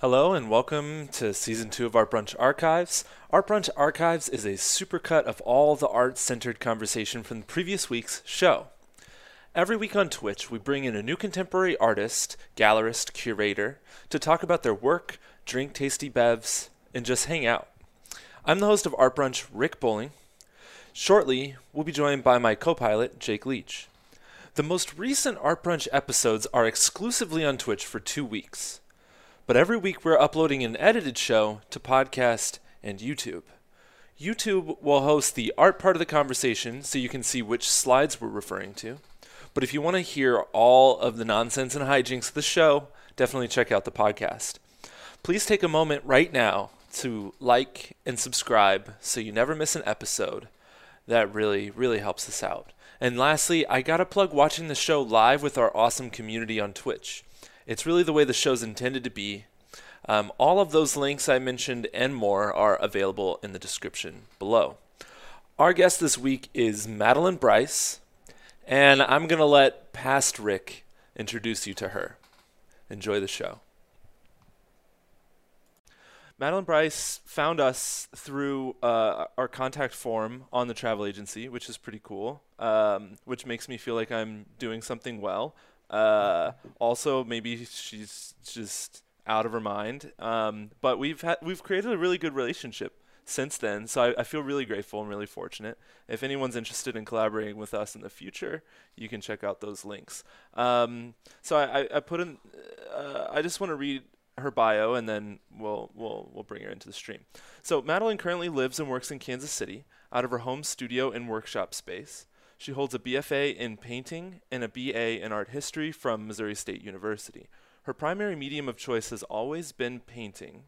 Hello and welcome to season two of Art Brunch Archives. Art Brunch Archives is a supercut of all the art centered conversation from the previous week's show. Every week on Twitch, we bring in a new contemporary artist, gallerist, curator to talk about their work, drink tasty bevs, and just hang out. I'm the host of Art Brunch, Rick Bowling. Shortly, we'll be joined by my co pilot, Jake Leach. The most recent Art Brunch episodes are exclusively on Twitch for two weeks. But every week we're uploading an edited show to podcast and YouTube. YouTube will host the art part of the conversation so you can see which slides we're referring to. But if you want to hear all of the nonsense and hijinks of the show, definitely check out the podcast. Please take a moment right now to like and subscribe so you never miss an episode. That really, really helps us out. And lastly, I gotta plug watching the show live with our awesome community on Twitch. It's really the way the show's intended to be. Um, all of those links I mentioned and more are available in the description below. Our guest this week is Madeline Bryce, and I'm going to let past Rick introduce you to her. Enjoy the show. Madeline Bryce found us through uh, our contact form on the travel agency, which is pretty cool, um, which makes me feel like I'm doing something well. Uh, also, maybe she's just out of her mind. Um, but we've had we've created a really good relationship since then, so I, I, feel really grateful and really fortunate. If anyone's interested in collaborating with us in the future, you can check out those links. Um, so I, I, put in. Uh, I just want to read her bio and then we'll we'll we'll bring her into the stream. So Madeline currently lives and works in Kansas City out of her home studio and workshop space. She holds a BFA in painting and a BA in art history from Missouri State University. Her primary medium of choice has always been painting,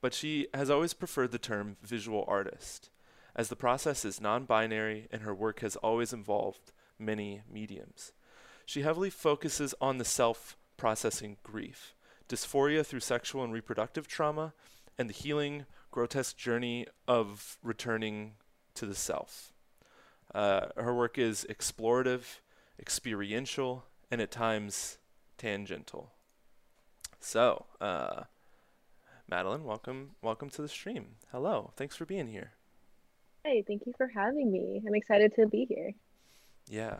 but she has always preferred the term visual artist, as the process is non binary and her work has always involved many mediums. She heavily focuses on the self processing grief, dysphoria through sexual and reproductive trauma, and the healing, grotesque journey of returning to the self. Uh, her work is explorative, experiential, and at times tangential. So, uh, Madeline, welcome, welcome to the stream. Hello, thanks for being here. Hey, thank you for having me. I'm excited to be here. Yeah.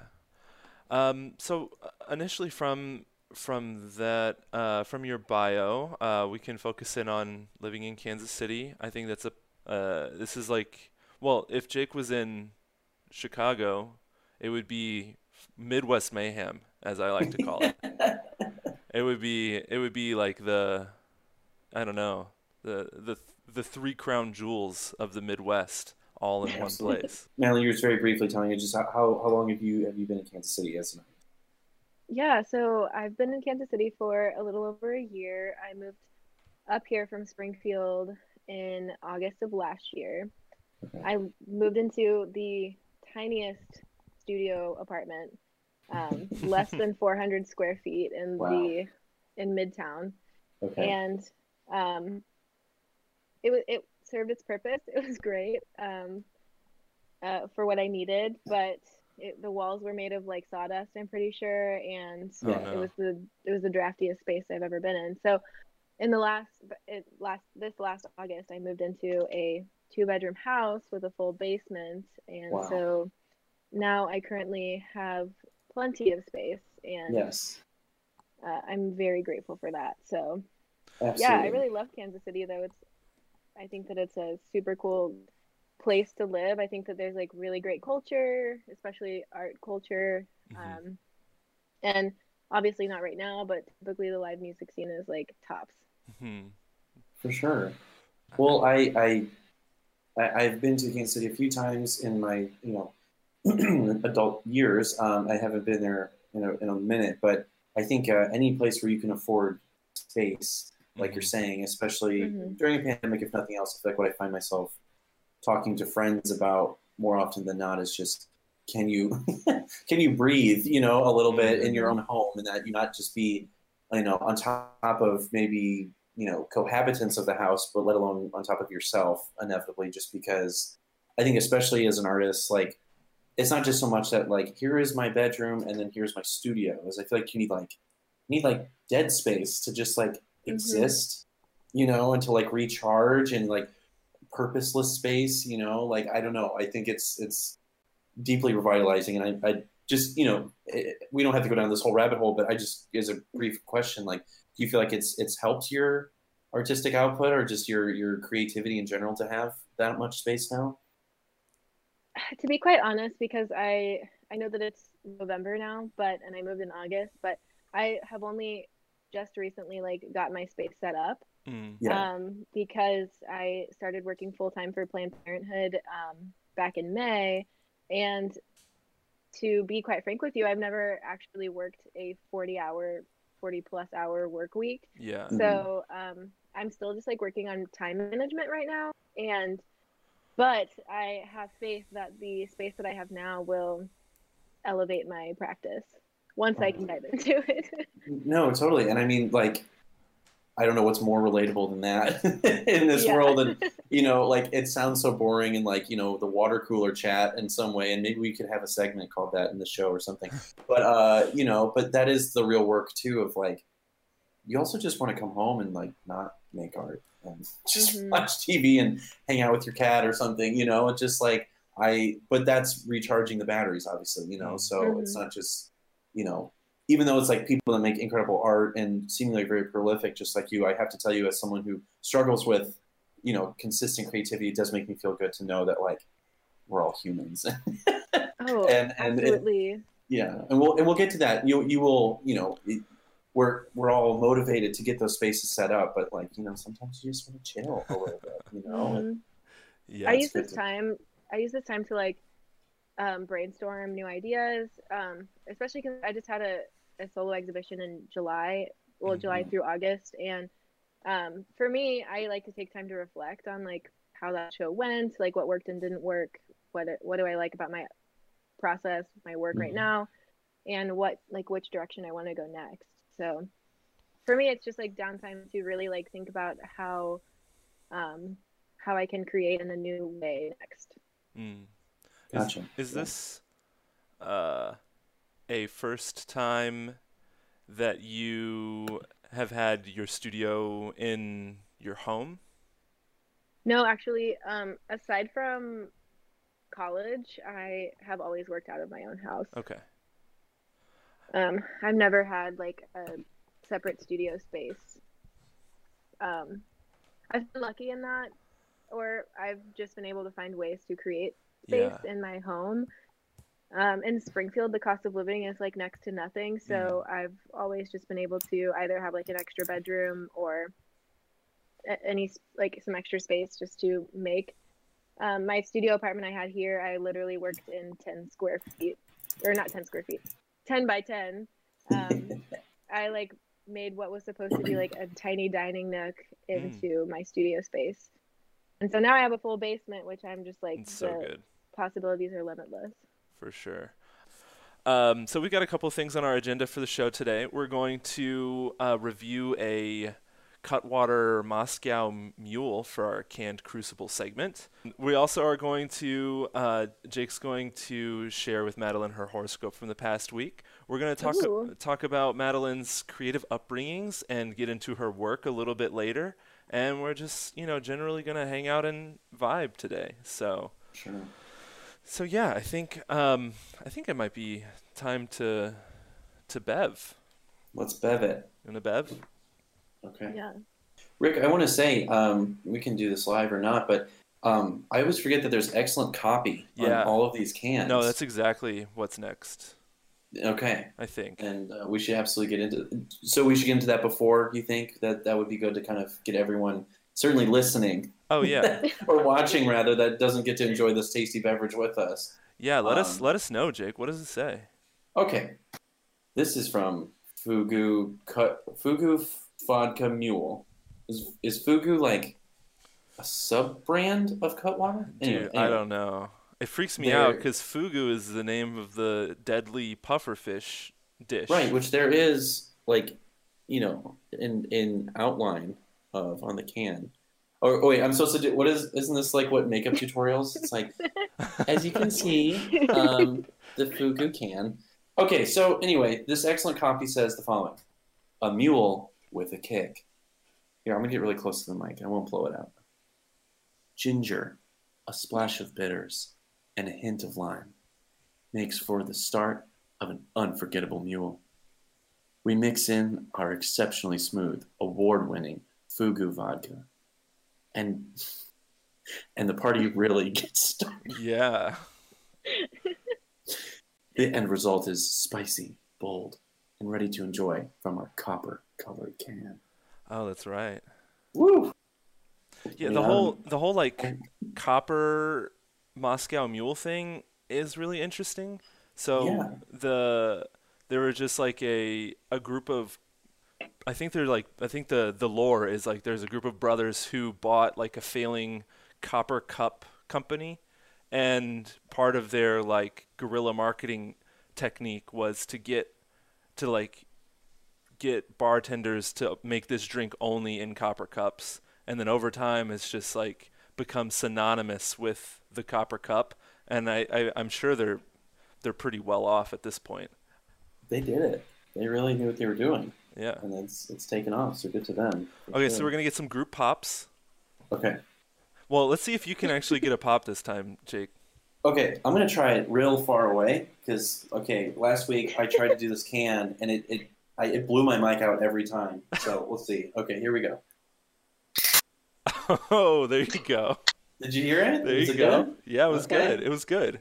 Um, so uh, initially, from from that, uh, from your bio, uh, we can focus in on living in Kansas City. I think that's a uh, this is like well, if Jake was in Chicago, it would be Midwest mayhem, as I like to call it. it would be it would be like the I don't know the the the three crown jewels of the Midwest all in one place. Madeline, you were just very briefly telling you just how, how long have you have you been in Kansas City as an yeah, so I've been in Kansas City for a little over a year. I moved up here from Springfield in August of last year. Okay. I moved into the tiniest studio apartment, um, less than 400 square feet in wow. the in Midtown, okay. and um, it was it served its purpose. It was great um, uh, for what I needed, but it, the walls were made of like sawdust. I'm pretty sure, and oh, no. it was the it was the draftiest space I've ever been in. So, in the last it, last this last August, I moved into a two bedroom house with a full basement. And wow. so now I currently have plenty of space. And yes, uh, I'm very grateful for that. So, Absolutely. yeah, I really love Kansas City, though. It's, I think that it's a super cool place to live. I think that there's like really great culture, especially art culture. Mm-hmm. Um, and obviously not right now, but typically the live music scene is like tops. Mm-hmm. For sure. Well, I, I I, have been to Kansas City a few times in my you know adult years. Um, I haven't been there in a, in a minute, but I think uh, any place where you can afford space, like you're mm-hmm. saying, especially mm-hmm. during a pandemic, if nothing else, I feel like what I find myself talking to friends about more often than not is just can you can you breathe you know a little bit in your mm-hmm. own home and that you not just be you know on top of maybe you know cohabitants of the house but let alone on top of yourself inevitably just because i think especially as an artist like it's not just so much that like here is my bedroom and then here's my studio as i feel like you need like you need like dead space to just like mm-hmm. exist you know, and to like recharge and like purposeless space, you know, like I don't know. I think it's it's deeply revitalizing, and I, I just you know it, we don't have to go down this whole rabbit hole, but I just as a brief question, like, do you feel like it's it's helped your artistic output or just your your creativity in general to have that much space now? To be quite honest, because I I know that it's November now, but and I moved in August, but I have only just recently like got my space set up. Mm. Yeah. Um, because I started working full time for Planned Parenthood um, back in May, and to be quite frank with you, I've never actually worked a forty hour, forty plus hour work week. Yeah. Mhm. So um, I'm still just like working on time management right now, and but I have faith that the space that I have now will elevate my practice once I can dive into it. No, totally. And I mean, like, I don't know what's more relatable than that in this Yeah. world. And, you know, like, it sounds so boring and, like, you know, the water cooler chat in some way. And maybe we could have a segment called that in the show or something. But, uh, you know, but that is the real work, too, of like, you also just want to come home and, like, not make art and just Mhm. watch TV and hang out with your cat or something, you know, it's just like, I, but that's recharging the batteries, obviously, you know, so Mhm. it's not just, you know, even though it's like people that make incredible art and seemingly very prolific, just like you, I have to tell you, as someone who struggles with, you know, consistent creativity, it does make me feel good to know that like we're all humans. Oh, And- and it- absolutely. yeah, and we'll and we'll get to that. You you will you know. It, we're, we're all motivated to get those spaces set up, but like you know, sometimes you just want to chill a little bit, you know. and- Mhm. Yeah. I use this to- time. I use this time to like um, brainstorm new ideas, um, especially because I just had a, a solo exhibition in July, well, July Mhm. through August, and um, for me, I like to take time to reflect on like how that show went, like what worked and didn't work, what what do I like about my process, my work right Mhm. now, and what like which direction I want to go next. So for me, it's just like downtime to really like think about how um, how I can create in a new way next. Mm. Is, Gotcha. is Yeah. this uh, a first time that you have had your studio in your home? No, actually, um, aside from college, I have always worked out of my own house. Okay. Um, I've never had like a separate studio space. Um, I've been lucky in that, or I've just been able to find ways to create space Yeah. in my home. Um, in Springfield, the cost of living is like next to nothing, so I've always just been able to either have like an extra bedroom or any like some extra space just to make. Um, my studio apartment I had here, I literally worked in 10 square feet, or not 10 square feet, 10 by 10. Um, I like made what was supposed to be like a tiny dining nook into my studio space. And so now I have a full basement, which I'm just like, It's so the good. possibilities are limitless. For sure. Um, so we've got a couple things on our agenda for the show today. We're going to uh, review a Cutwater Moscow Mule for our canned crucible segment. We also are going to uh, Jake's going to share with Madeline her horoscope from the past week. We're going to talk Ooh. talk about Madeline's creative upbringings and get into her work a little bit later. And we're just you know generally going to hang out and vibe today. So. Sure. So yeah, I think um, I think it might be time to to Bev. Let's bev it. You want to Bev? Okay. Yeah. Rick, I want to say um, we can do this live or not, but um, I always forget that there's excellent copy Yeah. on all of these cans. No, that's exactly what's next. okay, I think. and uh, we should absolutely get into. So we should get into that before. You think that that would be good to kind of get everyone certainly listening Oh yeah, or watching rather that doesn't get to enjoy this tasty beverage with us. yeah. Let us Um, let us know, Jake. What does it say? Okay, this is from Fugu Cut Fugu Vodka Mule. Is is Fugu like a sub brand of Cutwater? Anyway, Dude, I don't know. It freaks me There- out because fugu is the name of the deadly pufferfish dish. Right, which there is like, you know, in in outline of on the can. Or oh, wait, I'm supposed to do what is isn't this like what makeup tutorials? It's like as you can see, um, the Fugu can. Okay, so anyway, this excellent copy says the following: a mule with a kick. Here, I'm gonna get really close to the mic. I won't blow it out. Ginger, a splash of bitters, and a hint of lime makes for the start of an unforgettable mule. We mix in our exceptionally smooth, award-winning Fugu vodka, and and the party really gets started. Yeah. The end result is spicy, bold, and ready to enjoy from our copper-colored can. Oh, that's right. Woo! Yeah, the Yeah. whole um, the whole like copper Moscow Mule thing is really interesting. So Yeah. the there were just like a a group of I think they're like I think the the lore is like there's a group of brothers who bought like a failing copper cup company and part of their like guerrilla marketing technique was to get to like get bartenders to make this drink only in copper cups and then over time it's just like become synonymous with the copper cup and I, I i'm sure they're they're pretty well off at this point They did it. They really knew what they were doing, yeah and it's it's taken off. So good to them. okay so we're gonna get some group pops okay. well let's see if you can actually get a pop this time jake Okay, I'm gonna try it real far away because okay, last week I tried to do this can and it it I, it blew my mic out every time. So we'll see. Okay, here we go. oh there you go Did you hear it? there Was you it go good? yeah it was Okay. good it was good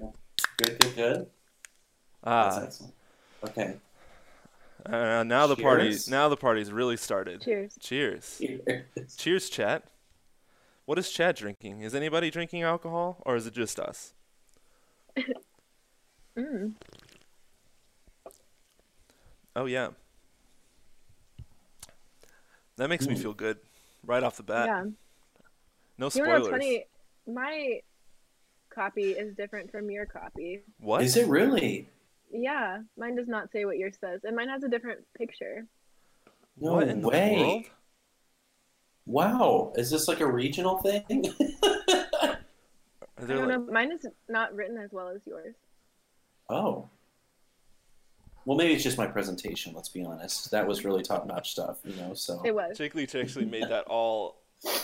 Good, good, good. Ah. Okay. Uh, now the party now the party's really started Cheers. cheers Cheers. cheers chat what is Chad drinking is anybody drinking alcohol or is it just us Mm. Oh yeah. That makes me Mm. feel good right off the bat. yeah. No You spoilers. know funny? My copy is different from your copy. What? Is it really? Yeah, mine does not say what yours says, and mine has a different picture. No what in way. the world? Wow. Is this like a regional thing? Are I don't like, know. Mine is not written as well as yours. oh. Well, maybe it's just my presentation. Let's be honest. That was really top-notch stuff, you know. So It was. Jake Leach actually made that all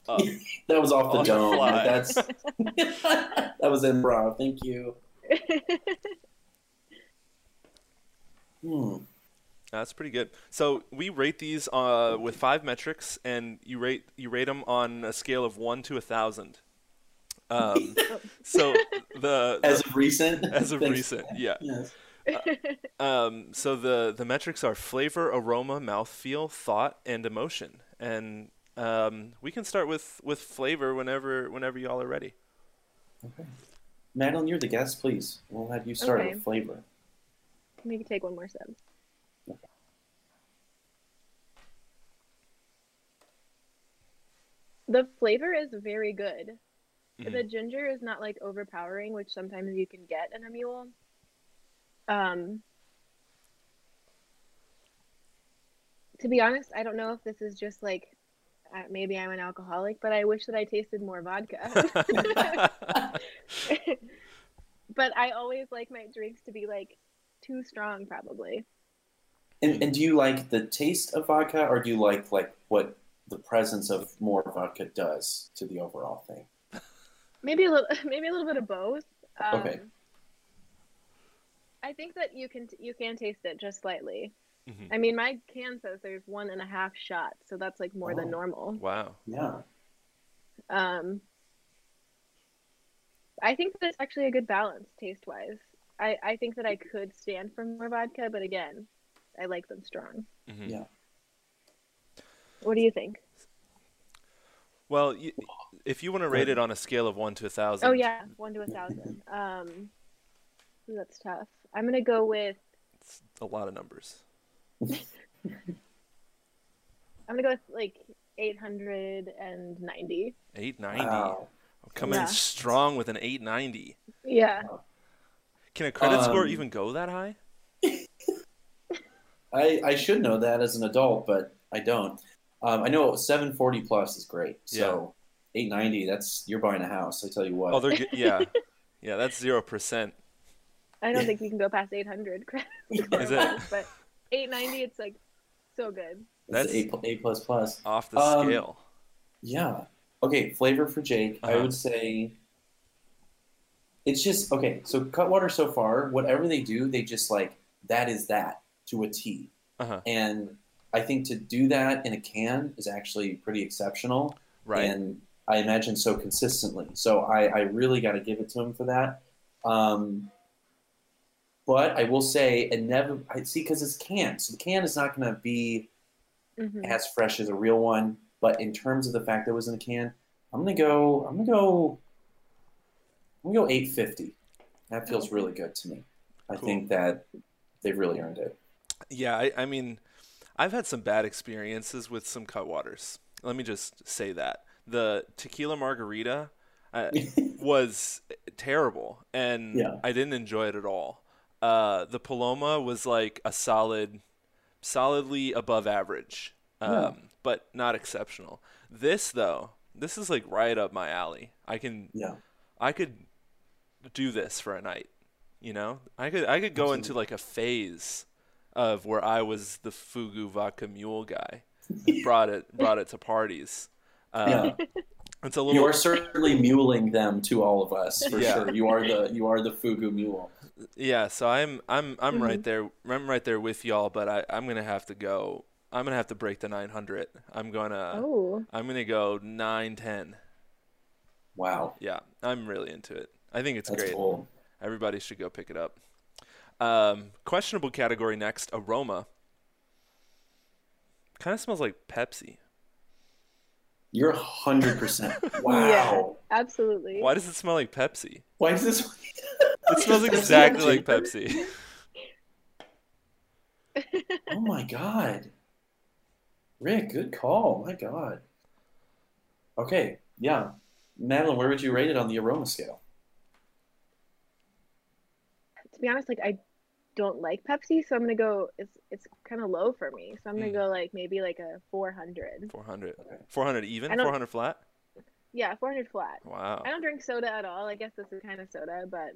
up. that was off the On the dome. That's that was improv. Thank you. Hmm. That's pretty good. So we rate these uh, with five metrics, and you rate you rate them on a scale of one to a thousand. Um, so the, As of recent. as of Thanks. recent, yeah. Yes. Um, so the the metrics are flavor, aroma, mouthfeel, thought, and emotion. And um, we can start with, with flavor whenever whenever y'all are ready. Okay. Madeline, you're the guest. Please, we'll have you start Okay. with flavor. Me take one more sip. The flavor is very good. Mhm. The ginger is not like overpowering, which sometimes you can get in a mule. Um, to be honest, I don't know if this is just like uh, maybe I'm an alcoholic, but I wish that I tasted more vodka. but I always like my drinks to be like too strong, probably. And, and do you like the taste of vodka, or do you like like what the presence of more vodka does to the overall thing? Maybe a little, maybe a little bit of both. Um, Okay. I think that you can you can taste it just slightly. Mhm. I mean, my can says there's one and a half shots, so that's like more Oh. than normal. Wow. Yeah. Um, I think that's actually a good balance taste wise. I, I think that I could stand for more vodka, but again, I like them strong. Mhm. Yeah. What do you think? Well, y- if you want to rate it on a scale of one to a thousand. Oh yeah, one to a thousand. Um, that's tough. I'm gonna go with It's a lot of numbers. I'm gonna go with like 890. Eight ninety. Wow. Coming Yeah. in strong with an eight ninety. Yeah. Can a credit score Um, even go that high? I I should know that as an adult, but I don't. Um, I know 740 plus is great. So 890, that's you're buying a house. I tell you what. Oh, they're good. Yeah. Yeah, that's zero percent. I don't think you can go past 800. Is it? But 890, it's like so good. That's that's- A, pl- A plus plus. Off the Um, scale. Yeah. Okay, flavor for Jake. I Uh-huh. would say it's just okay. So Cutwater so far, whatever they do, they just like that is that to a T. Uh-huh. And I think to do that in a can is actually pretty exceptional. Right. And I imagine so consistently. So I, I really got to give it to him for that. Um, but I will say, and never. I see because it's canned, so the can is not going to be Mhm. as fresh as a real one. But in terms of the fact that it was in a can, I'm gonna go. I'm gonna go. I'm gonna go 850. That feels really good to me. I Cool. think that they've really earned it. Yeah, I, I mean, I've had some bad experiences with some cutwaters. Let me just say that the tequila margarita uh, was terrible, and Yeah. I didn't enjoy it at all. Uh, the Paloma was like a solid, solidly above average, um, Yeah. but not exceptional. This though, this is like right up my alley. I can, yeah. I could do this for a night. You know, I could I could go into like a phase of where I was the Fugu vodka mule guy, brought it brought it to parties. Uh, Yeah. It's a little. You little are certainly muling them to all of us for Yeah. sure. You are the you are the fugu mule. yeah. So I'm I'm I'm right Mhm. there. I'm right there with y'all. But I I'm gonna have to go. I'm gonna have to break the 900. I'm gonna oh, I'm gonna go 910. Wow, Yeah, I'm really into it. I think it's that's great. cool. Everybody should go pick it up. Um, questionable category next aroma. Kind of smells like Pepsi. You're hundred percent. Wow. absolutely. Why does it smell like Pepsi? Why is this? It smells exactly like Pepsi. Oh my god. Rick, good call. My god. Okay, yeah. Madeline, where would you rate it on the aroma scale? To be honest, like I don't like Pepsi, so I'm gonna go. It's it's kind of low for me, so I'm gonna Mm. go like maybe like a 400. 400. 400 even? 400 flat? Yeah, 400 flat. Wow. I don't drink soda at all. I guess this is kind of soda, but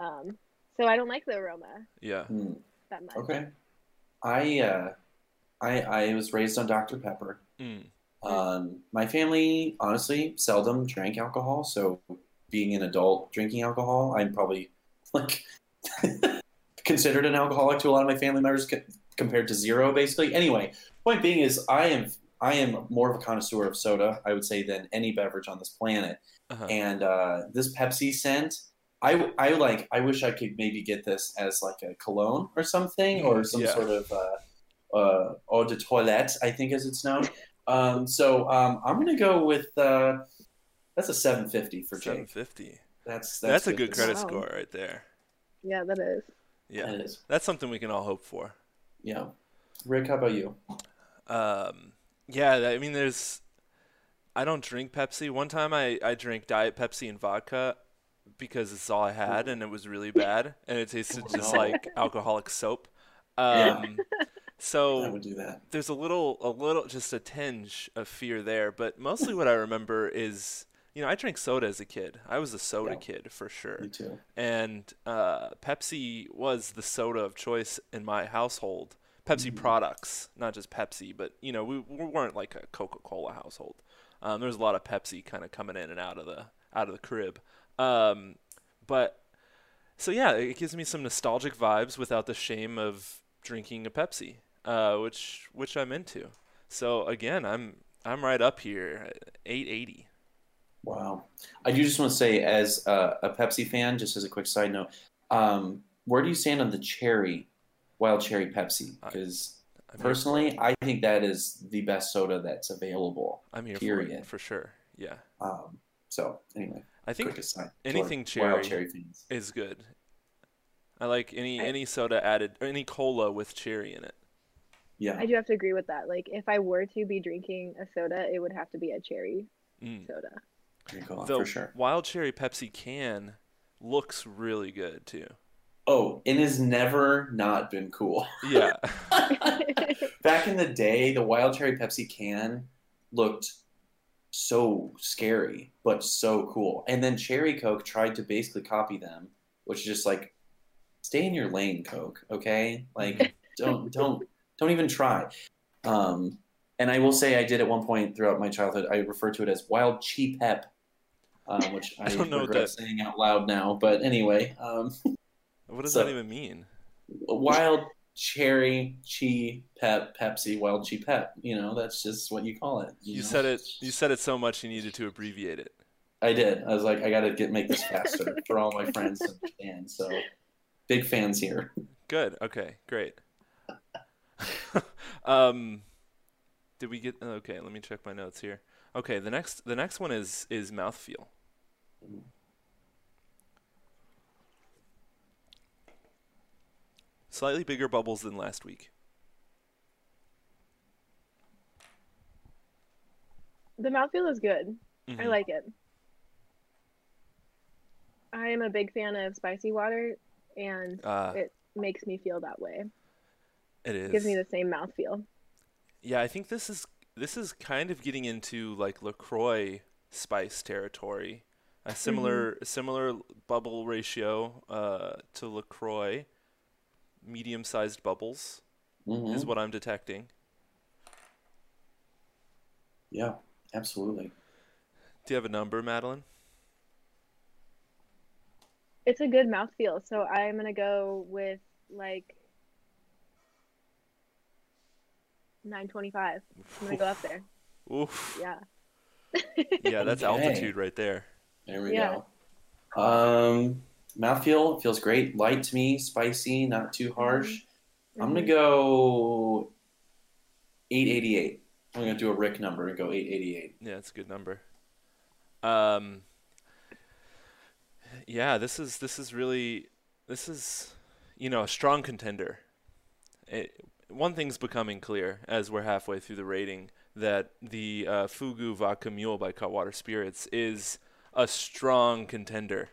um, so I don't like the aroma Yeah. Hmm, that much. okay. I uh I I was raised on Dr. Pepper. Mm. Um, my family honestly seldom drank alcohol, so being an adult drinking alcohol, I'm probably like considered an alcoholic to a lot of my family members co- compared to zero, basically. Anyway, point being is I am I am more of a connoisseur of soda, I would say, than any beverage on this planet. Uh-huh. And uh, this Pepsi scent, I I like. I wish I could maybe get this as like a cologne or something, or some Yeah. sort of uh, uh, eau de toilette, I think as it's known. Um, so um, I'm gonna go with uh, that's a 750 for Jake. 750. That's That's, that's, a good credit Wow. score right there. Yeah, that is. Yeah. That is. That's something we can all hope for. Yeah. Rick, how about you? Um, yeah, I mean, there's. I don't drink Pepsi. One time I, I drank Diet Pepsi and vodka because it's all I had and it was really bad and it tasted Oh, just no. like alcoholic soap. Yeah. Um, I so would do that. there's a little, a little, just a tinge of fear there. But mostly what I remember is, you know, I drank soda as a kid. I was a soda Yeah. kid for sure Me too. and uh, Pepsi was the soda of choice in my household. Pepsi Mhm. products, not just Pepsi, but you know we, we weren't like a Coca-Cola household. Um, there was a lot of Pepsi kind of coming in and out of the out of the crib. Um, but so yeah, it gives me some nostalgic vibes without the shame of drinking a Pepsi, uh, which which I'm into. So again, I'm I'm right up here, 880. Wow. I do just want to say, as a, a Pepsi fan, just as a quick side note, um, where do you stand on the cherry, wild cherry Pepsi? Because I'm personally, I think that is the best soda that's available. I'm here for period. it for sure. Yeah, Um, so anyway, I think quick aside. to anything cherry cherry is good. I like any I- any soda added or any cola with cherry in it. Yeah. I do have to agree with that. Like, if I were to be drinking a soda, it would have to be a cherry Mm. soda. Good The for sure. wild cherry Pepsi can looks really good too. Oh, it has never not been cool. Yeah, Back in the day, the wild cherry Pepsi can looked so scary, but so cool. And then Cherry Coke tried to basically copy them, which is just like, stay in your lane, Coke. Okay, like don't don't don't even try. Um, and I will say I did at one point throughout my childhood. I refer to it as wild chi pep, um, which I, I don't know what regret that- saying out loud now. But anyway, um, What does So- that even mean? wild cherry chi pep Pepsi wild chi pep. You know, that's just what you call it. You know? said it. You said it so much you needed to abbreviate it. I did. I was like, I got to get make this faster for all my friends to understand. So, big fans here. Good. Okay. Great. um, did we get? Okay. Let me check my notes here. Okay. The next. The next one is is mouthfeel. Slightly bigger bubbles than last week. The mouthfeel is good. I Mhm. like it. I am a big fan of spicy water, and Uh, it makes me feel that way. it is. It gives me the same mouthfeel. Yeah, I think this is this is kind of getting into like Lacroix spice territory. A similar similar bubble ratio uh, to Lacroix, medium-sized bubbles Mhm. is what I'm detecting. Yeah, absolutely. Do you have a number, Madeline? It's a good mouthfeel, so I'm gonna go with like 925. I'm gonna go up there. Oof. Yeah. Yeah, that's Okay. altitude right there. There we Yeah. go. Um, mouthfeel feels great. Light to me, spicy, not too harsh. I'm gonna Mhm. go 888. I'm gonna do a Rick number and go 888. Yeah, that's a good number. Um, yeah, this is this is really this is you know a strong contender. It, one thing's becoming clear as we're halfway through the rating that the uh, Fugu Vodka Mule by Cutwater Spirits is a strong contender.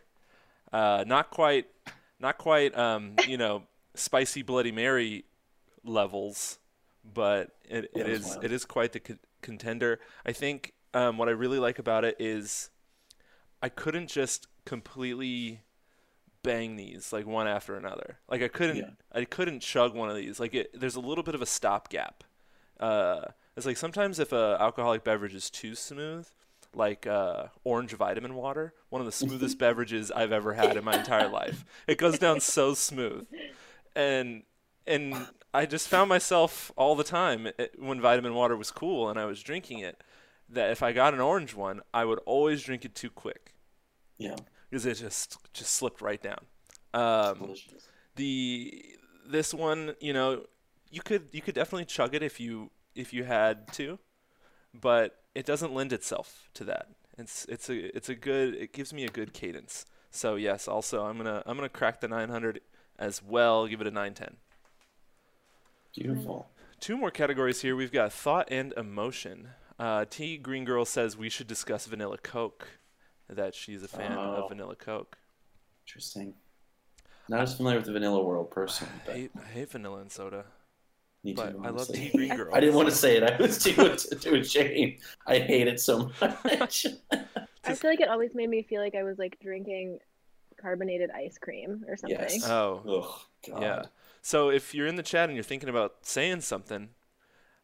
Uh, not quite, not quite, um, you know, spicy Bloody Mary levels, but it, it is wild. it is quite the con- contender. I think um, what I really like about it is I couldn't just completely bang these like one after another. Like I couldn't Yeah. I couldn't chug one of these. Like it, there's a little bit of a stopgap. Uh, it's like sometimes if a alcoholic beverage is too smooth, like uh, orange vitamin water, one of the smoothest beverages I've ever had in my entire life. It goes down so smooth, and and I just found myself all the time eh, when vitamin water was cool and I was drinking it, that if I got an orange one, I would always drink it too quick Yeah, because it just just slipped right down. Um, the this one, you know, you could you could definitely chug it if you if you had to, but it doesn't lend itself to that. It's it's a it's a good it gives me a good cadence. So yes, also I'm gonna I'm gonna crack the 900 as well. Give it a 910. Beautiful. Two more categories here. We've got thought and emotion. Uh, T Green Girl says we should discuss vanilla Coke. That she's a fan Oh. of vanilla Coke. Interesting. Not as familiar with the vanilla world personally, I hate, I hate vanilla and soda, me but too. I love honestly. T Green Girl. I didn't want to say it. I was too too ashamed. I hate it so much. I feel like it always made me feel like I was like drinking carbonated ice cream or something. Yes. Oh, oh God. Yeah. So if you're in the chat and you're thinking about saying something,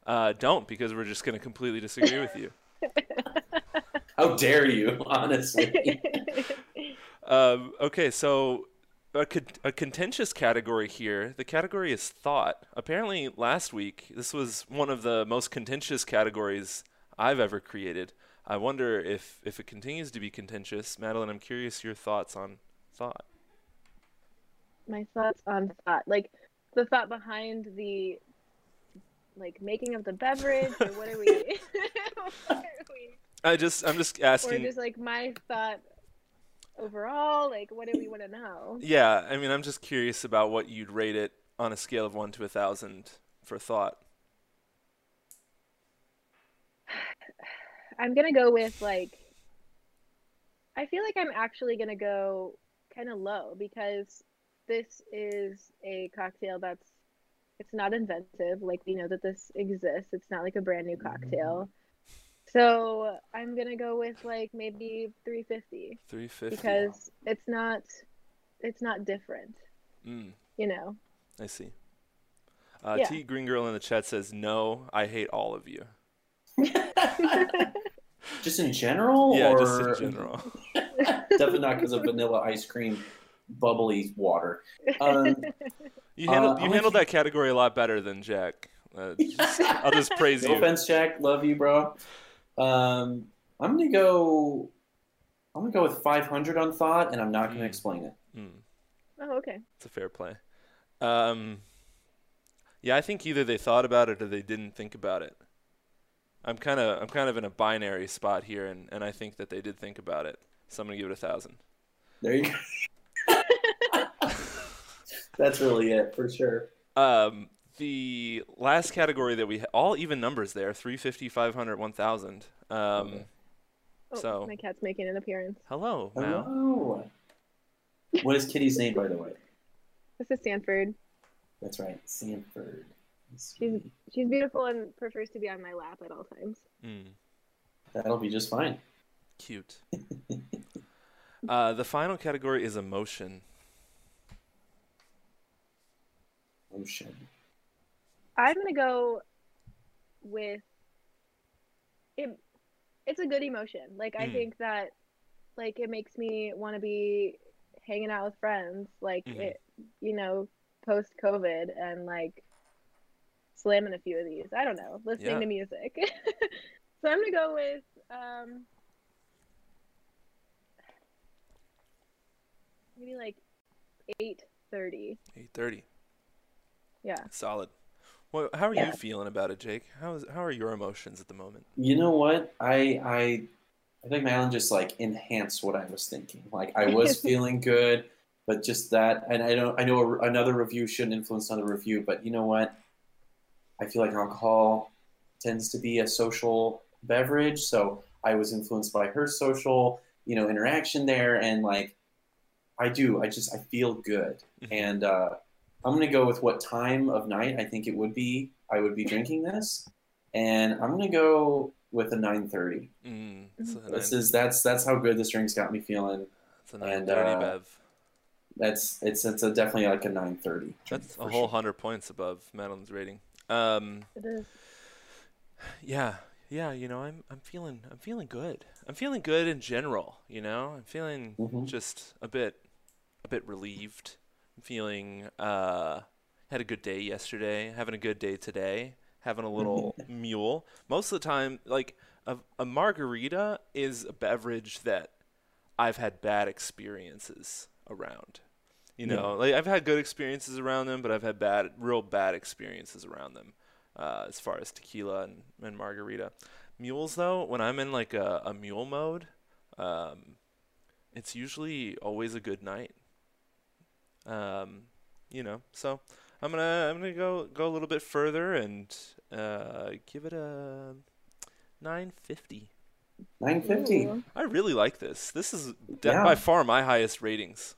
uh, don't because we're just going to completely disagree with you. How dare you? Honestly. Um, okay, so a, con- a contentious category here. The category is thought. Apparently, last week this was one of the most contentious categories I've ever created. I wonder if if it continues to be contentious. Madeline, I'm curious your thoughts on thought. My thoughts on thought, like the thought behind the like making of the beverage, or what are we? what are we? I just I'm just asking Or just like my thought overall, like what do we want to know? Yeah, I mean, I'm just curious about what you'd rate it on a scale of one to a thousand for thought. I'm gonna go with like. I feel like I'm actually gonna go kind of low because this is a cocktail that's it's not inventive. Like we know that this exists. It's not like a brand new mm-hmm. cocktail. So I'm gonna go with like maybe 350 Three fifty. because it's not it's not different. Mm, You know. I see. Uh, Yeah. T Green Girl in the chat says no. I hate all of you. just in general, yeah, or just in general. definitely not because of vanilla ice cream, bubbly water. Um, You handled Uh, you handled that category a lot better than Jack. Uh, just- I'll just praise no you. offense, Jack. Love you, bro. Um, I'm gonna go. I'm gonna go with 500 on thought, and I'm not gonna Mm. explain it. Mm, oh, okay. it's a fair play. Um, yeah, I think either they thought about it or they didn't think about it. I'm kind of I'm kind of in a binary spot here, and, and I think that they did think about it. So I'm gonna give it a thousand. There you go. That's really it for sure. Um, the last category that we ha- all even numbers there 350 500 1000 um, Okay. Oh, So- my cat's making an appearance. hello Mal. Hello. What is Kitty's name, by the way? This is Sanford. That's right, Sanford. She's she's beautiful and prefers to be on my lap at all times. Mm, That'll be just fine. cute uh, the final category is emotion Ocean. I'm gonna go with it. It's a good emotion. Like I Mm. think that, like it makes me want to be hanging out with friends. Like Mhm. it, you know, post COVID and like slamming a few of these. I don't know, listening Yeah. to music. so I'm gonna go with um, maybe like eight thirty. 830 Yeah. solid well, how are Yeah. you feeling about it jake how, is, how are your emotions at the moment You know what? I I I think Madeline just like enhanced what I was thinking. Like I was feeling good, but just that, and I don't. I know a, another review shouldn't influence another review, but you know what? I feel like alcohol tends to be a social beverage, so I was influenced by her social, you know, interaction there, and like I do. I just I feel good, Mhm. and uh, I'm gonna go with what time of night I think it would be. I would be drinking this, and I'm gonna go with a 9:30. mm, it's a, This nine, is that's that's how good this drink's got me feeling. it's a and, uh, bev That's it's it's a, definitely like a 9:30. that's a whole sure. hundred points above madeline's rating um, It is. yeah yeah you know i'm i'm feeling i'm feeling good i'm feeling good in general you know i'm feeling Mhm. just a bit a bit relieved i'm feeling uh had a good day yesterday having a good day today having a little mule most of the time like a, a margarita is a beverage that i've had bad experiences around you Yeah. know like i've had good experiences around them but i've had bad real bad experiences around them uh, as far as tequila and, and margarita. Mules, though, when I'm in like a, a mule mode, um, it's usually always a good night. Um, you know, so I'm gonna I'm gonna go go a little bit further and uh, give it a 950. 9:50. I really like this. This is de- Yeah. by far my highest ratings.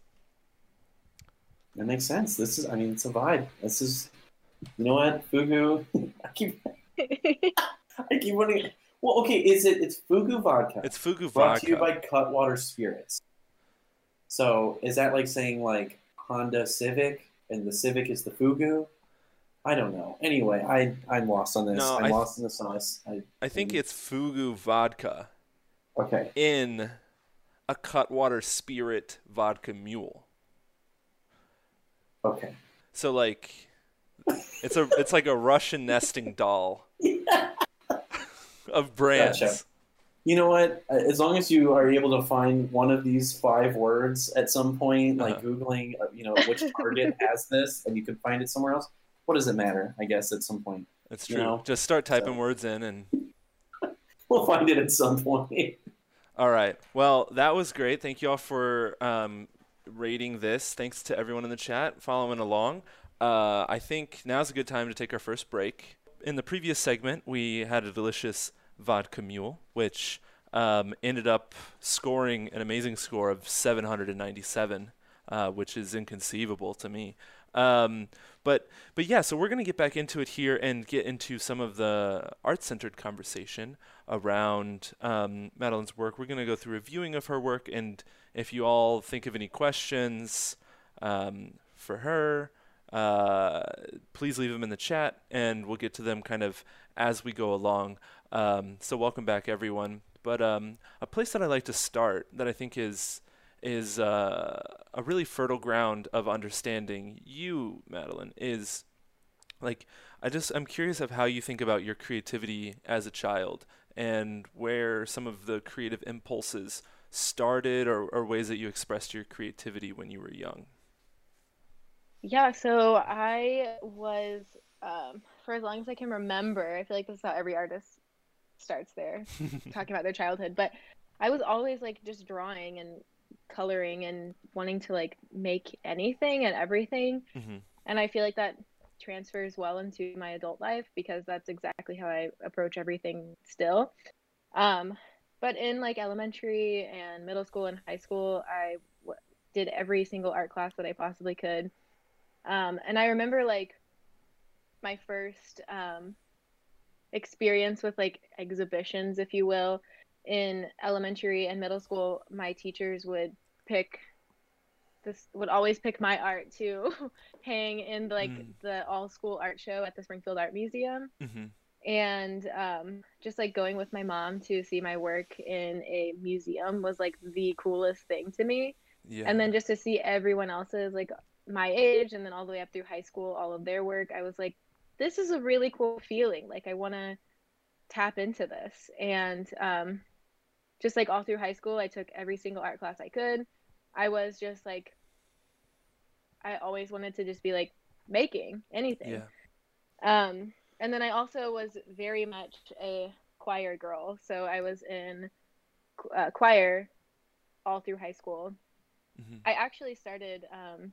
That makes sense. This is I mean it's a vibe. This is you know what fugu. I keep I keep wanting. Well, okay, is it? It's fugu vodka. It's fugu brought to you by Cutwater Spirits. So is that like saying like Honda Civic and the Civic is the fugu? I don't know. Anyway, I I'm lost on this. No, I'm th- lost in the sauce. I, I think it's fugu vodka okay. in a Cutwater Spirit vodka mule. Okay. So like, it's a it's like a Russian nesting doll of brands. Gotcha. You know what? As long as you are able to find one of these five words at some point, like Uh-huh. googling, uh, you know, which Target has this, and you can find it somewhere else. What does it matter? I guess at some point You true. know, Just start typing so- words in and. we'll find it at some point. All right. Well, that was great. Thank you all for um, rating this. Thanks to everyone in the chat following along. Uh, I think now's a good time to take our first break. In the previous segment, we had a delicious vodka mule, which um, ended up scoring an amazing score of 797, uh, which is inconceivable to me. Um, but but yeah, so we're gonna get back into it here and get into some of the art-centered conversation around um, Madeline's work. We're gonna go through a viewing of her work, and if you all think of any questions um, for her, uh, please leave them in the chat, and we'll get to them kind of as we go along. Um, so welcome back, everyone. But um, a place that I like to start that I think is is uh, a really fertile ground of understanding you, Madeline, is like I just I'm curious of how you think about your creativity as a child and where some of the creative impulses started or, or ways that you expressed your creativity when you were young. Yeah, so I was um, for as long as I can remember. I feel like this is how every artist starts there, talking about their childhood. But I was always like just drawing and coloring and wanting to like make anything and everything. Mm-hmm. And I feel like that transfers well into my adult life because that's exactly how I approach everything still. Um, but in like elementary and middle school and high school, I w- did every single art class that I possibly could. Um, and I remember like my first um, experience with like exhibitions, if you will, in elementary and middle school. My teachers would pick this would always pick my art to hang in like mm. the all school art show at the Springfield Art Museum. Mm-hmm. And um, just like going with my mom to see my work in a museum was like the coolest thing to me. Yeah. And then just to see everyone else's like my age and then all the way up through high school, all of their work, I was like, this is a really cool feeling. Like I want to tap into this. And um, just like all through high school, I took every single art class I could. I was just like, I always wanted to just be like making anything. Yeah. Um, and then I also was very much a choir girl. So I was in uh, choir all through high school. Mm-hmm. I actually started um,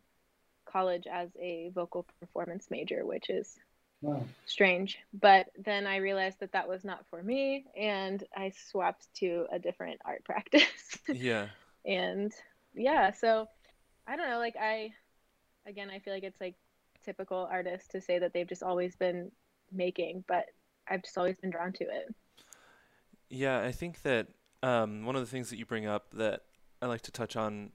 college as a vocal performance major, which is wow. strange. But then I realized that that was not for me, and I swapped to a different art practice. yeah. And yeah, so I don't know. Like I, again, I feel like it's like typical artists to say that they've just always been making, but I've just always been drawn to it. Yeah, I think that um, one of the things that you bring up that I like to touch on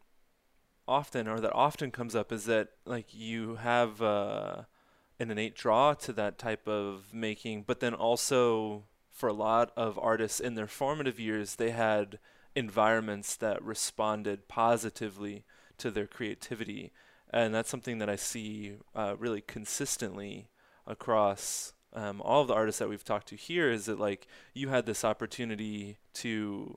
often, or that often comes up, is that like you have uh, an innate draw to that type of making, but then also for a lot of artists in their formative years, they had environments that responded positively to their creativity. And that's something that I see uh, really consistently across um, all of the artists that we've talked to here is that like you had this opportunity to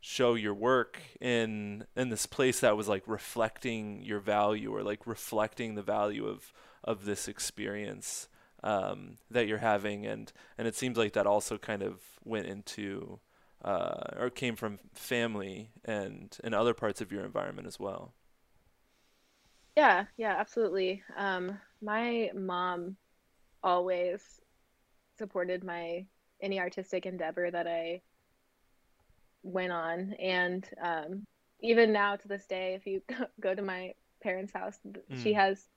show your work in in this place that was like reflecting your value or like reflecting the value of of this experience um, that you're having. And and it seems like that also kind of went into uh, or came from family and and other parts of your environment as well. Yeah yeah absolutely. Um, my mom always supported my any artistic endeavor that i went on. And um, even now to this day if you go to my parents house mm. she has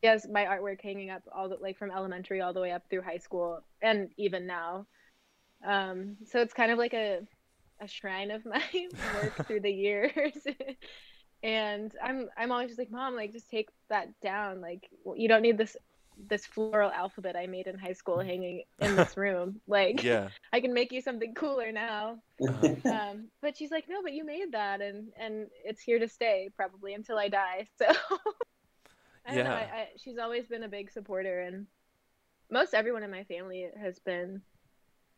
she has my artwork hanging up all the like from elementary all the way up through high school and even now um, so it's kind of like a a shrine of my work through the years and i'm i'm always just like mom like just take that down like you don't need this this floral alphabet I made in high school hanging in this room. Like, yeah. I can make you something cooler now. Uh-huh. Um, but she's like, no, but you made that, and and it's here to stay probably until I die. So, I yeah, I, I, she's always been a big supporter, and most everyone in my family has been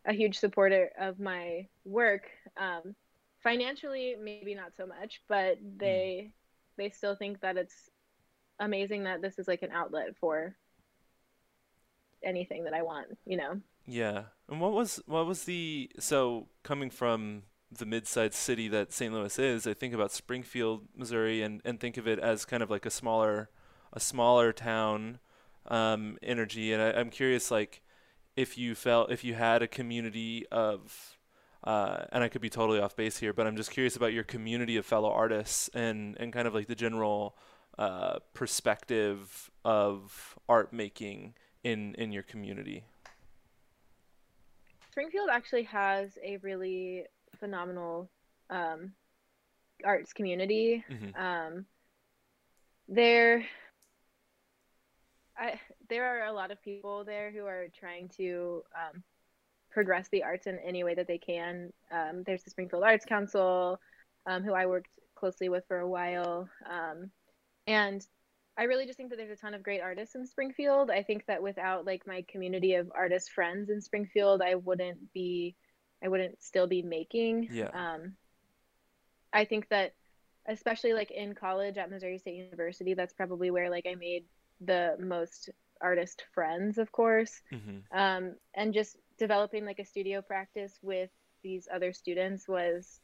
a huge supporter of my work. Um, financially, maybe not so much, but they mm. they still think that it's amazing that this is like an outlet for anything that I want, you know. Yeah. And what was what was the so coming from the mid-sized city that St. Louis is, I think about Springfield, Missouri, and, and think of it as kind of like a smaller, a smaller town um, energy. And I, I'm curious, like, if you felt if you had a community of, uh, and I could be totally off base here, but I'm just curious about your community of fellow artists and and kind of like the general uh, perspective of art making in in your community? Springfield actually has a really phenomenal um, arts community. Mm-hmm. Um, there, I there are a lot of people there who are trying to um, progress the arts in any way that they can. Um, there's the Springfield Arts Council, um, who I worked closely with for a while, um, and I really just think that there's a ton of great artists in Springfield. I think that without like my community of artist friends in Springfield, I wouldn't be, I wouldn't still be making. Yeah. Um, I think that especially like in college at Missouri State University, that's probably where like I made the most artist friends, of course. Mm-hmm. Um, and just developing like a studio practice with these other students was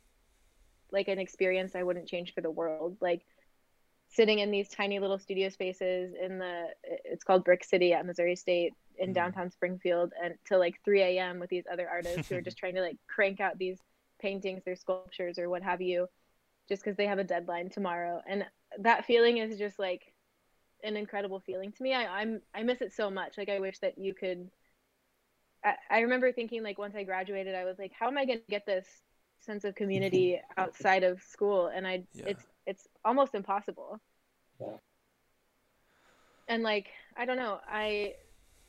like an experience I wouldn't change for the world. Like sitting in these tiny little studio spaces in the it's called Brick City at Missouri State in Mhm. downtown Springfield and till like 3 a.m. with these other artists who are just trying to like crank out these paintings or sculptures or what have you just because they have a deadline tomorrow and that feeling is just like an incredible feeling to me. I, i'm i miss it so much. Like i wish that you could I, I remember thinking like once i graduated i was like how am i going to get this sense of community outside of school? And i Yeah. it's it's almost impossible. Yeah. and like i don't know. I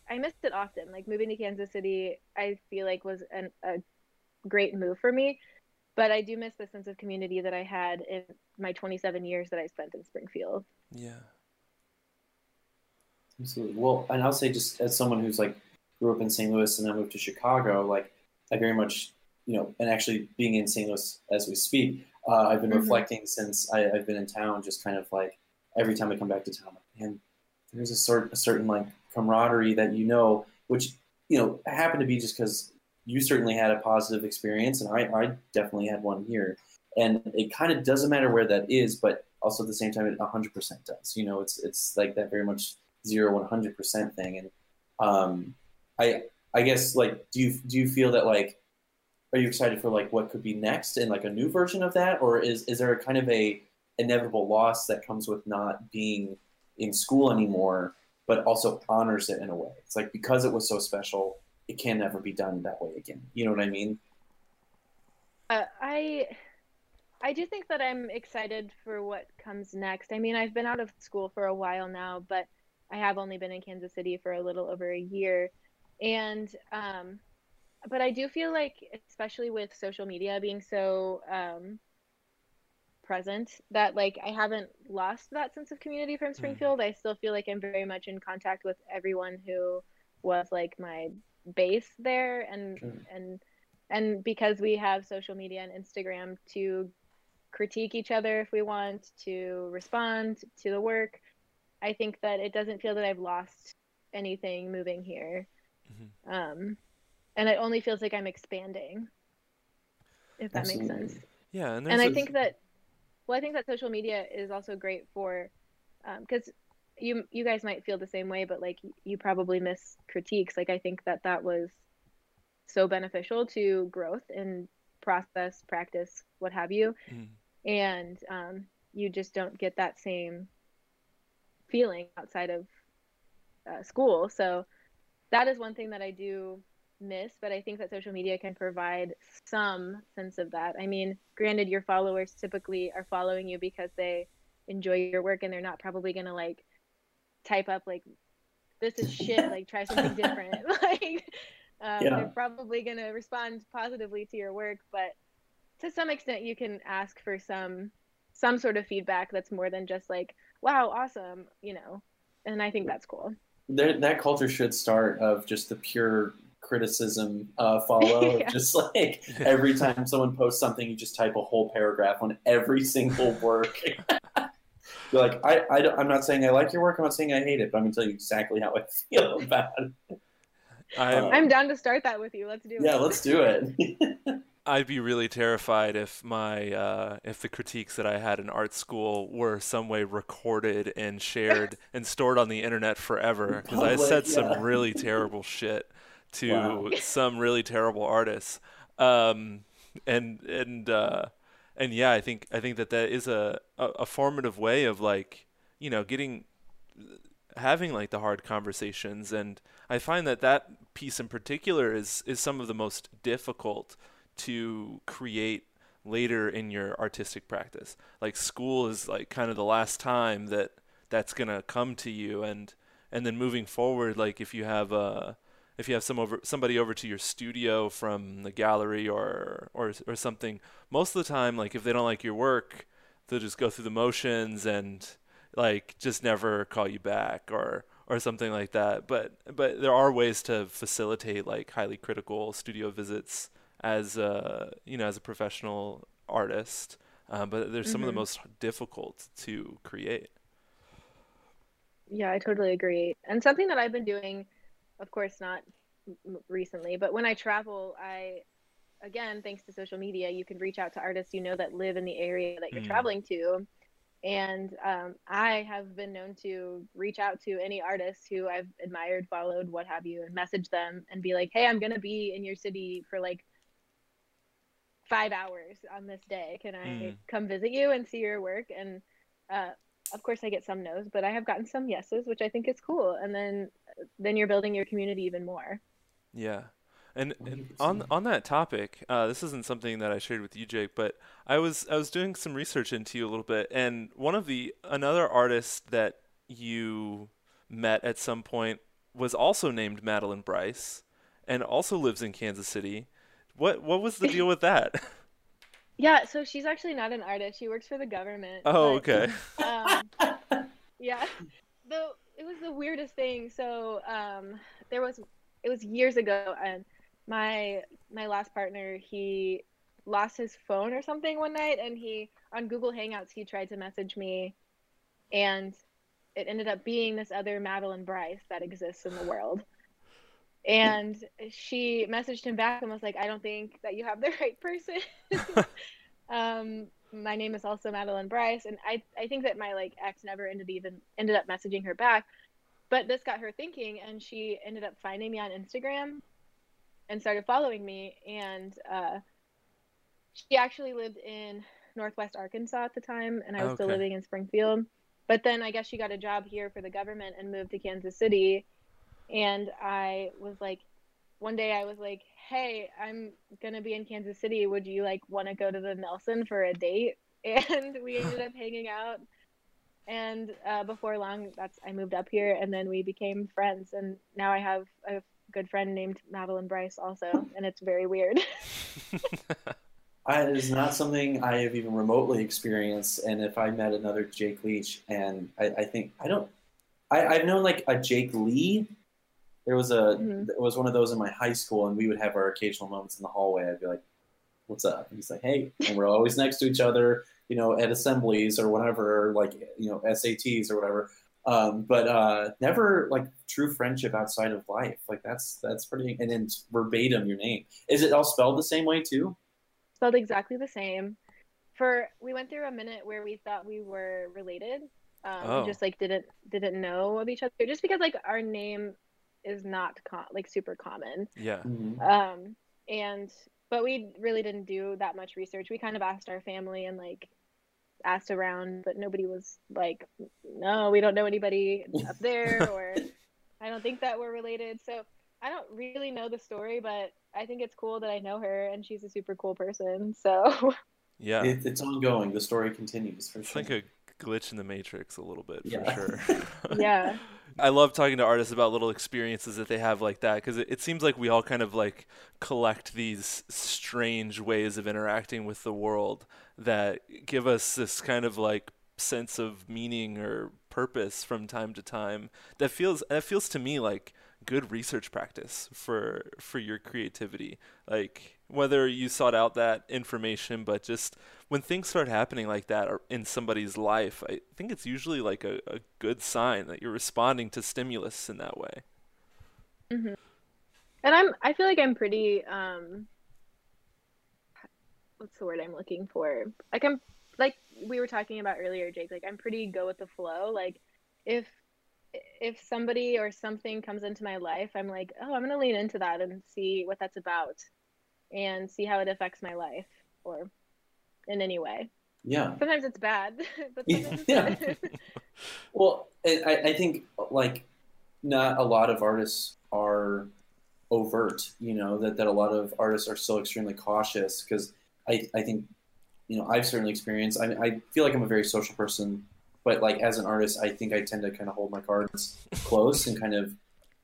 i missed it often. Like moving to kansas city i feel like was an, a great move for me. But i do miss the sense of community that i had in my 27 years that i spent in springfield. Yeah. Absolutely. Well, and I'll say just as someone who's like grew up in St. Louis and then moved to Chicago, like I very much, you know, and actually being in St. Louis as we speak, uh, I've been Mhm. reflecting since I, I've been in town, just kind of like every time I come back to town, like, man, there's a certain, a certain like camaraderie that you know, which, you know, happened to be just because you certainly had a positive experience and I, I definitely had one here. And it kind of doesn't matter where that is, but also at the same time, it 100% does. You know, it's it's like that very much zero one hundred percent thing. And um, I I guess like do you do you feel that like are you excited for like what could be next and like a new version of that, or is is there a kind of a inevitable loss that comes with not being in school anymore, but also honors it in a way? It's like because it was so special, it can never be done that way again. You know what I mean? Uh, I I do think that I'm excited for what comes next. I mean, I've been out of school for a while now, but I have only been in Kansas City for a little over a year, and um, but I do feel like, especially with social media being so um, present, that like I haven't lost that sense of community from Springfield. I still feel like I'm very much in contact with everyone who was like my base there, and and and because we have social media and Instagram to critique each other if we want to respond to the work, I think that it doesn't feel that I've lost anything moving here. Mm-hmm. Um, and it only feels like I'm expanding, if that makes sense. Yeah, and And there's I a- think that, well, I think that social media is also great for, because you you guys might feel the same way, but like you probably miss critiques. Like I think that that was so beneficial to growth and process, practice, what have you, Mm. and um, you just don't get that same feeling outside of uh, school. So that is one thing that I do miss, but I think that social media can provide some sense of that. I mean, granted, your followers typically are following you because they enjoy your work and they're not probably going to like type up like, this is shit, like try something different. like, um, Yeah. they're probably going to respond positively to your work, but to some extent you can ask for some some sort of feedback that's more than just like wow awesome you know and i think that's cool there, that culture should start of just the pure criticism uh, follow. Yeah. Just like every time someone posts something, you just type a whole paragraph on every single work. You're like, I, I don't, I'm not saying I like your work. I'm not saying I hate it, but I'm gonna tell you exactly how I feel about it. I'm, Uh, i'm down to start that with you let's do Yeah, it Yeah, let's do it. I'd be really terrified if my uh, if the critiques that I had in art school were some way recorded and shared and stored on the internet forever because I said yeah. some really terrible shit to Wow. some really terrible artists. Um, and and uh, and yeah, I think I think that that is a, a a formative way of like you know getting having like the hard conversations and I find that that piece in particular is is some of the most difficult to create later in your artistic practice. Like school is like kind of the last time that that's going to come to you and and then moving forward like if you have a if you have some over somebody over to your studio from the gallery or or or something, most of the time, like if they don't like your work, they'll just go through the motions and like just never call you back or or something like that. But but there are ways to facilitate like highly critical studio visits as a you know as a professional artist. Uh, but they're some mm-hmm. of the mm-hmm. most difficult to create. Yeah, I totally agree. And something that I've been doing, of course, not recently, but when I travel, I again, thanks to social media, you can reach out to artists you know that live in the area that you're mm. traveling to. And um, I have been known to reach out to any artists who I've admired, followed, what have you, and message them and be like, hey, I'm going to be in your city for like five hours on this day. Can I mm. come visit you and see your work? And uh, of course, I get some no's, but I have gotten some yeses, which I think is cool. And then then you're building your community even more. Yeah. And, and, on on that topic, uh, this isn't something that I shared with you, Jake, but I was I was doing some research into you a little bit, and one of the another artist that you met at some point was also named Madeline Bryce, and also lives in Kansas City. What what was the deal with that? Yeah, so she's actually not an artist. She works for the government. Oh, but, okay. Um, yeah, the it was the weirdest thing. So um, there was it was years ago, and my my last partner he lost his phone or something one night and he on Google Hangouts he tried to message me and it ended up being this other Madeline Bryce that exists in the world. And she messaged him back and was like, I don't think that you have the right person. um, my name is also Madeline Bryce. And I, I think that my like ex never ended even ended up messaging her back. But this got her thinking and she ended up finding me on Instagram and started following me. And uh, she actually lived in Northwest Arkansas at the time, and I was okay. still living in Springfield. But then I guess she got a job here for the government and moved to Kansas City. And I was like, one day I was like, hey, I'm gonna be in Kansas City. Would you like want to go to the Nelson for a date? And we ended up hanging out. And uh, before long, that's I moved up here, and then we became friends. And now I have a good friend named Madeline Bryce also, and it's very weird. It is not something I have even remotely experienced. And if I met another Jake Leach, and I, I think I don't, I, I've known like a Jake Lee. There was a mm-hmm. there was one of those in my high school, and we would have our occasional moments in the hallway. I'd be like, "What's up?" And he's like, "Hey," and we're always next to each other, you know, at assemblies or whatever, like you know, SATs or whatever. Um, but uh, never like true friendship outside of life. Like that's that's pretty. And then verbatim your name. Is it all spelled the same way too? Spelled exactly the same. For we went through a minute where we thought we were related. Um, oh. We just like didn't didn't know of each other just because like our name is not com- like super common. Yeah. Mm-hmm. Um, and but we really didn't do that much research. We kind of asked our family and like asked around, but nobody was like, no, we don't know anybody up there, or I don't think that we're related. So I don't really know the story, but I think it's cool that I know her and she's a super cool person. So yeah, it, it's ongoing. The story continues for it's sure. like a glitch in the matrix a little bit yeah. for sure. yeah. I love talking to artists about little experiences that they have like that because it, it seems like we all kind of like collect these strange ways of interacting with the world that give us this kind of like sense of meaning or purpose from time to time that feels that feels to me like good research practice for for your creativity. Like whether you sought out that information but just when things start happening like that in somebody's life i think it's usually like a, a good sign that you're responding to stimulus in that way. Mm-hmm. and i'm i feel like i'm pretty um what's the word i'm looking for? Like i'm like we were talking about earlier jake like i'm pretty go with the flow. Like if if somebody or something comes into my life, I'm like, oh, I'm gonna lean into that and see what that's about, and see how it affects my life or in any way. Yeah. Sometimes it's bad, sometimes yeah. well, I, I think like not a lot of artists are overt. You know that that a lot of artists are so extremely cautious because I I think you know I've certainly experienced. I I feel like I'm a very social person but like as an artist, I think I tend to kind of hold my cards close and kind of,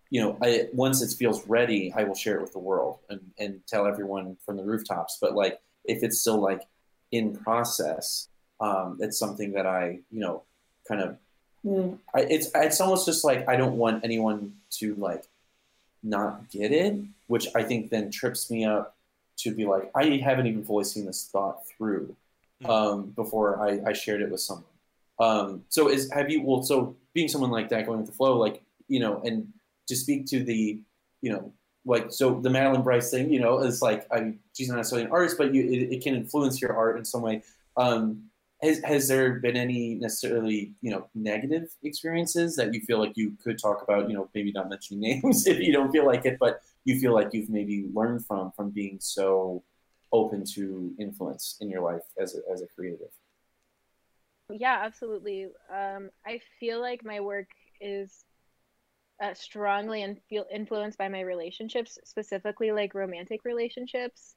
you know, I once it feels ready, I will share it with the world and, and tell everyone from the rooftops. But like, if it's still like in process, um, it's something that I, you know, kind of, mm. I, it's it's almost just like I don't want anyone to like not get it, which I think then trips me up to be like, I haven't even fully seen this thought through hmm. um, before I, I shared it with someone. Um, so is have you well so being someone like that going with the flow, like you know, and to speak to the you know like so the Madeline Bryce thing, you know, is like I she's not necessarily an artist, but you it, it can influence your art in some way. Um, has has there been any necessarily you know negative experiences that you feel like you could talk about? You know, maybe not mentioning names if you don't feel like it, but you feel like you've maybe learned from from being so open to influence in your life as a, as a creative yeah, absolutely. Um, I feel like my work is uh, strongly and feel influenced by my relationships, specifically like romantic relationships.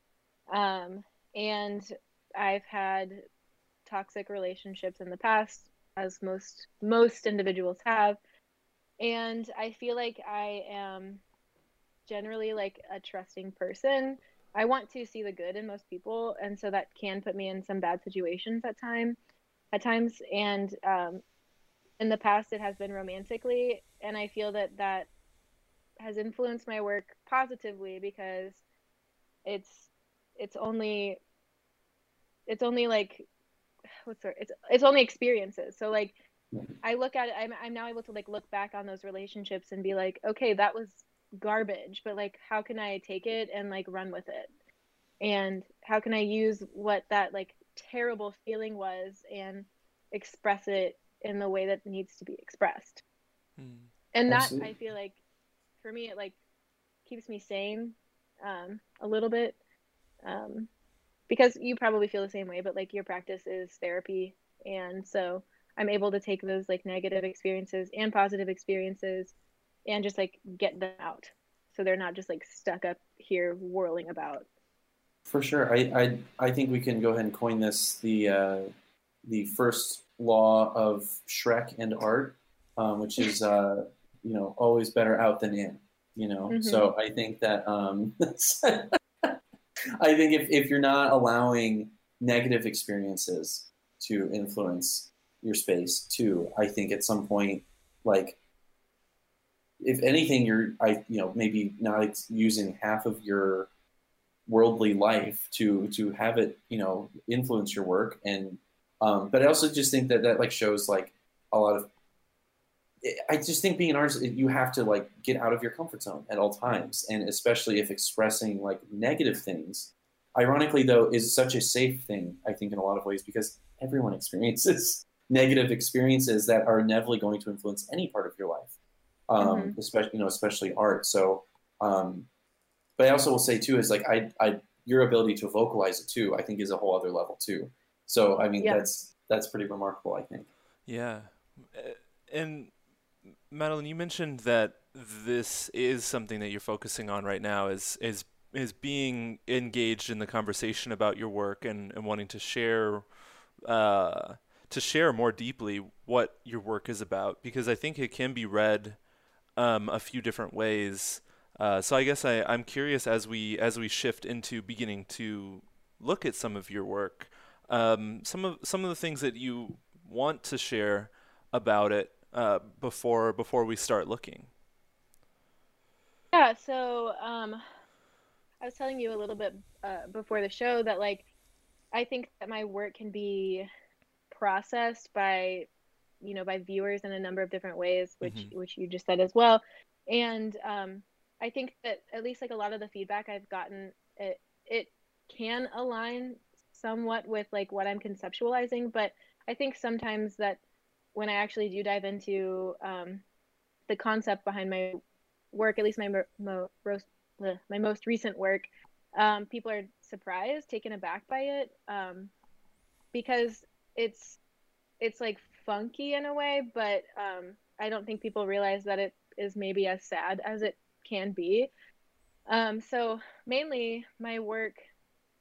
Um, and I've had toxic relationships in the past, as most most individuals have. And I feel like I am generally like a trusting person. I want to see the good in most people, and so that can put me in some bad situations at time at times and um, in the past it has been romantically and i feel that that has influenced my work positively because it's it's only it's only like what's the, it's it's only experiences. So like i look at it I'm, I'm now able to like look back on those relationships and be like okay that was garbage but like how can i take it and like run with it? And how can i use what that like terrible feeling was and express it in the way that needs to be expressed. Mm. And that Absolutely. I feel like for me it like keeps me sane um, a little bit. Um, because you probably feel the same way, but like your practice is therapy and so I'm able to take those like negative experiences and positive experiences and just like get them out. So they're not just like stuck up here whirling about. For sure, I I, I think we can go ahead and coin this the uh, the first law of Shrek and art, um, which is uh, you know always better out than in. You know, mm-hmm. so I think that um, I think if if you're not allowing negative experiences to influence your space too, I think at some point like if anything you're i you know maybe not using half of your worldly life to to have it you know influence your work and um, but I also just think that that like shows like a lot of I just think being an artist, you have to like get out of your comfort zone at all times, and especially if expressing like negative things. Ironically, though, is such a safe thing. I think in a lot of ways because everyone experiences negative experiences that are inevitably going to influence any part of your life, um, mm-hmm. especially you know, especially art. So, um, but I also will say too is like I, I, your ability to vocalize it too, I think is a whole other level too. So I mean yeah. that's that's pretty remarkable, I think. Yeah, uh, and Madeline, you mentioned that this is something that you're focusing on right now is is is being engaged in the conversation about your work and, and wanting to share uh, to share more deeply what your work is about because I think it can be read um, a few different ways. Uh, so I guess I, I'm curious as we as we shift into beginning to look at some of your work, um, some of some of the things that you want to share about it uh, before before we start looking. Yeah, so um, I was telling you a little bit uh, before the show that like I think that my work can be processed by you know by viewers in a number of different ways, which mm-hmm. which you just said as well, and um, I think that at least like a lot of the feedback I've gotten it it can align somewhat with like what I'm conceptualizing, but I think sometimes that when I actually do dive into um, the concept behind my work, at least my mo- mo- my most recent work, um, people are surprised, taken aback by it, um, because it's it's like funky in a way, but um, I don't think people realize that it is maybe as sad as it can be. Um, so mainly, my work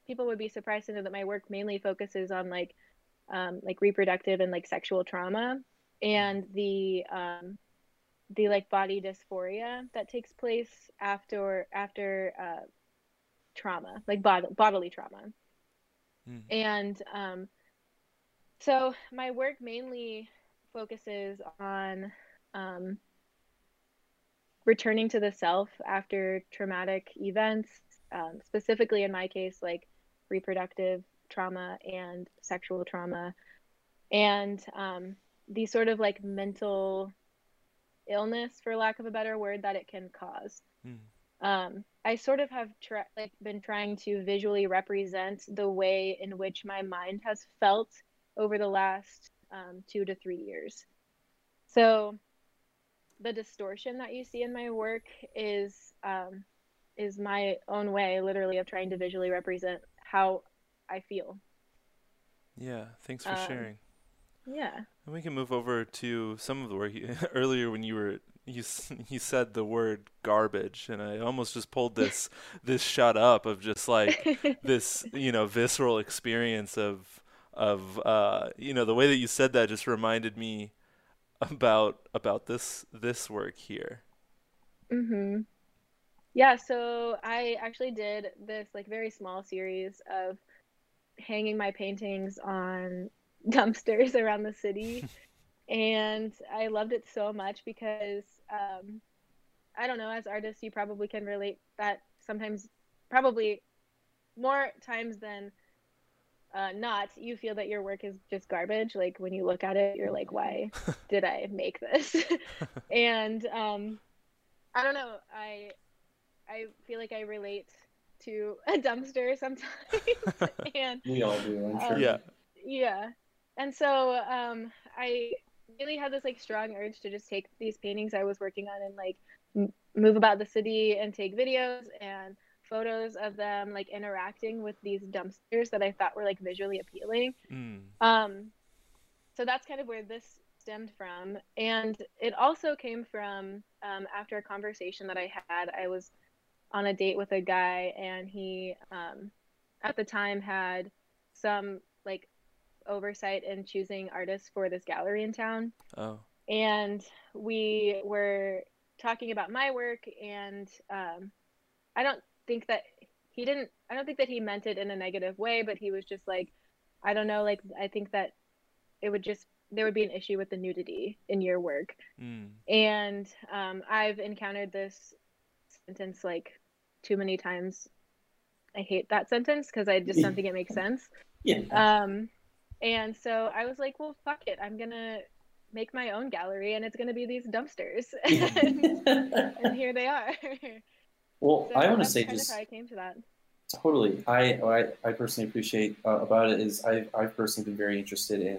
people would be surprised to know that my work mainly focuses on like um, like reproductive and like sexual trauma and the um, the like body dysphoria that takes place after after uh, trauma, like bod- bodily trauma. Mm. And um, so my work mainly focuses on um, returning to the self after traumatic events, um, specifically in my case, like reproductive trauma and sexual trauma, and um, the sort of like mental illness, for lack of a better word, that it can cause. Mm. Um, I sort of have tra- like been trying to visually represent the way in which my mind has felt over the last um, two to three years. So the distortion that you see in my work is um, is my own way, literally, of trying to visually represent how I feel. Yeah, thanks for um, sharing. Yeah. And we can move over to some of the work earlier when you were you you said the word garbage and I almost just pulled this this shut up of just like this you know visceral experience of of uh you know the way that you said that just reminded me about about this this work here. Mhm. Yeah, so I actually did this like very small series of hanging my paintings on dumpsters around the city. and I loved it so much because um, I don't know, as artists, you probably can relate that sometimes, probably more times than uh, not, you feel that your work is just garbage. Like when you look at it, you're like, why did I make this? and um, I don't know, I I feel like I relate to a dumpster sometimes. and we all do, I'm sure. Um, yeah. Yeah. And so um, I really had this like strong urge to just take these paintings I was working on and like m- move about the city and take videos and photos of them like interacting with these dumpsters that I thought were like visually appealing. Mm. Um, so that's kind of where this stemmed from, and it also came from um, after a conversation that I had. I was on a date with a guy, and he um, at the time had some like oversight in choosing artists for this gallery in town. Oh. And we were talking about my work, and um, I don't think that he didn't, I don't think that he meant it in a negative way, but he was just like, I don't know, like, I think that it would just, there would be an issue with the nudity in your work. Mm. And um, I've encountered this sentence like too many times. I hate that sentence because I just don't think it makes sense. Yeah. Um, and so I was like, well, fuck it. I'm going to make my own gallery and it's going to be these dumpsters. and, and, here they are. Well, so I want to say just. how I came to that. Totally. I, I, I personally appreciate uh, about it is I've, I've personally been very interested in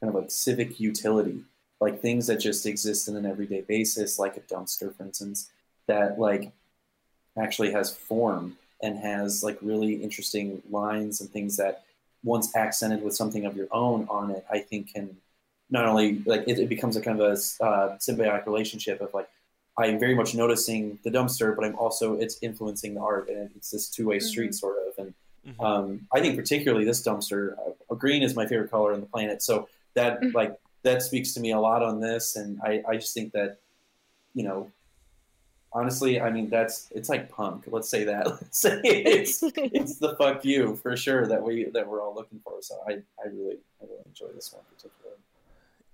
kind of like civic utility, like things that just exist in an everyday basis, like a dumpster, for instance, that like actually has form and has like really interesting lines and things that once accented with something of your own on it, I think can not only like it, it becomes a kind of a uh, symbiotic relationship of like I'm very much noticing the dumpster, but I'm also it's influencing the art, and it's this two way mm-hmm. street sort of. And mm-hmm. um, I think particularly this dumpster, uh, green is my favorite color on the planet, so that mm-hmm. like that speaks to me a lot on this, and I I just think that you know honestly, I mean that's it's like punk. Let's say that. Let's say it's it's the fuck you for sure that we that we're all looking for. So I I really I really enjoy this one particularly.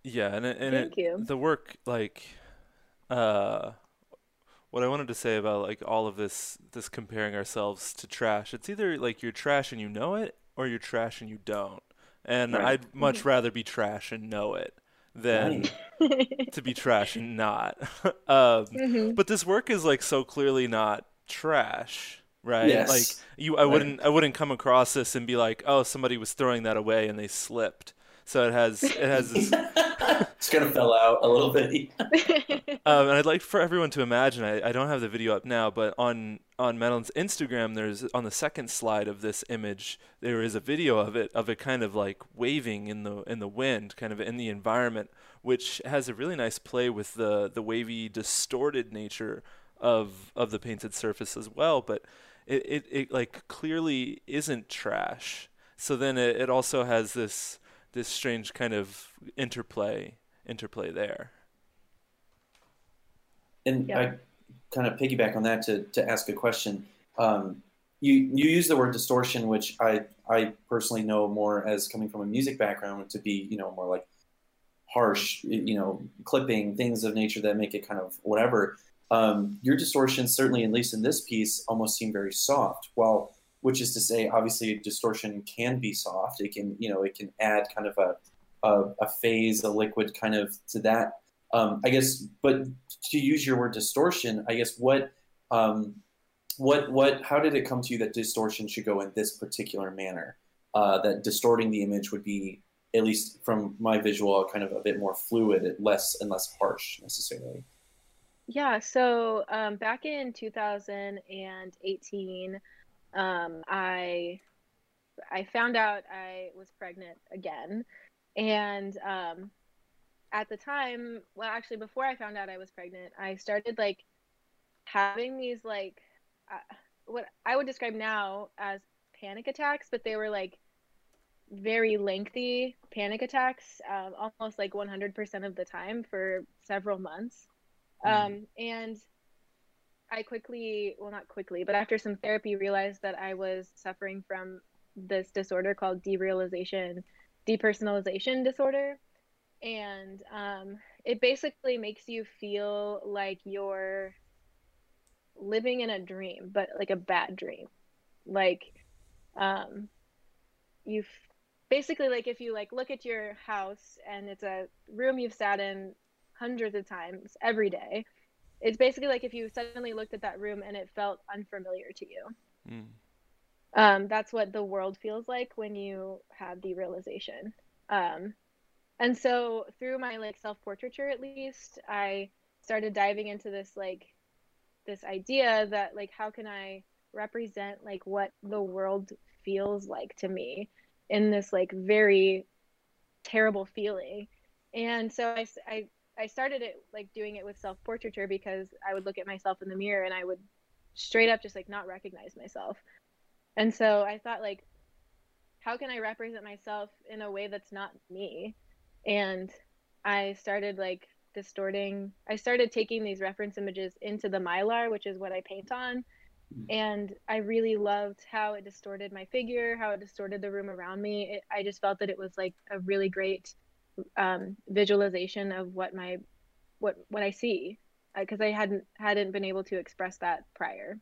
Yeah, and it, and Thank it, you. the work like uh what I wanted to say about like all of this this comparing ourselves to trash. It's either like you're trash and you know it or you're trash and you don't. And right. I'd much mm-hmm. rather be trash and know it than to be trash and not. um, mm-hmm. But this work is like so clearly not trash, right? Yes. Like you, I right. wouldn't, I wouldn't come across this and be like, oh, somebody was throwing that away and they slipped. So it has, it has this. it's gonna fell out a little bit. um, and I'd like for everyone to imagine. I, I don't have the video up now, but on on Madeline's Instagram, there's on the second slide of this image, there is a video of it of it kind of like waving in the in the wind, kind of in the environment, which has a really nice play with the the wavy, distorted nature of of the painted surface as well. But it it, it like clearly isn't trash. So then it, it also has this this strange kind of interplay interplay there. and yeah. I kind of piggyback on that to to ask a question. Um, you you use the word distortion, which I I personally know more as coming from a music background to be you know more like harsh, you know, clipping things of nature that make it kind of whatever. Um, your distortion, certainly, at least in this piece, almost seem very soft. Well, which is to say, obviously, distortion can be soft. It can, you know, it can add kind of a a, a phase, a liquid kind of to that. Um, I guess, but to use your word distortion, I guess what um, what what how did it come to you that distortion should go in this particular manner? Uh, that distorting the image would be at least from my visual kind of a bit more fluid, less and less harsh necessarily. Yeah, so um, back in 2018, um, I I found out I was pregnant again, and um, at the time, well, actually, before I found out I was pregnant, I started like having these like uh, what I would describe now as panic attacks, but they were like very lengthy panic attacks, um, almost like 100% of the time for several months. Mm. Um, and I quickly, well, not quickly, but after some therapy, realized that I was suffering from this disorder called derealization, depersonalization disorder. And um, it basically makes you feel like you're living in a dream, but like a bad dream. Like, um, you basically like if you like look at your house and it's a room you've sat in hundreds of times every day it's basically like if you suddenly looked at that room and it felt unfamiliar to you mm. Um, that's what the world feels like when you have derealization. Um, and so through my like self-portraiture at least i started diving into this like this idea that like how can i represent like what the world feels like to me in this like very terrible feeling. And so I, I i started it like doing it with self portraiture because i would look at myself in the mirror and i would straight up just like not recognize myself and so i thought like how can i represent myself in a way that's not me and i started like distorting i started taking these reference images into the mylar which is what i paint on and I really loved how it distorted my figure, how it distorted the room around me. It, I just felt that it was like a really great um, visualization of what my what what I see because uh, I hadn't hadn't been able to express that prior.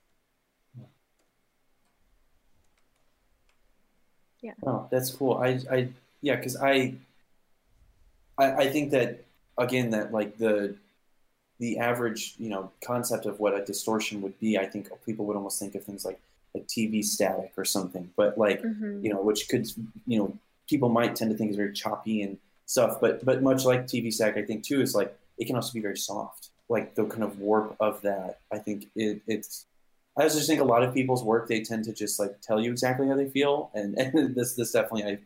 Yeah. Oh, that's cool. I I yeah, because I, I I think that again that like the the average, you know, concept of what a distortion would be, I think people would almost think of things like like TV static or something. But like, mm-hmm. you know, which could, you know, people might tend to think is very choppy and stuff. But but much like TV static, I think too is like it can also be very soft. Like the kind of warp of that, I think it, it's. I just think a lot of people's work they tend to just like tell you exactly how they feel, and, and this this definitely I.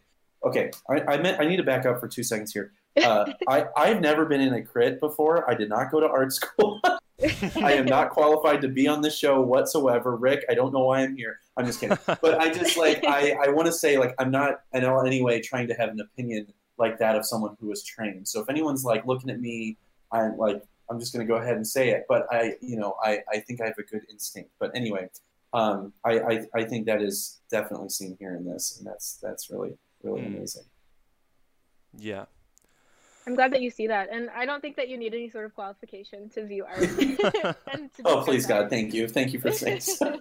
Okay, I, I meant I need to back up for two seconds here. Uh, I, I've never been in a crit before. I did not go to art school. I am not qualified to be on the show whatsoever. Rick, I don't know why I'm here. I'm just kidding. But I just like I, I want to say like I'm not in any way trying to have an opinion like that of someone who was trained. So if anyone's like looking at me, I'm like I'm just going to go ahead and say it. But I you know I, I think I have a good instinct. But anyway, um, I, I I think that is definitely seen here in this, and that's that's really really mm. amazing. Yeah, I'm glad that you see that, and I don't think that you need any sort of qualification to view art. to oh, please, God, thank you, thank you for saying so.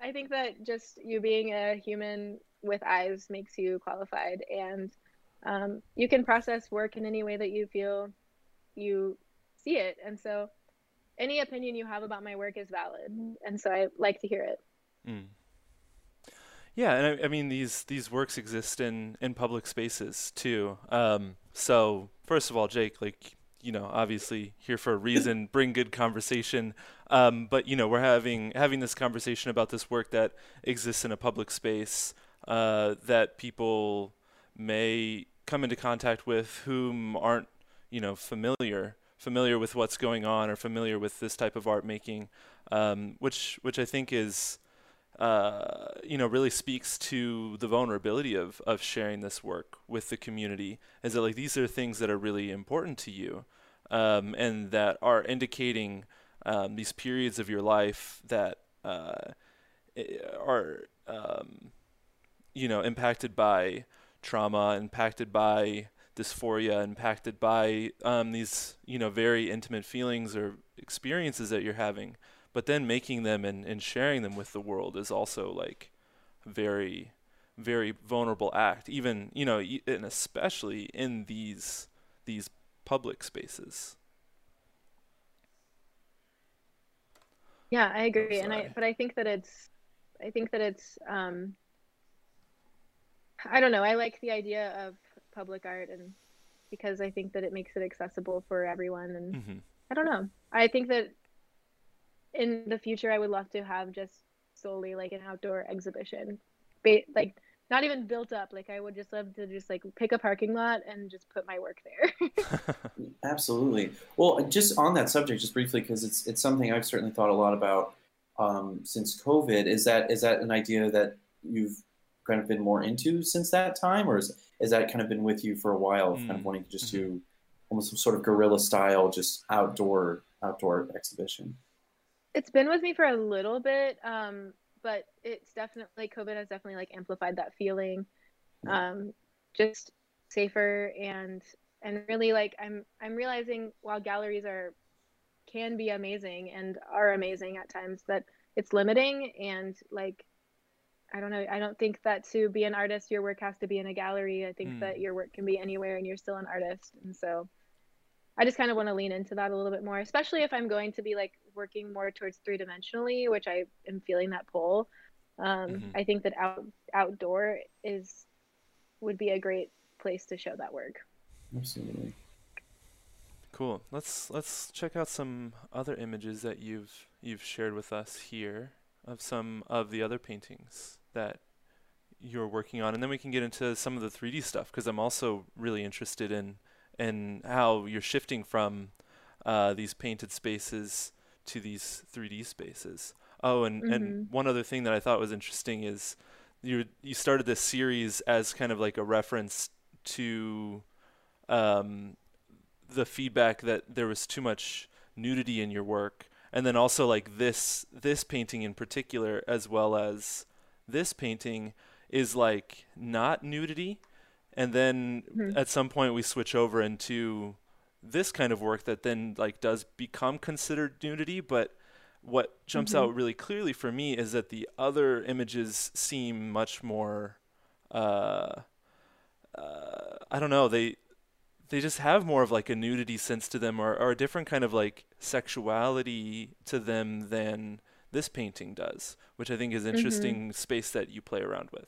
I think that just you being a human with eyes makes you qualified, and um, you can process work in any way that you feel you see it. And so, any opinion you have about my work is valid, and so I like to hear it. Mm. Yeah, and I, I, mean these these works exist in in public spaces too. Um, so first of all, Jake, like you know, obviously here for a reason, bring good conversation. Um, but you know, we're having having this conversation about this work that exists in a public space uh, that people may come into contact with whom aren't you know familiar familiar with what's going on or familiar with this type of art making, um, which which I think is uh, you know, really speaks to the vulnerability of, of sharing this work with the community. Is that like these are things that are really important to you, um, and that are indicating um, these periods of your life that uh, are um, you know impacted by trauma, impacted by dysphoria, impacted by um, these you know very intimate feelings or experiences that you're having. But then making them and, and sharing them with the world is also like very very vulnerable act even you know and especially in these these public spaces yeah i agree and i but i think that it's i think that it's um i don't know i like the idea of public art and because i think that it makes it accessible for everyone and mm-hmm. i don't know i think that in the future i would love to have just solely like an outdoor exhibition ba- like not even built up. Like I would just love to just like pick a parking lot and just put my work there. Absolutely. Well, just on that subject, just briefly, because it's it's something I've certainly thought a lot about um, since COVID. Is that is that an idea that you've kind of been more into since that time, or is is that kind of been with you for a while, mm. kind of mm. wanting to just mm-hmm. do almost some sort of guerrilla style, just outdoor outdoor exhibition? It's been with me for a little bit. Um, but it's definitely COVID has definitely like amplified that feeling. Um, just safer and and really like I'm I'm realizing while galleries are can be amazing and are amazing at times that it's limiting and like I don't know I don't think that to be an artist your work has to be in a gallery. I think mm. that your work can be anywhere and you're still an artist. And so I just kind of want to lean into that a little bit more, especially if I'm going to be like working more towards three dimensionally, which I am feeling that pull. Um, mm-hmm. I think that out outdoor is would be a great place to show that work. Absolutely. Cool. Let's let's check out some other images that you've you've shared with us here of some of the other paintings that you're working on, and then we can get into some of the 3D stuff because I'm also really interested in and how you're shifting from uh, these painted spaces to these 3D spaces. Oh, and, mm-hmm. and one other thing that I thought was interesting is you you started this series as kind of like a reference to um, the feedback that there was too much nudity in your work, and then also like this this painting in particular, as well as this painting, is like not nudity and then mm-hmm. at some point we switch over into this kind of work that then like does become considered nudity but what jumps mm-hmm. out really clearly for me is that the other images seem much more uh, uh, I don't know they they just have more of like a nudity sense to them or, or a different kind of like sexuality to them than this painting does which I think is mm-hmm. interesting mm-hmm. space that you play around with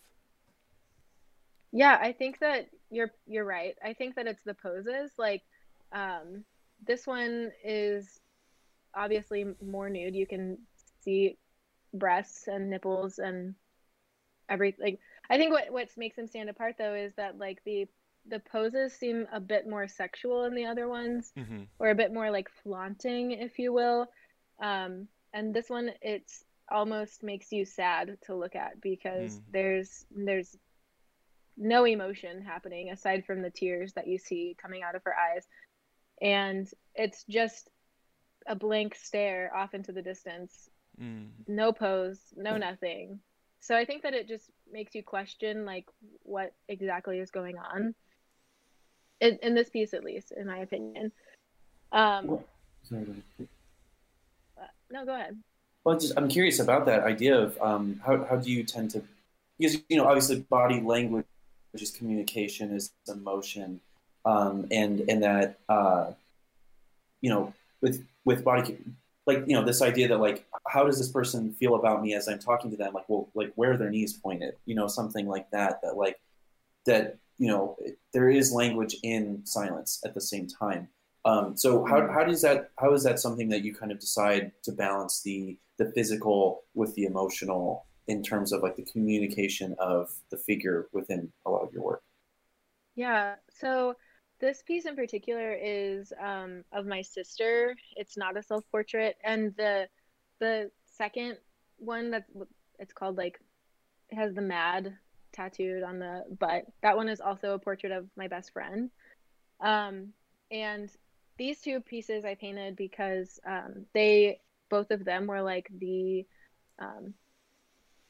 yeah, I think that you're you're right. I think that it's the poses. Like um, this one is obviously more nude. You can see breasts and nipples and everything. like I think what what makes them stand apart though is that like the the poses seem a bit more sexual in the other ones mm-hmm. or a bit more like flaunting if you will um, and this one it's almost makes you sad to look at because mm. there's there's no emotion happening aside from the tears that you see coming out of her eyes. And it's just a blank stare off into the distance. Mm. No pose, no nothing. So I think that it just makes you question like what exactly is going on. In, in this piece at least, in my opinion. Um Sorry. No, go ahead. Well, just, I'm curious about that idea of um, how, how do you tend to, because, you know, obviously body language is communication, is emotion, um, and and that uh, you know with with body like you know this idea that like how does this person feel about me as I'm talking to them? Like well like where are their knees pointed? You know something like that that like that you know there is language in silence at the same time um, so how, how does that how is that something that you kind of decide to balance the the physical with the emotional in terms of like the communication of the figure within a lot of your work? Yeah. So this piece in particular is um, of my sister. It's not a self portrait, and the the second one that's it's called like it has the mad tattooed on the butt. That one is also a portrait of my best friend. Um, and these two pieces I painted because um, they both of them were like the um,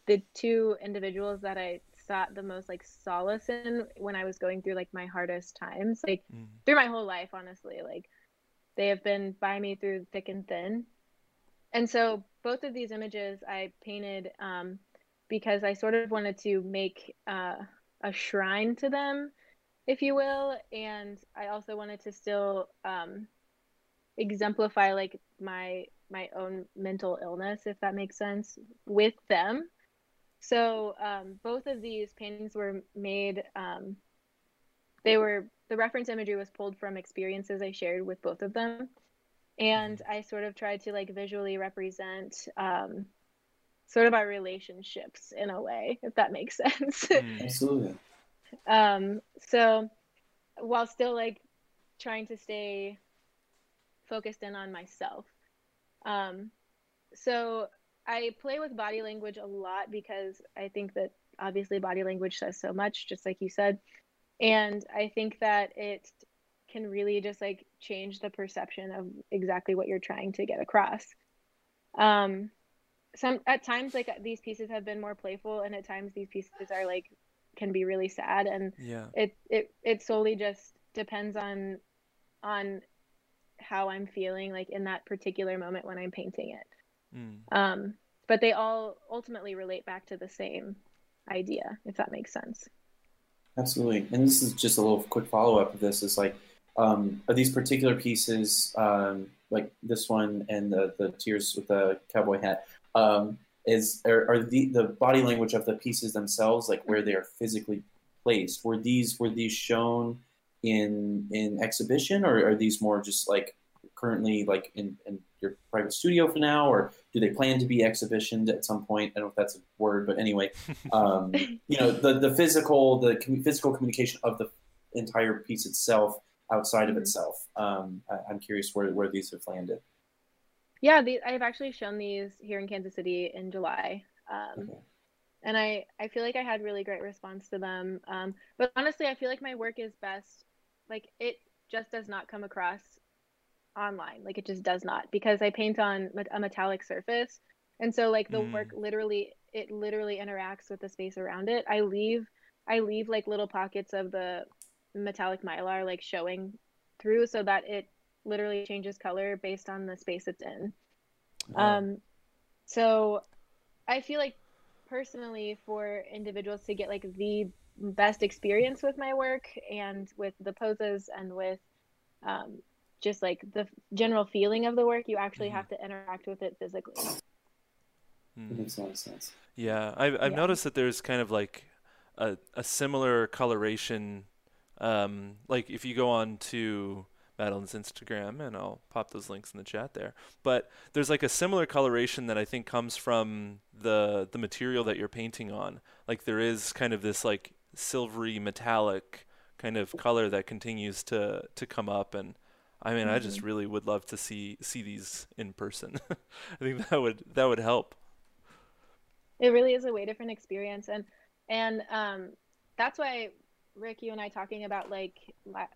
the two individuals that I sought the most like solace in when I was going through like my hardest times, like mm. through my whole life, honestly. Like they have been by me through thick and thin. And so both of these images I painted um, because I sort of wanted to make uh, a shrine to them, if you will, and I also wanted to still um, exemplify like my my own mental illness, if that makes sense, with them. So um, both of these paintings were made. Um, they were the reference imagery was pulled from experiences I shared with both of them, and I sort of tried to like visually represent um, sort of our relationships in a way, if that makes sense. Mm. Absolutely. Um, so while still like trying to stay focused in on myself. Um, so I play with body language a lot because I think that obviously body language says so much, just like you said. And I think that it can really just like change the perception of exactly what you're trying to get across. Um, some at times like these pieces have been more playful, and at times these pieces are like can be really sad, and yeah, it it it solely just depends on on how I'm feeling like in that particular moment when I'm painting it. Mm. Um, but they all ultimately relate back to the same idea, if that makes sense. Absolutely. And this is just a little quick follow up of this is like, um, are these particular pieces, um, like this one and the, the tears with the cowboy hat, um, is are, are the, the body language of the pieces themselves, like where they are physically placed? Were these were these shown in in exhibition, or are these more just like currently like in, in your private studio for now, or do they plan to be exhibitioned at some point? I don't know if that's a word, but anyway, um, you know, the the physical the com- physical communication of the entire piece itself outside of mm-hmm. itself. Um, I, am curious where where these have landed. Yeah, the, I've actually shown these here in Kansas City in July. Um, okay. And I, I feel like I had really great response to them. Um, but honestly, I feel like my work is best like it just does not come across online like it just does not because i paint on a metallic surface and so like the mm. work literally it literally interacts with the space around it i leave i leave like little pockets of the metallic mylar like showing through so that it literally changes color based on the space it's in um so i feel like personally for individuals to get like the best experience with my work and with the poses and with um, just like the general feeling of the work, you actually mm-hmm. have to interact with it physically. Mm. makes a lot of sense. Yeah, I've, I've yeah. noticed that there's kind of like a, a similar coloration. Um, like if you go on to Madeline's Instagram, and I'll pop those links in the chat there. But there's like a similar coloration that I think comes from the the material that you're painting on. Like there is kind of this like silvery metallic kind of color that continues to to come up and I mean mm-hmm. I just mm-hmm. really would love to see see these in person. I think that would that would help. It really is a way different experience and and um that's why Rick you and I talking about like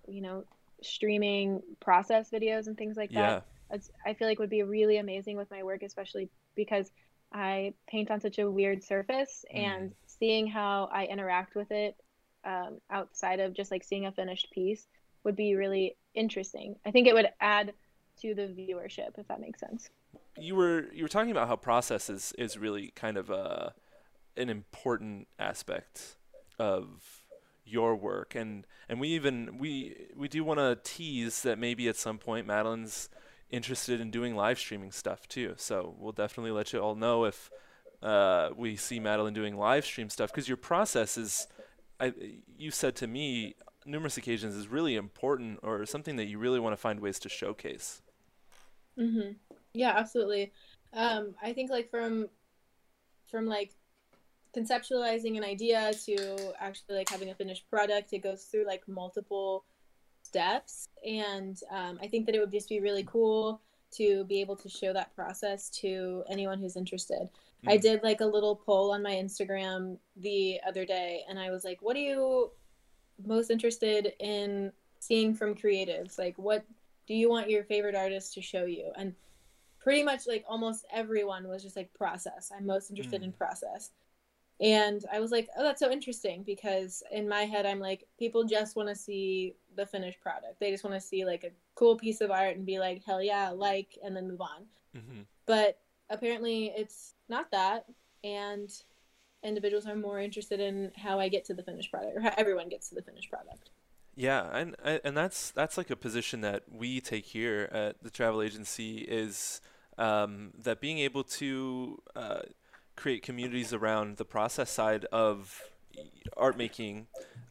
you know streaming process videos and things like that. Yeah. I feel like would be really amazing with my work especially because I paint on such a weird surface mm. and seeing how I interact with it um, outside of just like seeing a finished piece would be really interesting. I think it would add to the viewership if that makes sense. You were you were talking about how process is, is really kind of a uh, an important aspect of your work and and we even we we do want to tease that maybe at some point Madeline's interested in doing live streaming stuff too. So we'll definitely let you all know if uh, we see Madeline doing live stream stuff because your process is, I, you said to me numerous occasions, is really important or something that you really want to find ways to showcase. Mm-hmm. Yeah, absolutely. Um, I think like from from like conceptualizing an idea to actually like having a finished product, it goes through like multiple steps, and um, I think that it would just be really cool to be able to show that process to anyone who's interested. I mm. did like a little poll on my Instagram the other day and I was like, what are you most interested in seeing from creatives? Like what do you want your favorite artist to show you? And pretty much like almost everyone was just like process. I'm most interested Mm. in process. And I was like, oh, that's so interesting because in my head, I'm like, people just want to see the finished product. They just want to see like a cool piece of art and be like, hell yeah, like, and then move on. hmm But apparently, it's not that. And individuals are more interested in how I get to the finished product or how everyone gets to the finished product. Yeah, and and and that's that's like a position that we take here at the travel agency is um, that being able to uh, create communities around the process side of art making,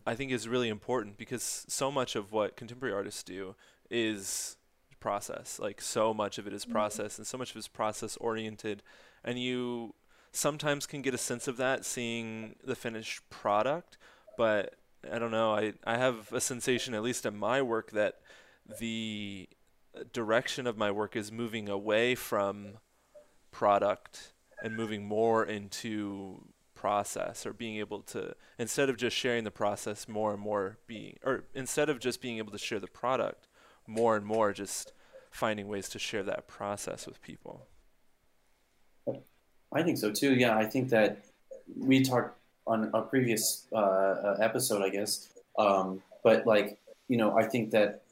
I think is really important because so much of what contemporary artists do is process. Like so much of it is Mhm. process, and so much of it is process oriented, and you sometimes can get a sense of that seeing the finished product, but I don't know. I, I have a sensation, at least in my work, that the direction of my work is moving away from product and moving more into process or being able to instead of just sharing the process more and more being or instead of just being able to share the product more and more just finding ways to share that process with people I think so too. Yeah, I think that we talked on a previous uh, uh, episode, I guess. Um, but like, you know, I think that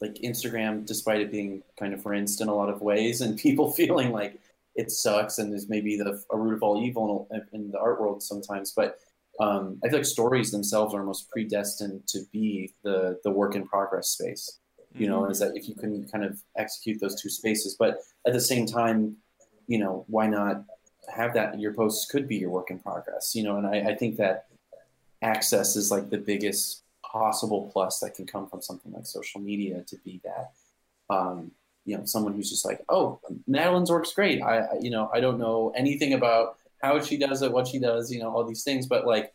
like Instagram, despite it being kind of rinsed in a lot of ways, and people feeling like it sucks and is maybe the a root of all evil in, in the art world sometimes, but um, I feel like stories themselves are almost predestined to be the the work in progress space. You know, is that if you can kind of execute those two spaces, but at the same time, you know, why not have that? Your posts could be your work in progress, you know, and I, I think that access is like the biggest possible plus that can come from something like social media to be that. Um, you know, someone who's just like, oh, Madeline's work's great. I, I, you know, I don't know anything about how she does it, what she does, you know, all these things, but like,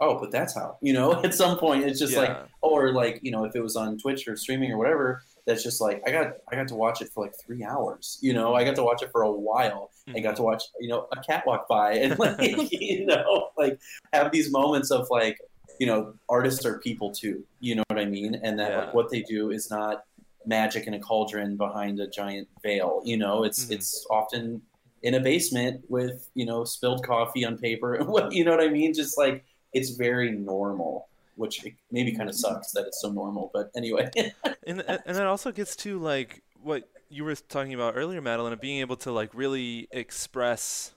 oh, but that's how, you know, at some point it's just like, or like, you know, if it was on Twitch or streaming or whatever, that's just like, I got, I got to watch it for like three hours, you know, I got to watch it for a while. I got to mm-hmm. watch, you know, a cat walk by and like, you know, like have these moments of like, you know, artists are people too, you know what I mean? And that Yeah. like what they do is not magic in a cauldron behind a giant veil, you know, it's, Mhm. it's often in a basement with, you know, spilled coffee on paper and what, you know what I mean? Just like, it's very normal, which maybe kind of sucks that it's so normal, but anyway. and and and that also gets to like what you were talking about earlier, Madeline, of being able to like really express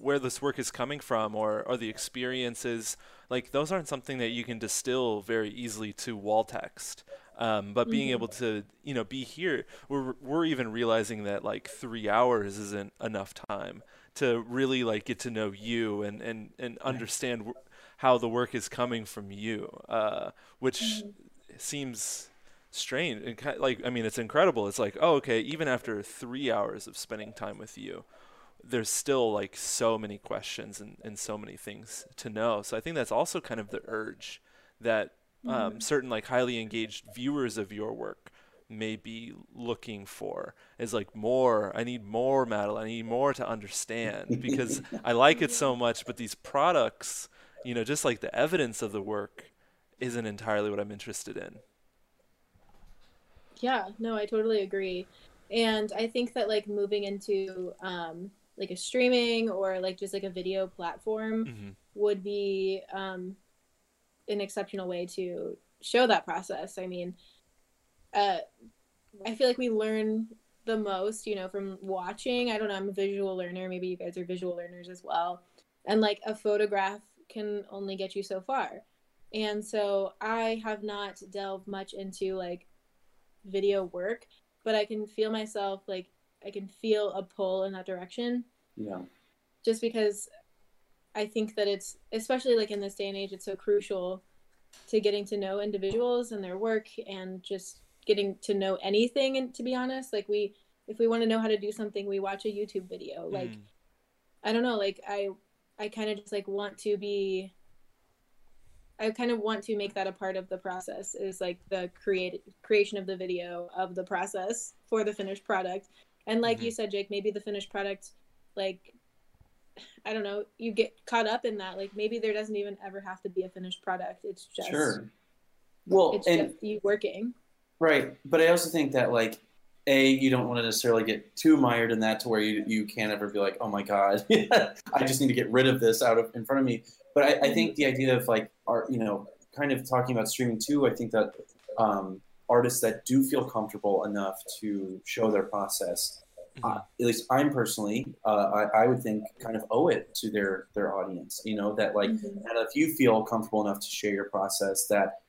where this work is coming from or or the experiences. Like those aren't something that you can distill very easily to wall text. Um, but being Mhm. able to, you know, be here, we're we're even realizing that like three hours isn't enough time to really like get to know you and and and understand wh- how the work is coming from you, uh, which Mhm. seems strange and ki- like I mean it's incredible. It's like oh okay, even after three hours of spending time with you, there's still like so many questions and, and so many things to know. So I think that's also kind of the urge that um, Mhm. certain like highly engaged viewers of your work may be looking for is like more i need more Madeline. i need more to understand because i like it so much but these products you know just like the evidence of the work isn't entirely what i'm interested in Yeah, no, I totally agree. And I think that like moving into um like a streaming or like just like a video platform hmm would be um an exceptional way to show that process. I mean, uh I feel like we learn the most, you know, from watching. I don't know, I'm a visual learner, maybe you guys are visual learners as well. And like a photograph can only get you so far. And so I have not delved much into like video work, but I can feel myself like I can feel a pull in that direction yeah. just because I think that it's especially like in this day and age it's so crucial to getting to know individuals and their work and just getting to know anything and to be honest like we if we want to know how to do something we watch a YouTube video like Mm. I don't know like I I kind of just like want to be I kind of want to make that a part of the process is like the create creation of the video of the process for the finished product. And like you said, Jake, maybe the finished product, like I don't know, you get caught up in that. Like maybe there doesn't even ever have to be a finished product. It's just Sure. Well, it's and just you working. Right, but I also think that like a you don't want to necessarily get too mired in that to where you you can't ever be like oh my god I just need to get rid of this out of in front of me. But I, I think the idea of like art, you know, kind of talking about streaming too. I think that um, artists that do feel comfortable enough to show their process, uh, at least I'm personally, uh, I, I would think kind of owe it to their their audience. You know that like Mhm. and if you feel comfortable enough to share your process that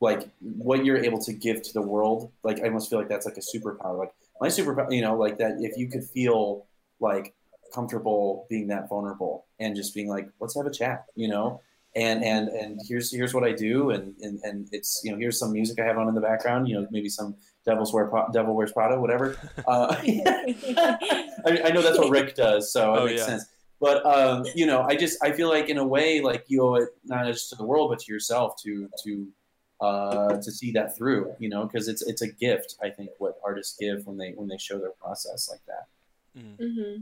like what you're able to give to the world like i almost feel like that's like a superpower like my superpower you know like that if you could feel like comfortable being that vulnerable and just being like let's have a chat you know and and and here's here's what i do and and, and it's you know here's some music i have on in the background you know maybe some devil's wear devil wears prada whatever uh, I, I know that's what rick does so it Oh, makes yeah. sense but um, you know, I just I feel like in a way, like you owe it not just to the world, but to yourself to to uh, to see that through. You know, because it's it's a gift. I think what artists give when they when they show their process like that. Mm. hmm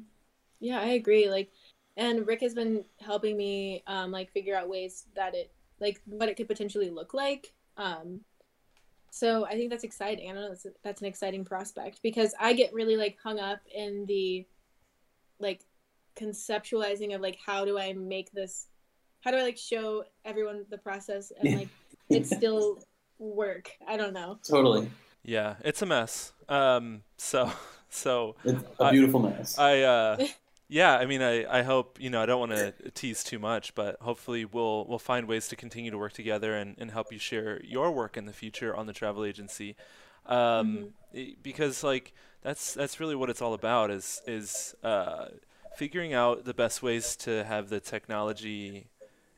Yeah, I agree. Like, and Rick has been helping me, um, like figure out ways that it, like, what it could potentially look like. Um, so I think that's exciting. I don't know. That's, that's an exciting prospect because I get really like hung up in the, like, conceptualizing of like how do I make this, how do I like show everyone the process and like it still work. I don't know. Totally, Yeah, it's a mess. Um, so so it's a I- beautiful mess. I uh, yeah, I mean, I, I hope you know I don't want to tease too much, but hopefully we'll we'll find ways to continue to work together and, and help you share your work in the future on the travel agency, um, i- because like that's that's really what it's all about is is uh, figuring out the best ways to have the technology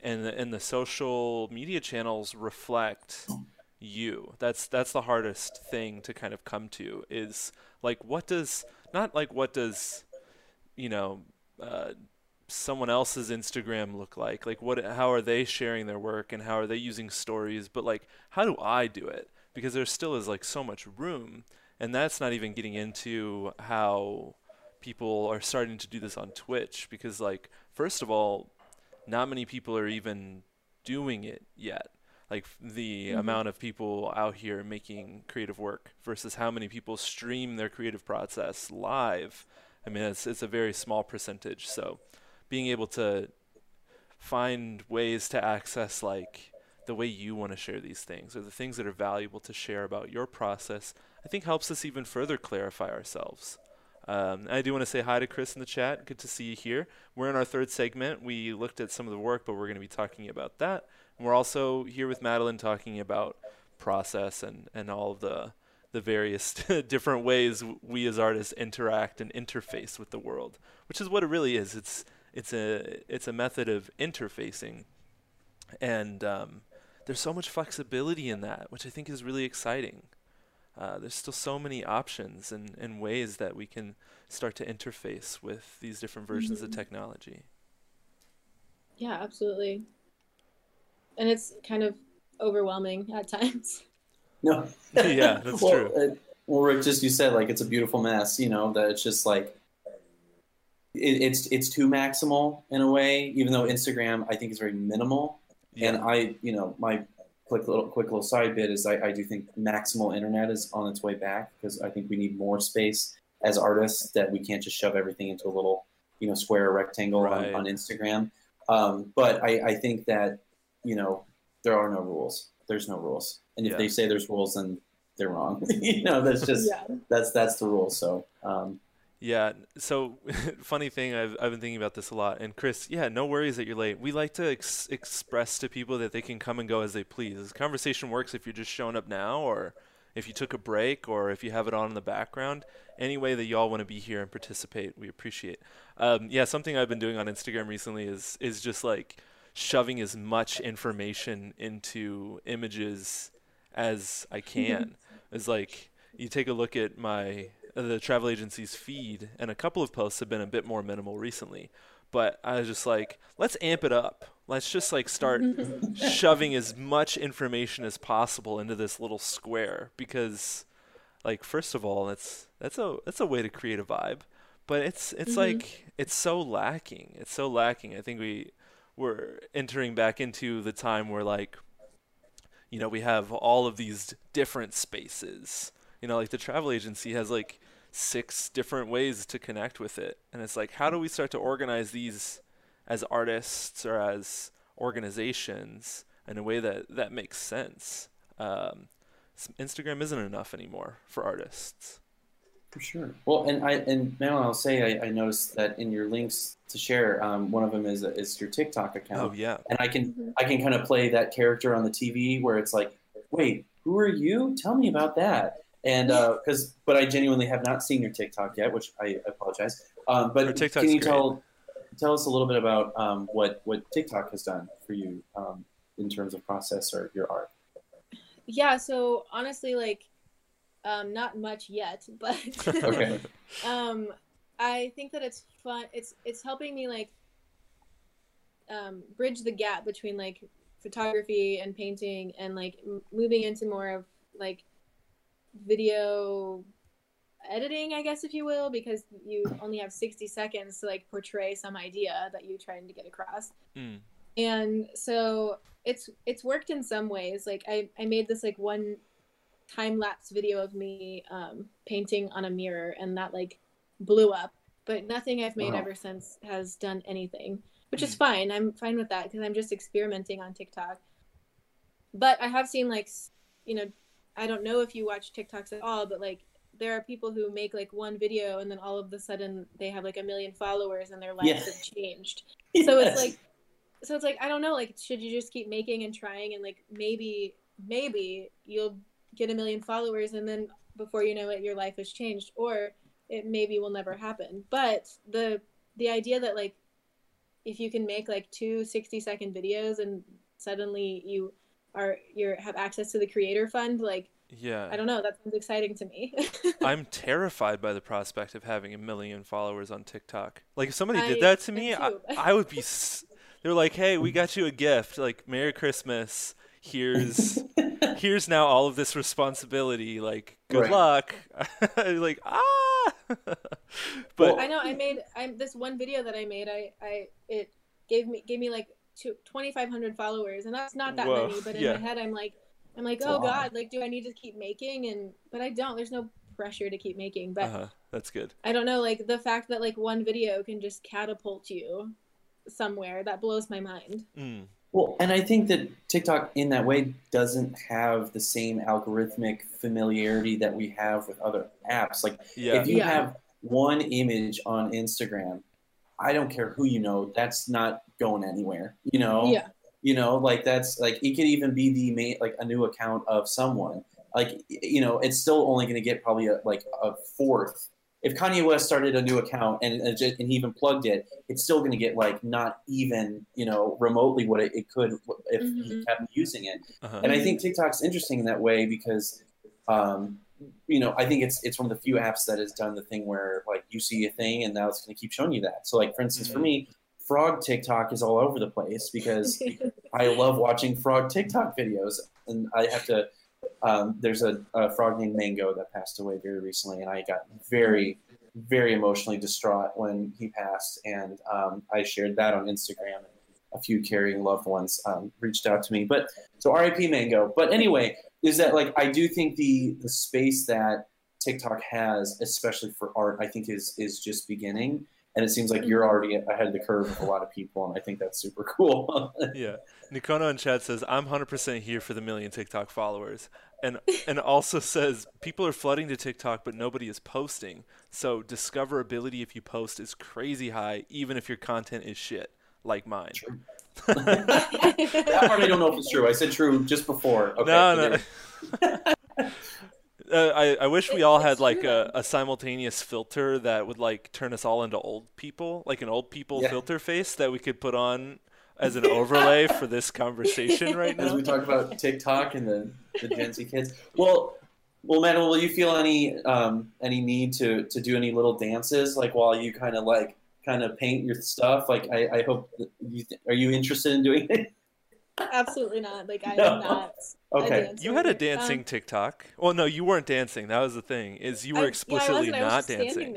and the, and the social media channels reflect you. That's that's the hardest thing to kind of come to is like what does not like what does you know uh, someone else's Instagram look like? Like what how are they sharing their work and how are they using stories? But like how do I do it? Because there still is like so much room and that's not even getting into how people are starting to do this on Twitch because like first of all not many people are even doing it yet like the Mhm. amount of people out here making creative work versus how many people stream their creative process live i mean it's it's a very small percentage so being able to find ways to access like the way you want to share these things or the things that are valuable to share about your process i think helps us even further clarify ourselves um, I do want to say hi to Chris in the chat. Good to see you here. We're in our third segment. We looked at some of the work, but we're going to be talking about that. And we're also here with Madeline talking about process and, and all of the the various different ways we as artists interact and interface with the world, which is what it really is. It's it's a it's a method of interfacing, and um, there's so much flexibility in that, which I think is really exciting. Uh, there's still so many options and, and ways that we can start to interface with these different versions of Mhm. technology. Yeah, absolutely. And it's kind of overwhelming at times. No. Yeah, that's well, true. Uh, well, Rick, just you said like it's a beautiful mess. You know that it's just like it, it's it's too maximal in a way. Even though Instagram, I think, is very minimal. And I, you know, my quick little quick little side bit is I, I do think maximal internet is on its way back because I think we need more space as artists that we can't just shove everything into a little, you know, square or rectangle Right. on, on Instagram. Um, but I, I think that, you know, there are no rules. There's no rules. And if Yeah. they say there's rules, then they're wrong. you know, that's just yeah. that's that's the rule. So um, Yeah. So, funny thing, I've, I've been thinking about this a lot. And Chris, yeah, no worries that you're late. We like to ex- express to people that they can come and go as they please. This conversation works if you're just showing up now, or if you took a break, or if you have it on in the background. Any way that y'all want to be here and participate, we appreciate. Um, yeah, something I've been doing on Instagram recently is is just like shoving as much information into images as I can. It's like you take a look at my uh, the travel agency's feed, and a couple of posts have been a bit more minimal recently. But I was just like, let's amp it up. Let's just like start shoving as much information as possible into this little square because, like, first of all, that's that's a that's a way to create a vibe. But it's it's Mhm. like it's so lacking. It's so lacking. I think we we're entering back into the time where like you know, we have all of these different spaces. You know, like the travel agency has like six different ways to connect with it. And it's like, how do we start to organize these as artists or as organizations in a way that, that makes sense? Um, Instagram isn't enough anymore for artists. For sure. Well, and I and Madeline, I'll say I, I noticed that in your links to share, um, one of them is is your TikTok account. Oh yeah. And I can. I can kind of play that character on the TV where it's like, wait, who are you? Tell me about that. And because, uh, but I genuinely have not seen your TikTok yet, which I apologize. Um, but can you tell tell us a little bit about um, what what TikTok has done for you um, in terms of process or your art? Yeah. So honestly, like um, not much yet, but okay. um, I think that it's fun. It's it's helping me like um, bridge the gap between like photography and painting and like m- moving into more of like video editing i guess if you will because you only have 60 seconds to like portray some idea that you're trying to get across mm. and so it's it's worked in some ways like i i made this like one time lapse video of me um, painting on a mirror, and that like blew up. But nothing I've made wow. ever since has done anything, which is hmm. fine. I'm fine with that because I'm just experimenting on TikTok. But I have seen like, you know, I don't know if you watch TikToks at all, but like there are people who make like one video and then all of a sudden they have like a million followers and their lives yes. have changed. Yes. So it's like so it's like I don't know, like should you just keep making and trying and like maybe maybe you'll get a million followers and then before you know it your life has changed or it maybe will never happen. But the the idea that like if you can make like two 60 second videos and suddenly you are you have access to the creator fund like yeah. I don't know that sounds exciting to me. I'm terrified by the prospect of having a million followers on tiktok. Like if somebody did that to me I, I would be they're like hey we got you a gift. Like merry christmas. Here's here's now all of this responsibility like good right. luck like ah but i know i made i'm this one video that i made i i it gave me gave me like 2500 followers and that's not that Whoa. many but in yeah. my head i'm like i'm like oh god like do i need to keep making and but i don't there's no pressure to keep making but uh-huh. that's good i don't know like the fact that like one video can just catapult you somewhere that blows my mind mm. Well, and I think that TikTok in that way doesn't have the same algorithmic familiarity that we have with other apps. Like yeah. if you yeah. have one image on Instagram, I don't care who you know, that's not going anywhere. You know? Yeah. You know, like that's like it could even be the main like a new account of someone. Like you know, it's still only going to get probably a, like a fourth if Kanye West started a new account and and, just, and he even plugged it, it's still going to get like not even you know remotely what it, it could if mm-hmm. he kept using it. Uh-huh. And I think TikTok's interesting in that way because, um, you know, I think it's it's one of the few apps that has done the thing where like you see a thing and now it's going to keep showing you that. So like for instance, mm-hmm. for me, frog TikTok is all over the place because I love watching frog TikTok videos, and I have to um, there's a, a, frog named Mango that passed away very recently, and I got very, very emotionally distraught when he passed. And um, I shared that on Instagram. And a few caring loved ones um, reached out to me, but so RIP Mango. But anyway, is that like I do think the the space that TikTok has, especially for art, I think is is just beginning and it seems like you're mm-hmm. already ahead of the curve with a lot of people, and I think that's super cool. yeah, Nikono in chat says I'm 100% here for the million TikTok followers, and and also says people are flooding to TikTok, but nobody is posting. So discoverability if you post is crazy high, even if your content is shit, like mine. that part I don't know if it's true. I said true just before. Okay, no, no. Uh, I, I wish we all had like a, a, simultaneous filter that would like turn us all into old people, like an old people yeah. filter face that we could put on as an overlay for this conversation right now. As we talk about TikTok and the, the Gen Z kids. Well, well, Madeline, will you feel any um, any need to to do any little dances like while you kind of like kind of paint your stuff? Like, I, I hope you th- are you interested in doing it? Absolutely not. Like I no. am not. Okay. You had a dancing um, TikTok. Well, no, you weren't dancing. That was the thing. Is you were I, explicitly yeah, not dancing.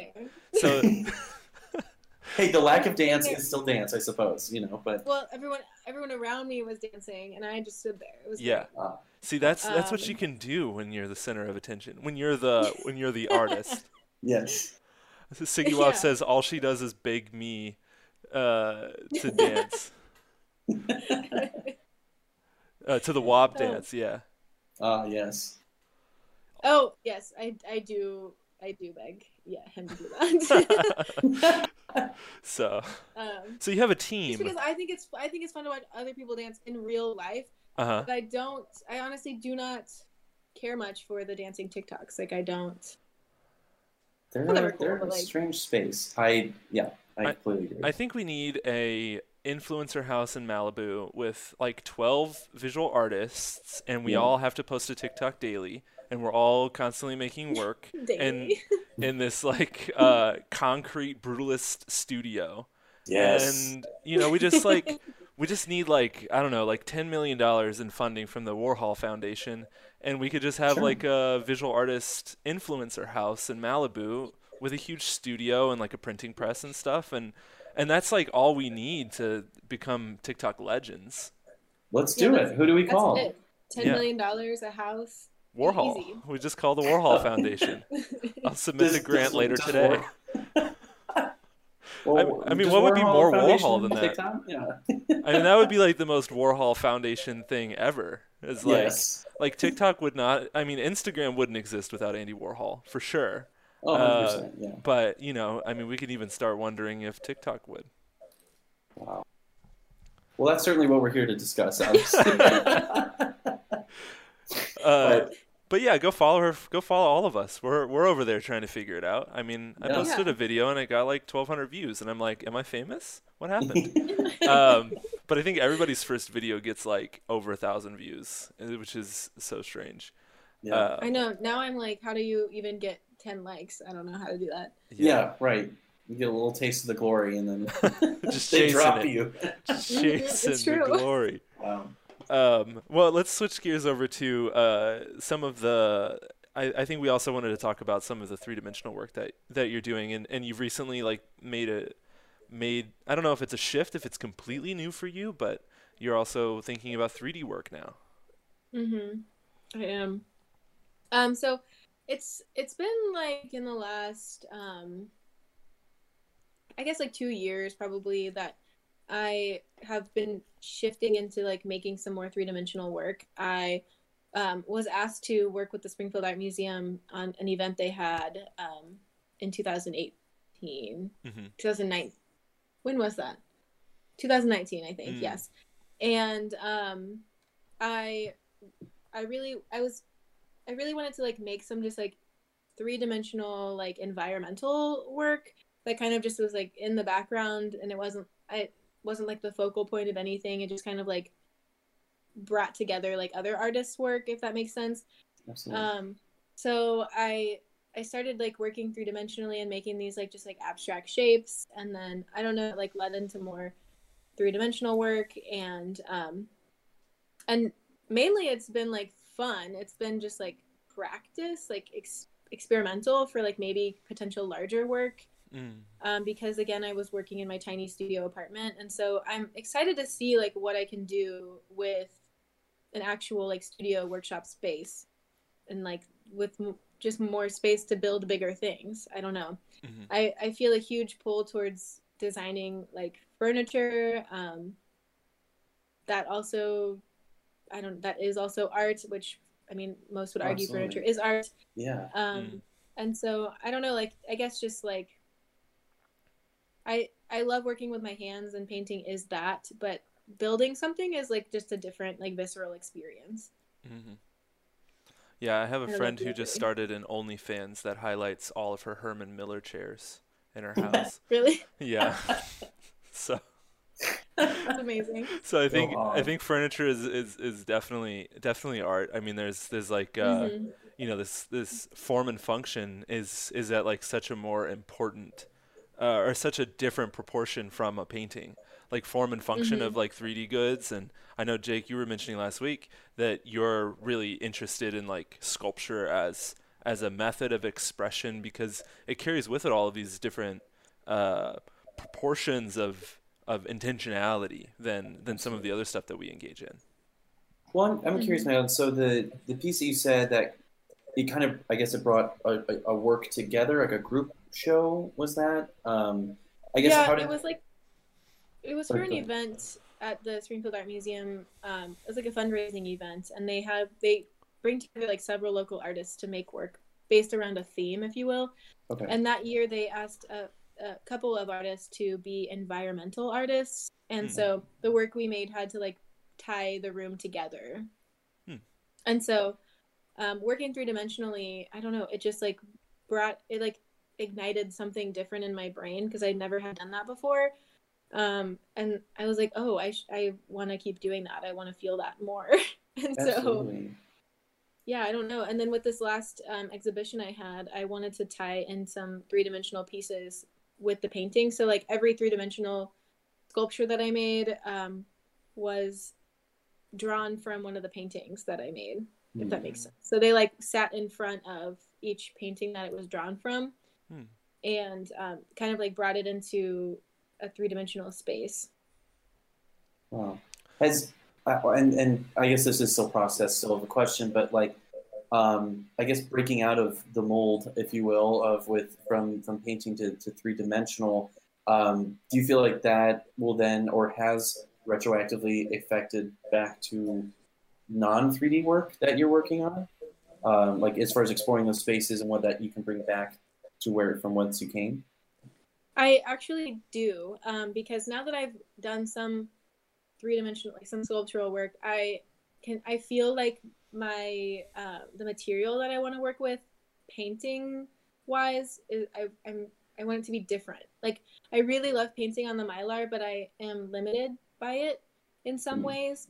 So hey, the lack of dance is still dance, I suppose. You know, but Well, everyone everyone around me was dancing, and I just stood there. It was Yeah. great. uh, See, that's that's what Um, you can do when you're the center of attention. When you're the when you're the artist. yes, Siggy Wop Yeah. says all she does is beg me uh, to dance. Uh, to the WAP Oh. dance, yeah. ah, yes. oh yes, I I do I do beg yeah him to do that. so, um, so you have a team. because I think it's I think it's fun to watch other people dance in real life, Uh huh. but I don't. I honestly do not care much for the dancing TikToks. Like I don't. They're Well, they were cool, they're but, a like- strange space. I yeah, I, I- agree. I think we need a influencer house in Malibu with like 12 visual artists, and we Yeah. all have to post a TikTok daily, and we're all constantly making work Daily. in this like uh, concrete brutalist studio. yes. And you know, we just like we just need like I don't know, like 10 million dollars in funding from the Warhol Foundation, and we could just have Sure. like a visual artist influencer house in Malibu with a huge studio and like a printing press and stuff, and and that's like all we need to become TikTok legends. Let's do that's- it. Who do we call? it. Ten Yeah. million dollars a house. Warhol. Easy. We just call the Warhol Foundation. I'll submit Does- the grant does- later does today. Well, I mean, does what would be more Foundation Warhol than that? TikTok? Yeah. I mean, that would be like the most Warhol Foundation thing ever. Is like yes. like TikTok would not. I mean, Instagram wouldn't exist without Andy Warhol for sure. Oh, uh, 100%. yeah. But you know, I mean, we could even start wondering if TikTok would. Wow. Well, that's certainly what we're here to discuss. Obviously. Uh, But- but yeah, go follow her. Go follow all of us. We're we're over there trying to figure it out. I mean, I Yeah. posted Yeah. a video and it got like 1,200 views, and I'm like, am I famous? What happened? um, but I think everybody's first video gets like over a thousand views, uh, which is so strange. Yeah. Uh, I know. Now I'm like, how do you even get ten likes? I don't know how to do that. yeah. right. You get a little taste of the glory, and then Just they chasing drop it. you. Just It's chasing the glory. Wow. Um, well, let's switch gears over to uh, some of the. I, I think we also wanted to talk about some of the three dimensional work that, that you're doing, and, and you've recently like made a made. I don't know if it's a shift, if it's completely new for you, but you're also thinking about 3D work now. Mm-hmm. I am. Um, so it's it's been like in the last um I guess like two years probably that I have been shifting into like making some more three dimensional work. I um, was asked to work with the Springfield Art Museum on an event they had um, in 2018. Mm-hmm. 2009 when was that 2019 i think Mm. yes and um i i really i was i really wanted to like make some just like three-dimensional like environmental work that kind of just was like in the background and it wasn't i wasn't like the focal point of anything it just kind of like brought together like other artists work if that makes sense Absolutely. um, so I I started like working three dimensionally and making these like just like abstract shapes, and then I don't know, it, like led into more three dimensional work, and um, and mainly it's been like fun. It's been just like practice, like ex- experimental for like maybe potential larger work Mm. um, because again i was working in my tiny studio apartment and so i'm excited to see like what i can do with an actual like studio workshop space and like with m- just more space to build bigger things i don't know Mhm. I, I feel a huge pull towards designing like furniture um, that also i don't that is also art which i mean most would argue Absolutely. furniture is art yeah. um Mm. and so i don't know like i guess just like i i love working with my hands and painting is that but building something is like just a different like visceral experience Mm-hmm. Yeah, I have a I friend who just started an OnlyFans that highlights all of her Herman Miller chairs in her house. really yeah. so that's amazing so I think I think furniture is, is, is definitely definitely art. I mean there's there's like uh Mhm. you know this this form and function is is at like such a more important uh, or such a different proportion from a painting like form and function Mhm. of like 3d goods and i know jake you were mentioning last week that you're really interested in like sculpture as as a method of expression because it carries with it all of these different uh, proportions of of intentionality than than some of the other stuff that we engage in. Well, I'm, I'm curious, Madeline. So the the piece that you said that it kind of, I guess, it brought a, a, a work together, like a group show. Was that? Um, I guess. yeah, how did, it was like it was for an event at the Springfield Art Museum. Um, it was like a fundraising event, and they have they bring together like several local artists to make work based around a theme, if you will. Okay. And that year, they asked a, a couple of artists to be environmental artists, and Hmm. so the work we made had to like tie the room together. Hmm. And so, um, working three dimensionally, I don't know, it just like brought it like ignited something different in my brain because I never had done that before. Um, and I was like, oh, I sh- I want to keep doing that. I want to feel that more. and so yeah i don't know and then with this last um, exhibition i had i wanted to tie in some three-dimensional pieces with the painting. So like every three-dimensional sculpture that i made um, was drawn from one of the paintings that i made if that makes sense. So they like sat in front of each painting that it was drawn from Hmm. and um, kind of like brought it into a three-dimensional space. Wow. As uh, and and I guess this is still process, still of a question, but like, um, I guess breaking out of the mold, if you will, of with from from painting to, to three dimensional. Um, do you feel like that will then or has retroactively affected back to non three D work that you're working on? Um, like as far as exploring those spaces and what that you can bring back to where from whence you came. I actually do, um, because now that I've done some three dimensional, like some sculptural work, I can I feel like my uh, the material that I want to work with, painting wise, is I I'm I want it to be different. Like I really love painting on the mylar, but I am limited by it in some Mm. ways,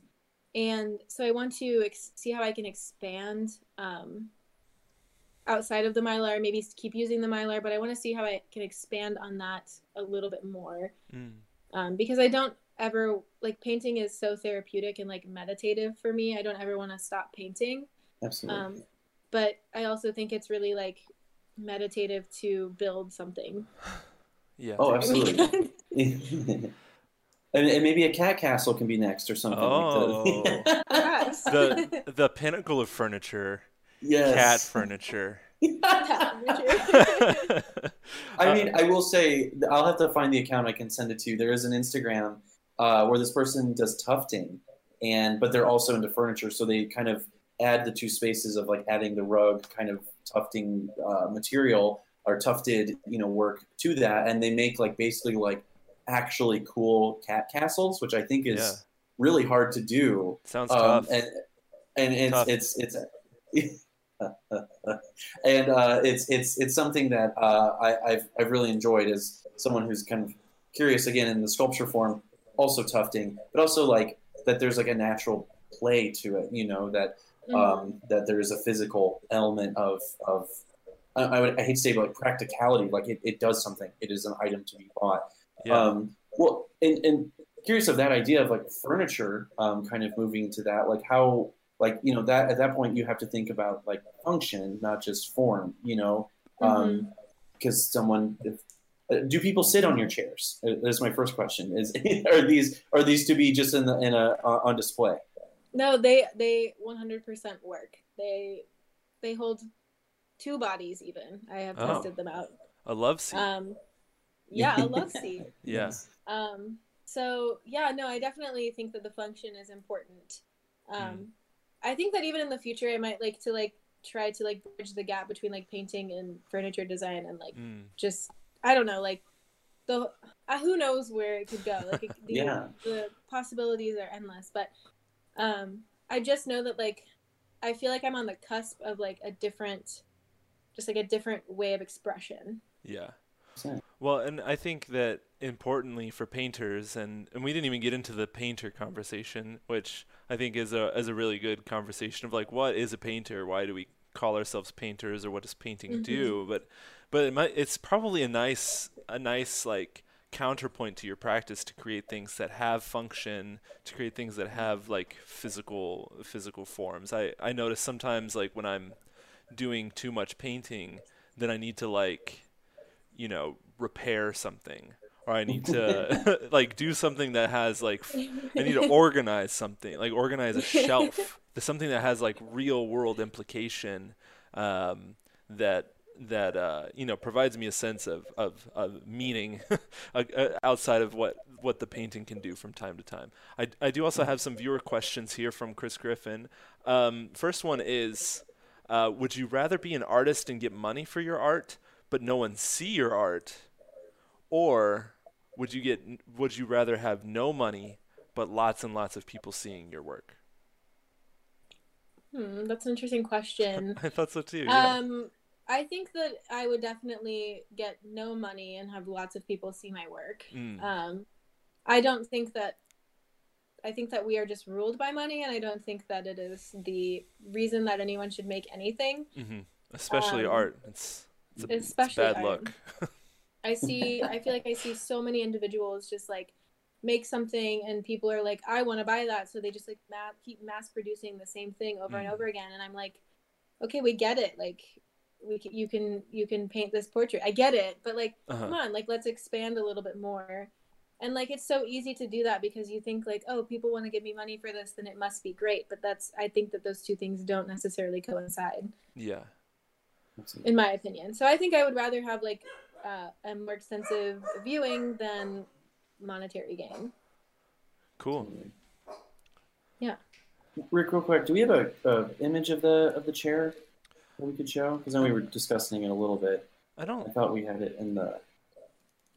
and so I want to ex- see how I can expand. Um, outside of the mylar maybe keep using the mylar but i want to see how i can expand on that a little bit more Mm. um, because i don't ever like painting is so therapeutic and like meditative for me i don't ever want to stop painting Absolutely. um, but i also think it's really like meditative to build something Yeah. Oh, absolutely. and, and maybe a cat castle can be next or something like that. The the pinnacle of furniture, yes. cat furniture. I Uh, mean, I will say, I'll have to find the account. I can send it to you. There is an Instagram uh, where this person does tufting, and but they're also into furniture, so they kind of add the two spaces of like adding the rug kind of tufting uh, material or tufted, you know, work to that, and they make like basically like actually cool cat castles, which I think is Yeah. really hard to do. sounds Um, tough. and and it's Tough. it's it's and uh, it's it's it's something that uh, I, I've I've really enjoyed as someone who's kind of curious again in the sculpture form, also tufting, but also like that there's like a natural play to it, you know that Mhm. um, that there is a physical element of of I, I, would, I hate to say but like practicality, like it, it does something. It is an item to be bought. yeah. Um, well, and, and curious of that idea of like furniture, um, kind of moving to that, like how, like you know, that at that point you have to think about like function, not just form, you know, Mm-hmm. because someone. If, do people sit on your chairs? Uh, That's my first question. Is are these are these to be just in the, in a uh, on display? no they they 100% work they they hold two bodies even i have Oh. tested them out a love seat. um yeah a love seat yeah. Um, so yeah, no, I definitely think that the function is important. Um, Mm. I think that even in the future, I might like to like try to like bridge the gap between like painting and furniture design and like Mm. just I don't know like the uh, who knows where it could go. Like it, the, Yeah. the possibilities are endless. But um, I just know that like I feel like I'm on the cusp of like a different, just like a different way of expression. Yeah. Well, and I think that importantly for painters, and, and we didn't even get into the painter conversation, which I think is a is a really good conversation of like what is a painter? Why do we call ourselves painters, or what does painting Mhm. do? But but it might, it's probably a nice a nice like counterpoint to your practice to create things that have function, to create things that have like physical physical forms. I I notice sometimes like when I'm doing too much painting, then I need to like you know, repair something or I need to like do something that has like f- I need to organize something, like organize a shelf, something that has like real world implication um, that that uh, you know provides me a sense of of, of meaning uh, uh, outside of what what the painting can do from time to time. I I do also have some viewer questions here from Chris Griffin. Um, first one is. Uh, would you rather be an artist and get money for your art, but no one see your art, or would you get would you rather have no money but lots and lots of people seeing your work? Hmm, that's an interesting question. I thought so too. Yeah. I think that I would definitely get no money and have lots of people see my work. Mm. Um, I don't think that. I think that we are just ruled by money, and I don't think that it is the reason that anyone should make anything. hmm Especially um, art. It's it's a, it's especially bad art. look. I see. I feel like I see so many individuals just like make something, and people are like, "I want to buy that," so they just like ma- keep mass producing the same thing over and Mhm. over again. And I'm like, "Okay, we get it. Like, we can, you can you can paint this portrait. I get it, but like, Uh-huh. come on, like let's expand a little bit more." And like it's so easy to do that because you think like, "Oh, people want to give me money for this, then it must be great." But that's I think that those two things don't necessarily coincide yeah. Absolutely. in my opinion. So I think I would rather have like uh, a more extensive viewing than monetary gain. Cool. Yeah. Rick, real quick, do we have a, a image of the of the chair that we could show? Because then we were discussing it a little bit. I I don't. I thought we had it in the.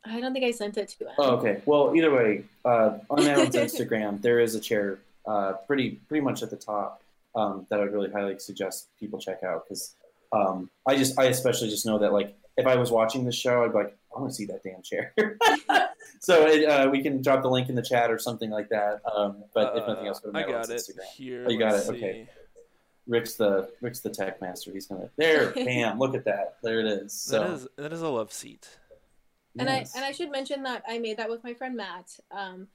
I don't think I sent it to him. Oh, okay. Well, either way, uh, on Alan's Instagram, there is a chair, uh, pretty pretty much at the top, um, that I would really highly suggest people check out because um, I just I especially just know that like if I was watching this show, I'd be like, I want to see that damn chair. so it, uh, we can drop the link in the chat or something like that. Um, but if nothing else, go to Uh, I got it Instagram. here. Oh, you got Let's it? Okay. See. Rick's the Rick's the tech master. He's gonna there. Bam! Look at that. There it is. So, That is that is a love seat. and yes. I and I should mention that I made that with my friend Matt. Um,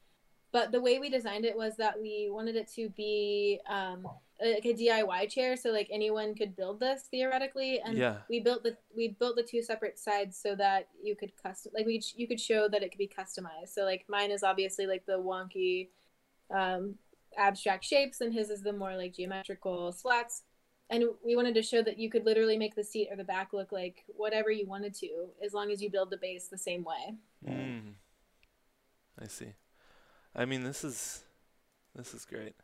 but the way we designed it was that we wanted it to be um, like a DIY chair, so like anyone could build this theoretically. And Yeah. we built the we built the two separate sides so that you could custom like we you could show that it could be customized. So like mine is obviously like the wonky, um, abstract shapes, and his is the more like geometrical slats. And we wanted to show that you could literally make the seat or the back look like whatever you wanted to, as long as you build the base the same way. Mm. I see. I mean, this is this is great.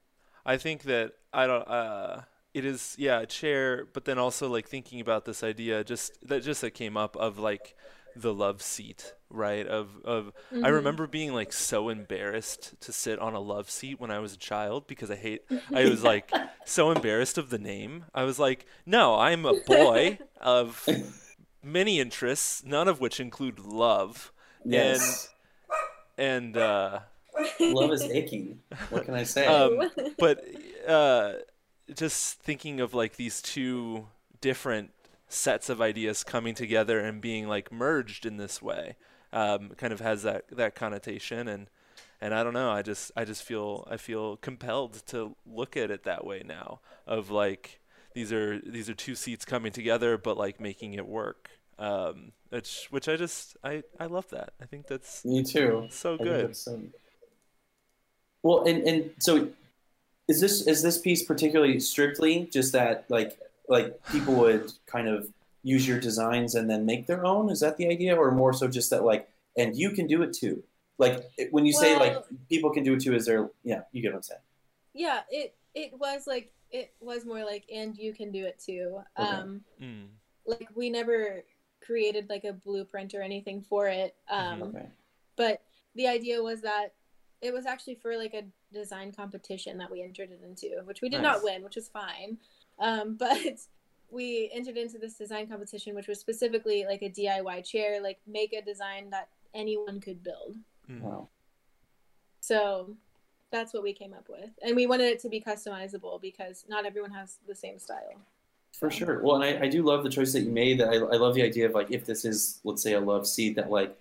I think that I don't. Uh, it is yeah a chair, but then also like thinking about this idea just that just that came up of like the love seat, right? Of of I Mhm. remember being like so embarrassed to sit on a love seat when I was a child because I hate I was like so embarrassed of the name. I was like, no, I'm a boy of many interests, none of which include love. yes. And uh Love is aching. What can I say? Um, but uh just thinking of like these two different sets of ideas coming together and being like merged in this way um, kind of has that that connotation. And and I don't know I just I just feel I feel compelled to look at it that way now of like these are these are two seats coming together but like making it work um which which I just I I love that. I think that's Me too. so good. um, Well, and and so is this is this piece particularly strictly just that like like people would kind of use your designs and then make their own? Is that the idea, or more so just that like and you can do it too? Like when you say like people can do it too, is there? Yeah, you get what I'm saying. yeah, it it was like it was more like, and you can do it too. Okay. Um, mm, like we never created like a blueprint or anything for it. Um, Okay. but the idea was that it was actually for like a design competition that we entered it into, which we did Nice. not win, which is fine. Um, but we entered into this design competition, which was specifically like a DIY chair, like make a design that anyone could build. mm. Wow. So that's what we came up with, and we wanted it to be customizable because not everyone has the same style. For sure. Well, and I, I do love the choice that you made. That I, I love the idea of like if this is let's say a love seat that like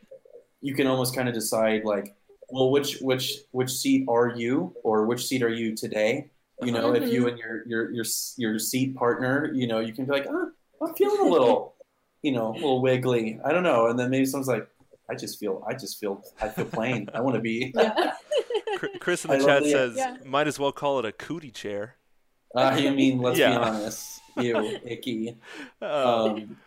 you can almost kind of decide like well which which which seat are you or which seat are you today? You know, if you and your your your your seat partner, you know, you can be like, oh, I'm feeling a little, you know, a little wiggly. I don't know, and then maybe someone's like, I just feel I just feel I feel plain. I want to be. Yeah. Chris in the I chat the- says, Yeah. might as well call it a cootie chair. I mean, let's Yeah. be honest. Ew, icky. Uh, Um,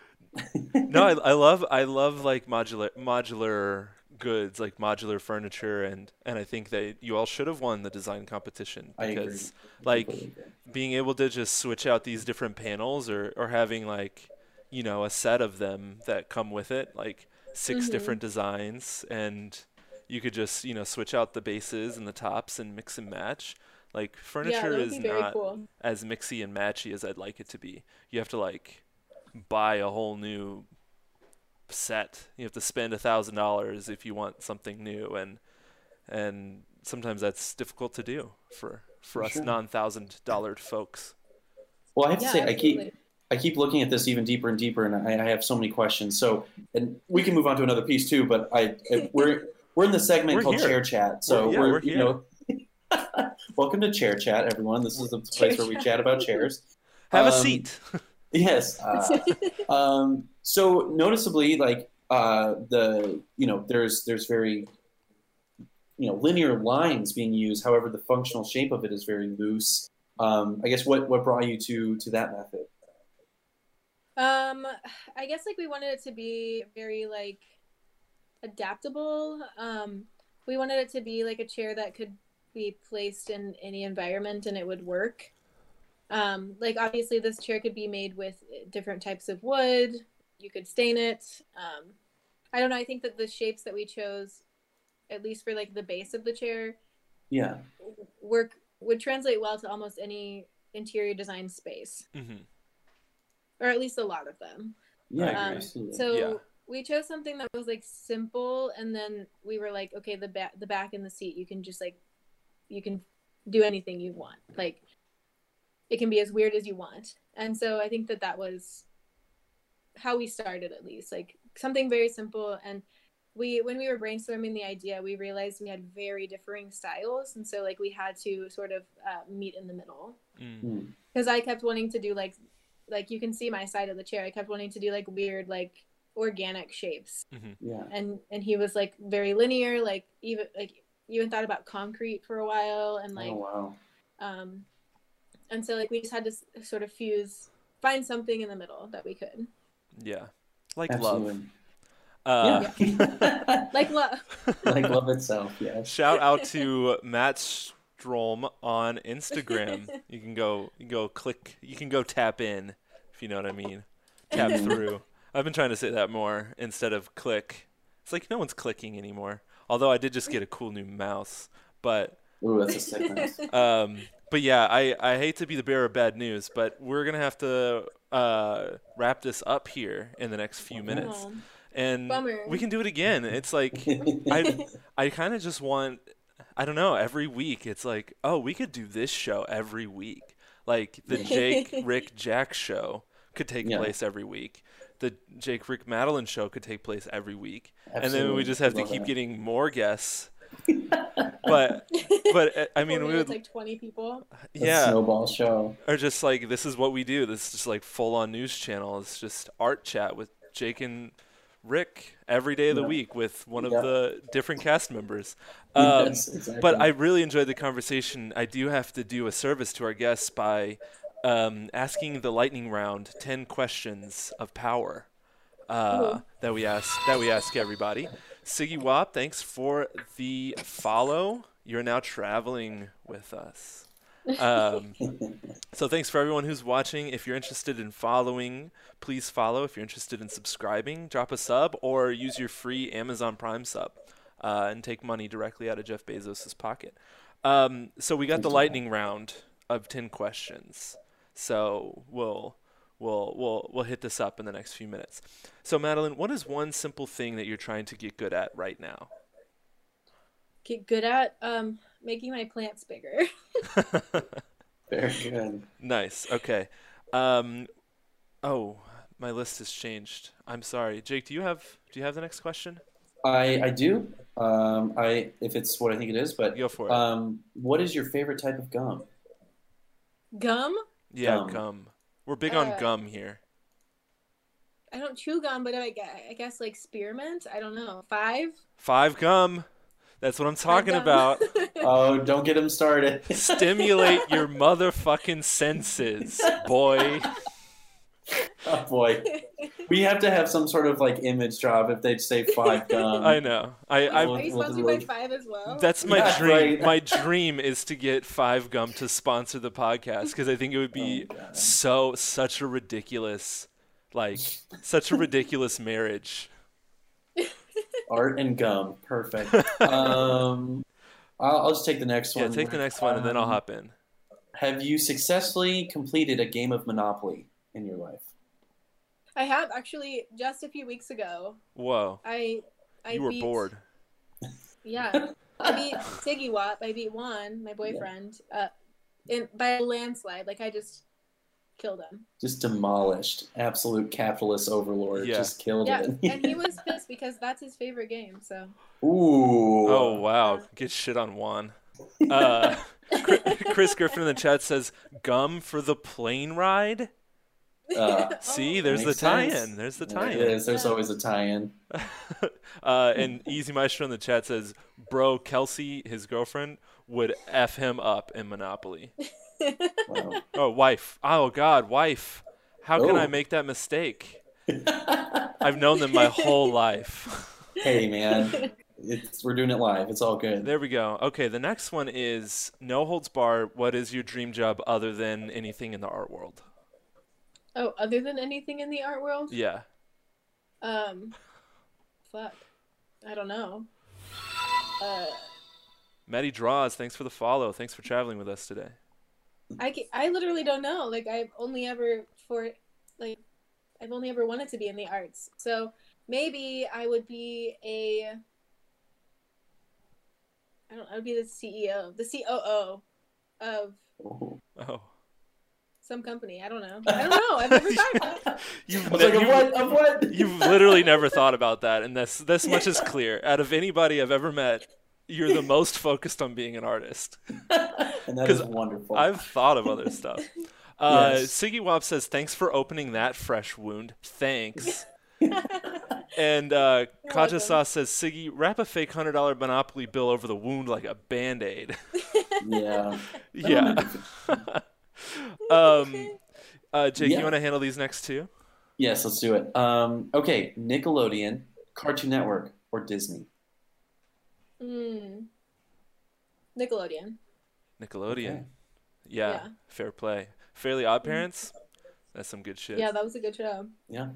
no, I, I love I love like modular modular goods, like modular furniture, and and I think that you all should have won the design competition I agree. because like agree. being able to just switch out these different panels or or having like you know a set of them that come with it, like 6 Mhm. different designs, and you could just you know switch out the bases and the tops and mix and match. Like furniture that would is not cool. as mixy and matchy as I'd like it to be. You have to like buy a whole new set. You have to spend a thousand dollars if you want something new, and and sometimes that's difficult to do for for For us sure. non thousand dollar folks. Well, I have to Yeah, say, I keep. I keep looking at this even deeper and deeper, and I, I have so many questions. So, and we can move on to another piece too. But I, we're we're in the segment We're called here. Chair Chat. So We're- yeah, we're, we're you know, welcome to Chair Chat, everyone. This is the place where we chat about chairs. Have a Um, seat. Yes. Uh, um, so noticeably, like uh, the you know, there's there's very you know linear lines being used. However, the functional shape of it is very loose. Um, I guess what what brought you to to that method? Um, I guess like we wanted it to be very like adaptable. Um, we wanted it to be like a chair that could be placed in any environment and it would work. Um, like obviously this chair could be made with different types of wood. You could stain it. Um, I don't know. I think that the shapes that we chose, at least for like the base of the chair, Yeah. work would translate well to almost any interior design space, hmm or at least a lot of them. Yeah. agree. absolutely. So Yeah. we chose something that was like simple, and then we were like, okay, the back, the back and the seat, you can just like, you can do anything you want. Like, it can be as weird as you want. And so I think that that was how we started, at least, like something very simple. And we, when we were brainstorming the idea, we realized we had very differing styles, and so like we had to sort of uh, meet in the middle Mm. Hmm. because I kept wanting to do like like you can see my side of the chair. I kept wanting to do like weird like organic shapes, Yeah. and and he was like very linear, like even like even thought about concrete for a while, and like oh wow. um, and so like we just had to s- sort of fuse find something in the middle that we could Yeah. Like Absolutely. love. Uh, yeah. like love. like love itself. Yes. Shout out to Matt Strom on Instagram. You can go, you can go click, you can go tap in, if you know what I mean. Tap through. I've been trying to say that more instead of click. It's like no one's clicking anymore. Although I did just get a cool new mouse, but Ooh, that's a sick mouse. um, but yeah, I, I hate to be the bearer of bad news, but we're gonna have to uh, wrap this up here in the next few minutes, Aw. and Bummer. we can do it again. It's like I I kind of just want I don't know every week. It's like oh we could do this show every week. Like the Jake Rick Jack show could take Yeah. place every week. The Jake Rick Madeline show could take place every week, and then we just have to keep that. getting more guests. But but uh, I mean Four we would like twenty people. A yeah snowball show. or just like this is what we do. This is just like full on news channel. It's just art chat with Jake and Rick every day of the Yeah. week with one of Yeah. the different cast members. Um, yes, exactly. but I really enjoyed the conversation. I do have to do a service to our guests by um, asking the lightning round ten questions of power uh, that we ask that we ask everybody. Siggy Wop, thanks for the follow. You're now traveling with us. Um, so thanks for everyone who's watching. If you're interested in following, please follow. If you're interested in subscribing, drop a sub or use your free Amazon Prime sub uh, and take money directly out of Jeff Bezos' pocket. Um, so we got the lightning round of ten questions. So we'll we'll we'll we'll hit this up in the next few minutes. So Madeline, what is one simple thing that you're trying to get good at right now? Get good at um making my plants bigger. Very good. Nice. Okay. Um, oh, my list has changed. I'm sorry, Jake. Do you have Do you have the next question? I I do. Um, I if it's what I think it is, but Go for it. um, what is your favorite type of gum? Gum. yeah, gum. gum. We're big on uh, gum here. I don't chew gum, but I guess, I guess like spearmint. I don't know. Five. Five gum. That's what I'm talking about. Oh, don't get him started. Stimulate your motherfucking senses, boy. Oh boy, we have to have some sort of like image drop if they'd say five gum. I know. I, I Are you well, sponsored well, by Five as well? That's my Yeah, dream. right. My dream is to get Five Gum to sponsor the podcast because I think it would be Oh, so such a ridiculous, like such a ridiculous marriage. Art and gum, perfect. Um, I'll, I'll just take the next one. Yeah, take the next one and then I'll Um, hop in. Have you successfully completed a game of Monopoly in your life? I have actually just a few weeks ago. Whoa, I I you were beat, bored. Yeah, I beat Siggy Wop. I beat Juan, my boyfriend, uh, in by a landslide. Like I just killed him. Just demolished, absolute capitalist overlord. Yeah. Just killed him. Yeah, it. and he was pissed because that's his favorite game. So Ooh. Oh wow, get shit on Juan. Uh, Chris Griffin in the chat says gum for the plane ride. Uh, See, there's the Makes tie-in. sense. There's the tie-in. it is. There's always a tie-in. uh, and Easy Maestro in the chat says, "Bro, Kelsey, his girlfriend, would f him up in Monopoly." Wow. Oh, wife. Oh God, wife. How can Oh. I make that mistake? I've known them my whole life. hey man, it's we're doing it live. It's all good. there we go. Okay, the next one is no holds bar. What is your dream job other than anything in the art world? Oh, other than anything in the art world, Yeah. um, fuck, I don't know. Uh, Maddie Draws, thanks for the follow. Thanks for traveling with us today. I I literally don't know. Like I've only ever for like I've only ever wanted to be in the arts. So maybe I would be a I don't I would be the CEO, the COO of Oh. Some company. I don't know. I don't know. I've never thought about it. You've, like, you've- what? Of what? You've literally never thought about that, and this this much is clear. Out of anybody I've ever met, you're the most focused on being an artist. and that is 'Cause wonderful. I've thought of other stuff. Uh, Yes. Siggy Wop says, "Thanks for opening that fresh wound. Thanks." And uh, Kuja welcome. Sauce says, "Siggy, wrap a fake hundred dollar Monopoly bill over the wound like a band aid." yeah. yeah. um, uh, Jake, Yeah. you want to handle these next two? Yes, let's do it. Um, okay, Nickelodeon, Cartoon Network, or Disney. Hmm. Nickelodeon. Nickelodeon. Okay. Yeah, Yeah. fair play. Fairly Odd Parents. That's some good shit. Yeah, that was a good show. Yeah,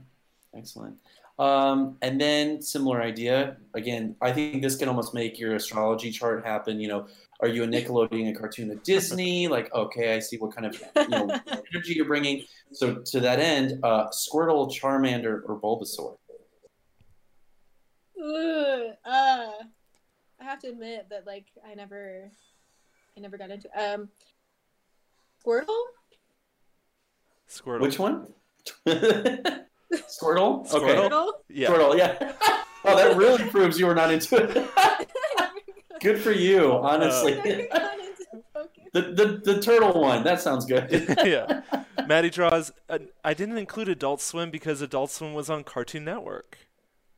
excellent. Um, and then similar idea. Again, I think this can almost make your astrology chart happen. You know, are you a Nickelodeon, a cartoon, a Disney? Like, okay, I see what kind of you know energy you're bringing. So to that end, uh, Squirtle, Charmander, or Bulbasaur. Ugh, uh, I have to admit that like I never, I never got into um, Squirtle. Squirtle. Which one? Squirtle. Okay. Squirtle? Squirtle. Yeah. Squirtle. Yeah. oh, that really proves you were not into it. Good for you, honestly. I never got into Pokemon. the, the the turtle one. That sounds good. yeah. Maddie draws. Uh, I didn't include Adult Swim because Adult Swim was on Cartoon Network.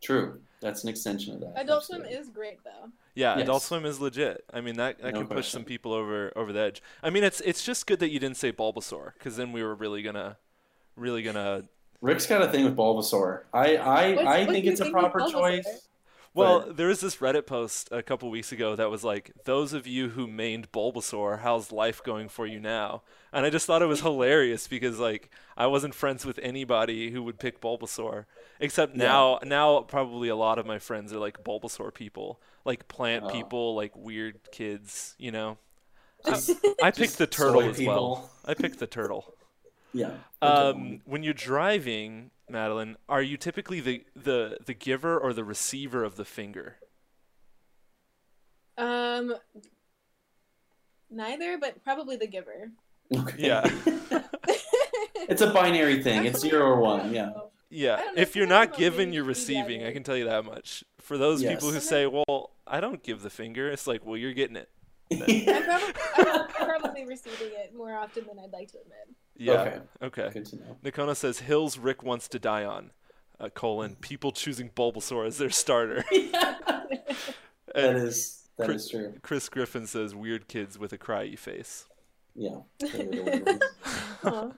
True. That's an extension of that. Adult Swim is great though. Yeah, Adult Swim is legit. I mean that that No can push some people over over the edge. I mean it's it's just good that you didn't say Bulbasaur because then we were really gonna really gonna. Rick's got a thing with Bulbasaur. I I, What's- I what think do you it's a think with proper Bulbasaur? choice. Well, But- there was this Reddit post a couple weeks ago that was like, "Those of you who mained Bulbasaur, how's life going for you now?" And I just thought it was hilarious because like I wasn't friends with anybody who would pick Bulbasaur, except Yeah. now now probably a lot of my friends are like Bulbasaur people, like plant Oh. people, like weird kids, you know. Just- I picked the turtle soy as well. I picked the turtle. Yeah. Um, when you're driving, Madeline, are you typically the, the, the giver or the receiver of the finger? Um, neither, but probably the giver. Okay. Yeah. it's a binary thing. It's zero or one. Yeah. Yeah, I don't know, if you're not about giving, you're receiving. I can tell you that much. For those people who say, "Well, I don't give the finger," it's like, "Well, you're getting it." I'm probably, I'm probably receiving it more often than I'd like to admit. Yeah. Okay. Okay. Good to know. Nikona says, "Hills Rick wants to die on." uh, colon people choosing Bulbasaur as their starter. that And is that Chris- is true. Chris Griffin says weird kids with a cryy face. Yeah. they're the weird ones. Aw.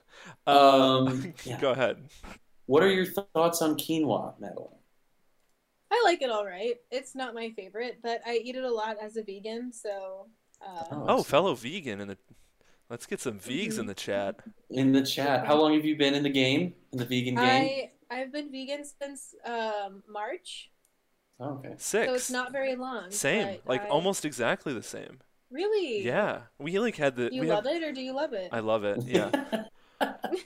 Uh, Um, yeah. Go ahead. What are your thoughts on quinoa, Madeline? I like it all right. It's not my favorite, but I eat it a lot as a vegan, so. Uh, Oh. Oh, fellow vegan in the. Let's get some vegs Mm-hmm. in the chat. In the chat, how long have you been in the game? In the vegan game? I I've been vegan since um, March, Oh, okay. Six. so it's not very long. Same, like I- almost exactly the same. Really? Yeah, we like had the. You we love have, it or do you love it? I love it. Yeah,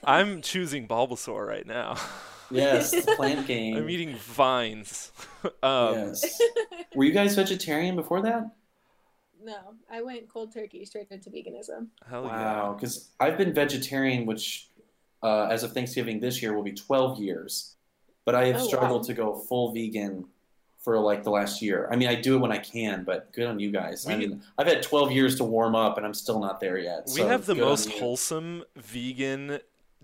I'm choosing Bulbasaur right now. yes, the plant game. I'm eating vines. um, yes. Were you guys vegetarian before that? No, I went cold turkey straight into veganism. Hell Wow, because I've been vegetarian, which uh, as of Thanksgiving this year will be 12 years, but I have Oh, wow. struggled to go full vegan for like the last year. I mean, I do it when I can, but good on you guys. I mean, I've had 12 years to warm up, and I'm still not there yet. We so have the most wholesome vegan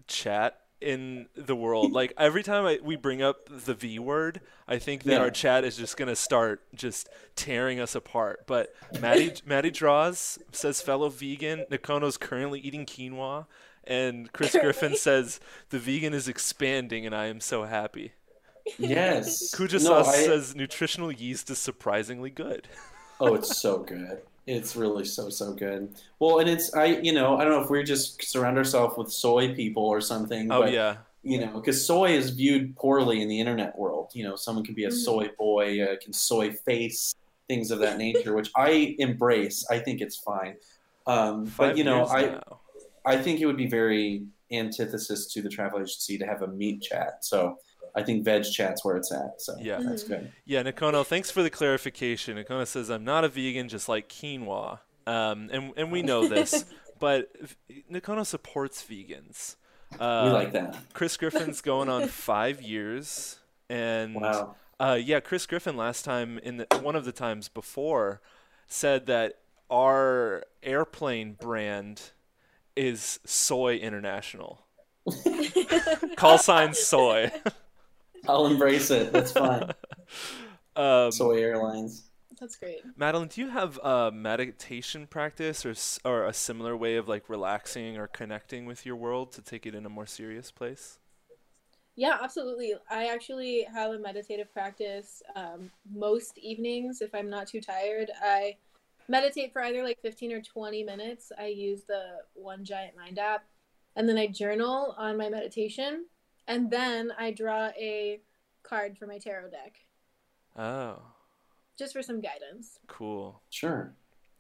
chat in the world. like every time I, we bring up the V word, I think that Yeah. our chat is just gonna start just tearing us apart. But Maddie Maddie draws says fellow vegan. Nakono's currently eating quinoa, and Chris Griffin says the vegan is expanding, and I am so happy. Yes. Kuja No, I- says nutritional yeast is surprisingly good. Oh, it's so good. It's really so so good. Well, and it's I you know I don't know if we just surround ourselves with soy people or something. Oh but, yeah, You know, because soy is viewed poorly in the internet world. You know, someone can be a Mhm. soy boy, uh, can soy face, things of that nature, which I embrace. I think it's fine. Um, but you know, I now. I think it would be very antithesis to the travel agency to have a meat chat. So I think veg chat's where it's at. So Yeah. that's good. Yeah, Nakono, thanks for the clarification. Nakono says, I'm not a vegan, just like quinoa. Um, and, and we know this, but Nakono supports vegans. Uh, we like that. Chris Griffin's going on five years. And Wow. uh, yeah, Chris Griffin last time, in the, one of the times before, said that our airplane brand is Soy International. Call sign Soy. I'll embrace it. That's fine. um, Soy Airlines. That's great. Madeline, do you have a meditation practice or or a similar way of like relaxing or connecting with your world to take it in a more serious place? Yeah, absolutely. I actually have a meditative practice um, most evenings. If I'm not too tired, I meditate for either like 15 or 20 minutes. I use the One Giant Mind app, and then I journal on my meditation, and then I draw a card for my tarot deck Oh, just for some guidance. cool. Sure.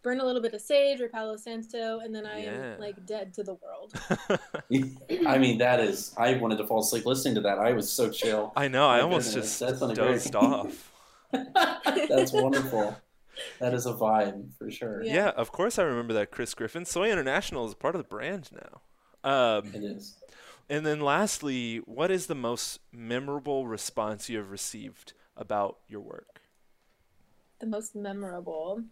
Burn a little bit of sage or Palo Santo, and then I Yeah. am like dead to the world. I mean, that is. I wanted to fall asleep listening to that. I was so chill. I know. I almost goodness, just that dozed off. That's wonderful. That is a vibe for sure. Yeah. Yeah. of course I remember that. Chris Griffin, Soy International is part of the brand now. Um, It is. And then lastly, what is the most memorable response you have received about your work? the most memorable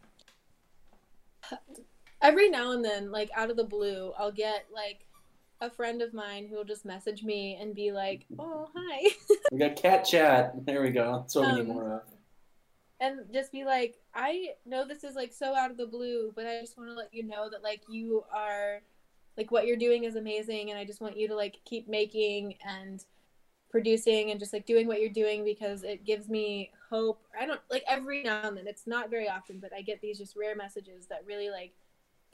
every now and then like out of the blue i'll get like a friend of mine who will just message me and be like oh hi We got cat chat. There we go. That's what we need Um, more of. and just be like i know this is like so out of the blue but i just want to let you know that like you are like what you're doing is amazing and i just want you to like keep making and producing and just like doing what you're doing because it gives me hope i don't like every now and then it's not very often but i get these just rare messages that really like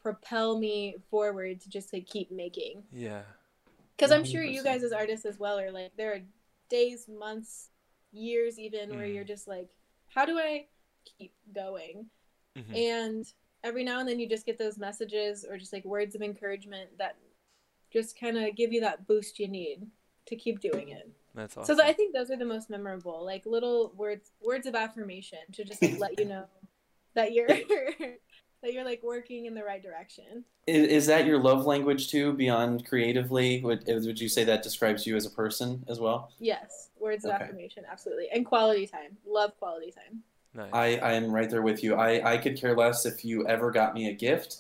propel me forward to just like keep making Yeah. because i'm sure you guys as artists as well are like there are days months years even where Mm. you're just like how do i keep going Mhm. and every now and then you just get those messages or just like words of encouragement that just kind of give you that boost you need to keep doing it That's so awesome. th- i think those are the most memorable like little words words of affirmation to just like let you know that you're that you're like working in the right direction Is, is that your love language too? Beyond creatively, would would you say that describes you as a person as well? yes words of Okay. affirmation absolutely and quality time love quality time nice. I I am right there with you. I I could care less if you ever got me a gift.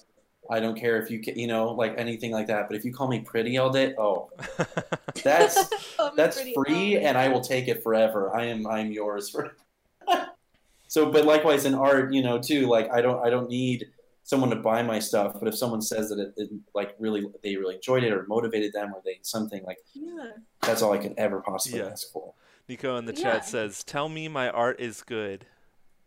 I don't care if you ca- you know like anything like that. But if you call me pretty all day, oh, that's that's free, Oh and I will take it forever. I am I am yours for. so, but likewise in art, you know, too. Like I don't I don't need someone to buy my stuff, but if someone says that it, it like really they really enjoyed it or motivated them or they something like Yeah. that's all I could ever possibly Yeah. ask for. Nico in the Yeah. chat says, "Tell me my art is good."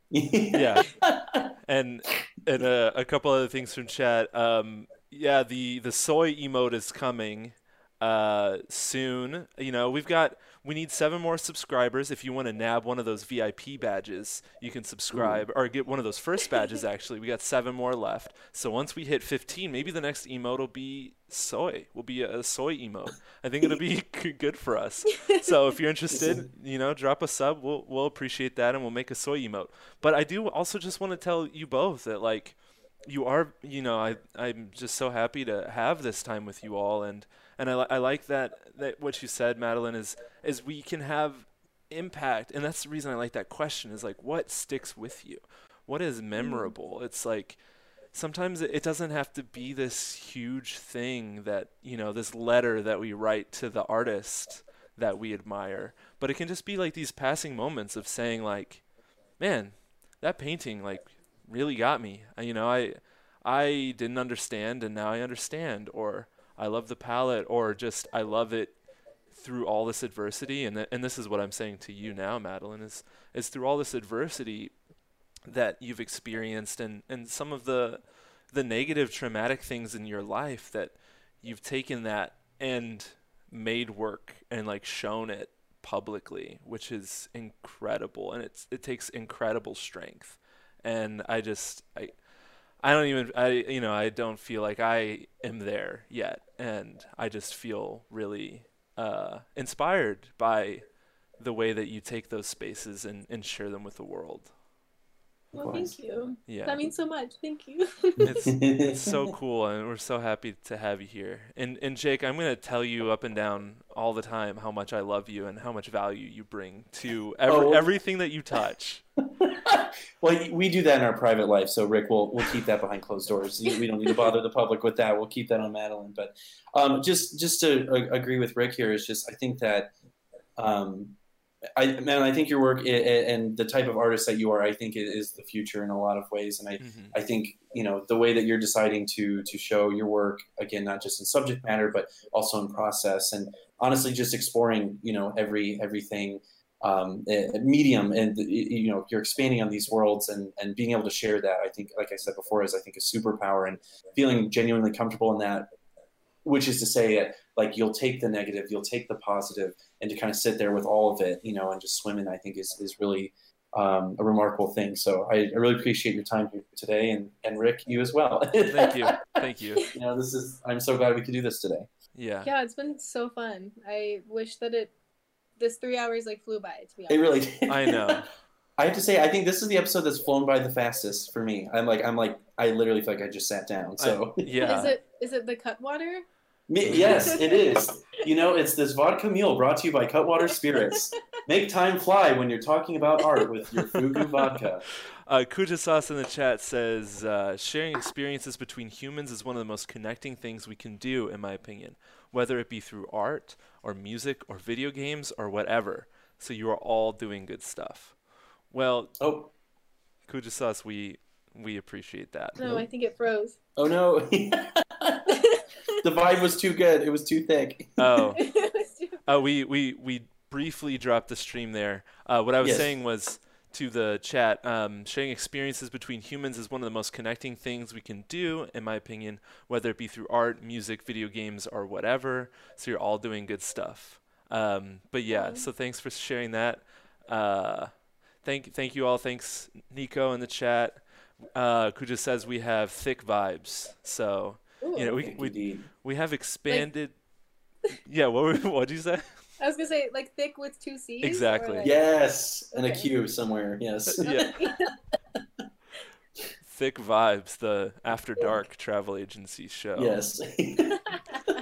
Yeah. and and uh, a couple other things from chat. Um, yeah, the the soy emote is coming uh, soon. You know, we've got we need seven more subscribers. If you want to nab one of those VIP badges, you can subscribe or get one of those first badges. Actually, we got seven more left. So once we hit 15, maybe the next emote will be soy. Will be a soy emote. I think it'll be good for us. So if you're interested, you know, drop a sub. We'll we'll appreciate that, and we'll make a soy emote. But I do also just want to tell you both that like you are, you know, I I'm just so happy to have this time with you all, and and I li- I like that that what you said, Madeline, is is we can have impact, and that's the reason I like that question. Is like what sticks with you, what is hmm. memorable. It's like sometimes it doesn't have to be this huge thing that you know this letter that we write to the artist that we admire. But it can just be like these passing moments of saying like man that painting like really got me. You know i i didn't understand and now i understand. Or i love the palette or just i love it through all this adversity. And th- and this is what i'm saying to you now madeline is is through all this adversity that you've experienced and and some of the the negative traumatic things in your life that you've taken that and made work and like shown it publicly which is incredible. And it's it takes incredible strength. And i just i i don't even i you know i don't feel like i am there yet. And i just feel really uh inspired by the way that you take those spaces and, and share them with the world Well, thank you. yeah That means so much. Thank you. it's it's so cool and we're so happy to have you here and and jake i'm going to tell you up and down all the time how much i love you and how much value you bring to every, Oh, everything that you touch well, we do that in our private life, so Rick, we'll we'll keep that behind closed doors. We don't need to bother the public with that. We'll keep that on Madeline. But um, just just to uh, agree with Rick here is just I think that um, I man, I think your work and the type of artist that you are, I think it is the future in a lot of ways. And I Mhm. I think you know the way that you're deciding to to show your work again, not just in subject matter, but also in process, and honestly, just exploring you know every everything um, medium, and you know you're expanding on these worlds and and being able to share that. I think, like I said before, is I think a superpower, and feeling genuinely comfortable in that. Which is to say, that like you'll take the negative, you'll take the positive, and to kind of sit there with all of it, you know, and just swim in. I think is is really um, a remarkable thing. So I, I really appreciate your time here today, and and Rick, you as well. thank you thank you you know, this is I'm so glad we could do this today. yeah yeah, it's been so fun. I wish that it this three hours like flew by. To be honest. It really did. I know. I have to say, I think this is the episode that's flown by the fastest for me. I'm like, I'm like, I literally feel like I just sat down. So yeah Is it is it the Cutwater? Me- yes, it is. You know, it's this vodka mule brought to you by Cutwater Spirits. Make time fly when you're talking about art with your Fugu vodka. Uh, Kuja Sauce in the chat says, uh, sharing experiences between humans is one of the most connecting things we can do, in my opinion, whether it be through art or music or video games or whatever. So you are all doing good stuff. Well, Oh, Kuja Sauce, we we appreciate that. No, I think it froze. oh no. the vibe was too good. It was too thick. Oh, It was too- uh, we we we briefly dropped the stream there. Uh, what I was Yes. saying was to the chat, um, sharing experiences between humans is one of the most connecting things we can do, in my opinion, whether it be through art, music, video games, or whatever. So you're all doing good stuff. Um, but yeah, Yeah. so thanks for sharing that. Uh, thank thank you all. Thanks Nico in the chat. Uh, Kuja says we have thick vibes. So you know we Thank we, we have expanded. yeah, what what did you say? I was gonna say like thick with two C's. Exactly. like- Yes, and a Okay. Q somewhere. Yes. Uh, yeah. Thick vibes, the After Dark travel agency show. Yes.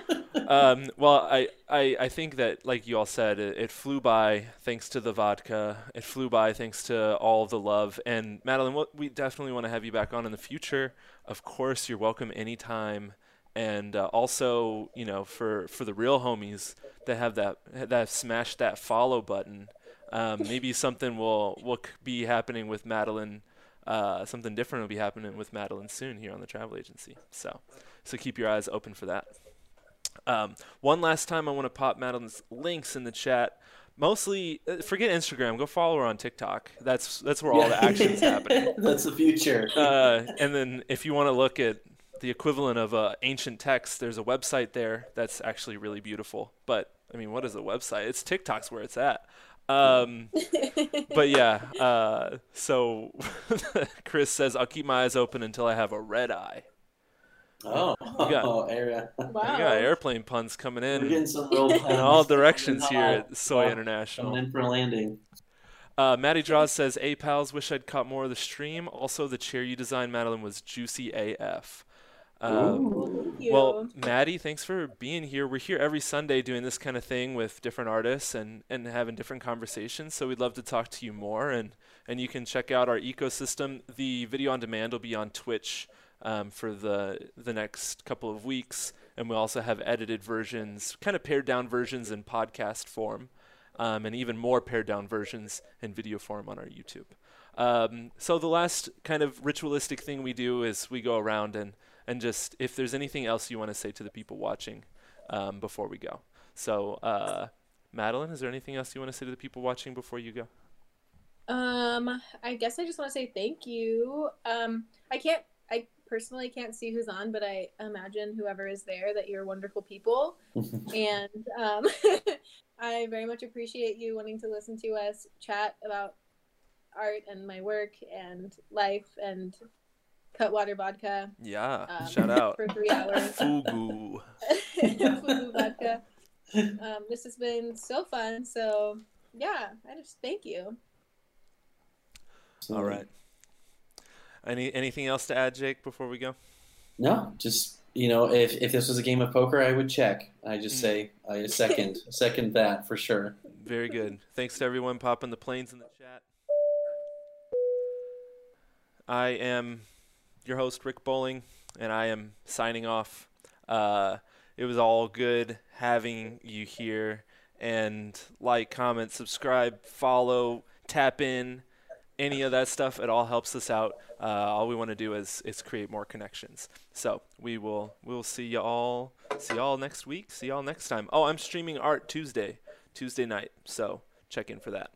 um, well, I, I, I think that, like you all said, it, it, flew by thanks to the vodka. It flew by thanks to all the love. And Madeline, we definitely want to have you back on in the future. Of course, you're welcome anytime. And uh, also, you know, for, for the real homies that have that that have smashed that follow button, um, maybe something will will be happening with Madeline. Uh, something different will be happening with Madeline soon here on the travel agency. So, so keep your eyes open for that. Um, one last time, I want to pop Madeline's links in the chat. Mostly, uh, forget Instagram. Go follow her on TikTok. That's that's where yeah. all the action's happening. That's the future. uh, and then, if you want to look at the equivalent of uh, ancient text, there's a website there that's actually really beautiful. But I mean, what is a website? It's TikTok's where it's at. Um, but yeah, uh, so Chris says, I'll keep my eyes open until I have a red eye. Oh, we got, oh, area. Wow. We got airplane puns coming in in all directions here at Soy International. Coming in for a landing. Uh, Maddie Draws says, "A pals, wish I'd caught more of the stream. Also, the chair you designed, Madeline, was juicy AF." Um, well, Maddie, thanks for being here. We're here every Sunday doing this kind of thing with different artists and, and having different conversations. So we'd love to talk to you more. And, and you can check out our ecosystem. The video on demand will be on Twitch um, for the the next couple of weeks, and we also have edited versions, kind of pared down versions in podcast form, um, and even more pared down versions in video form on our YouTube. Um, so the last kind of ritualistic thing we do is we go around and and just if there's anything else you want to say to the people watching um, before we go. So, uh, Madeline, is there anything else you want to say to the people watching before you go? Um, I guess I just want to say thank you. Um, I can't, I personally can't see who's on, but I imagine whoever is there that you're wonderful people. and um, I very much appreciate you wanting to listen to us chat about art and my work and life and Cutwater vodka. Yeah, um, shout out for three hours. Fugu. Fugu vodka. Um, this has been so fun. So yeah, I just thank you. All right. Any anything else to add, Jake, before we go? No, just you know, if if this was a game of poker, I would check. I just mm. say I second second that for sure. Very good. Thanks to everyone popping the planes in the chat. I am your host, Rick Bowling, and I am signing off. Uh, it was all good having you here. And like, comment, subscribe, follow, tap in, any of that stuff. It all helps us out. Uh, all we want to do is is create more connections. So we will we'll see y'all see y'all next week. See y'all next time. Oh, I'm streaming art Tuesday, Tuesday night. So check in for that.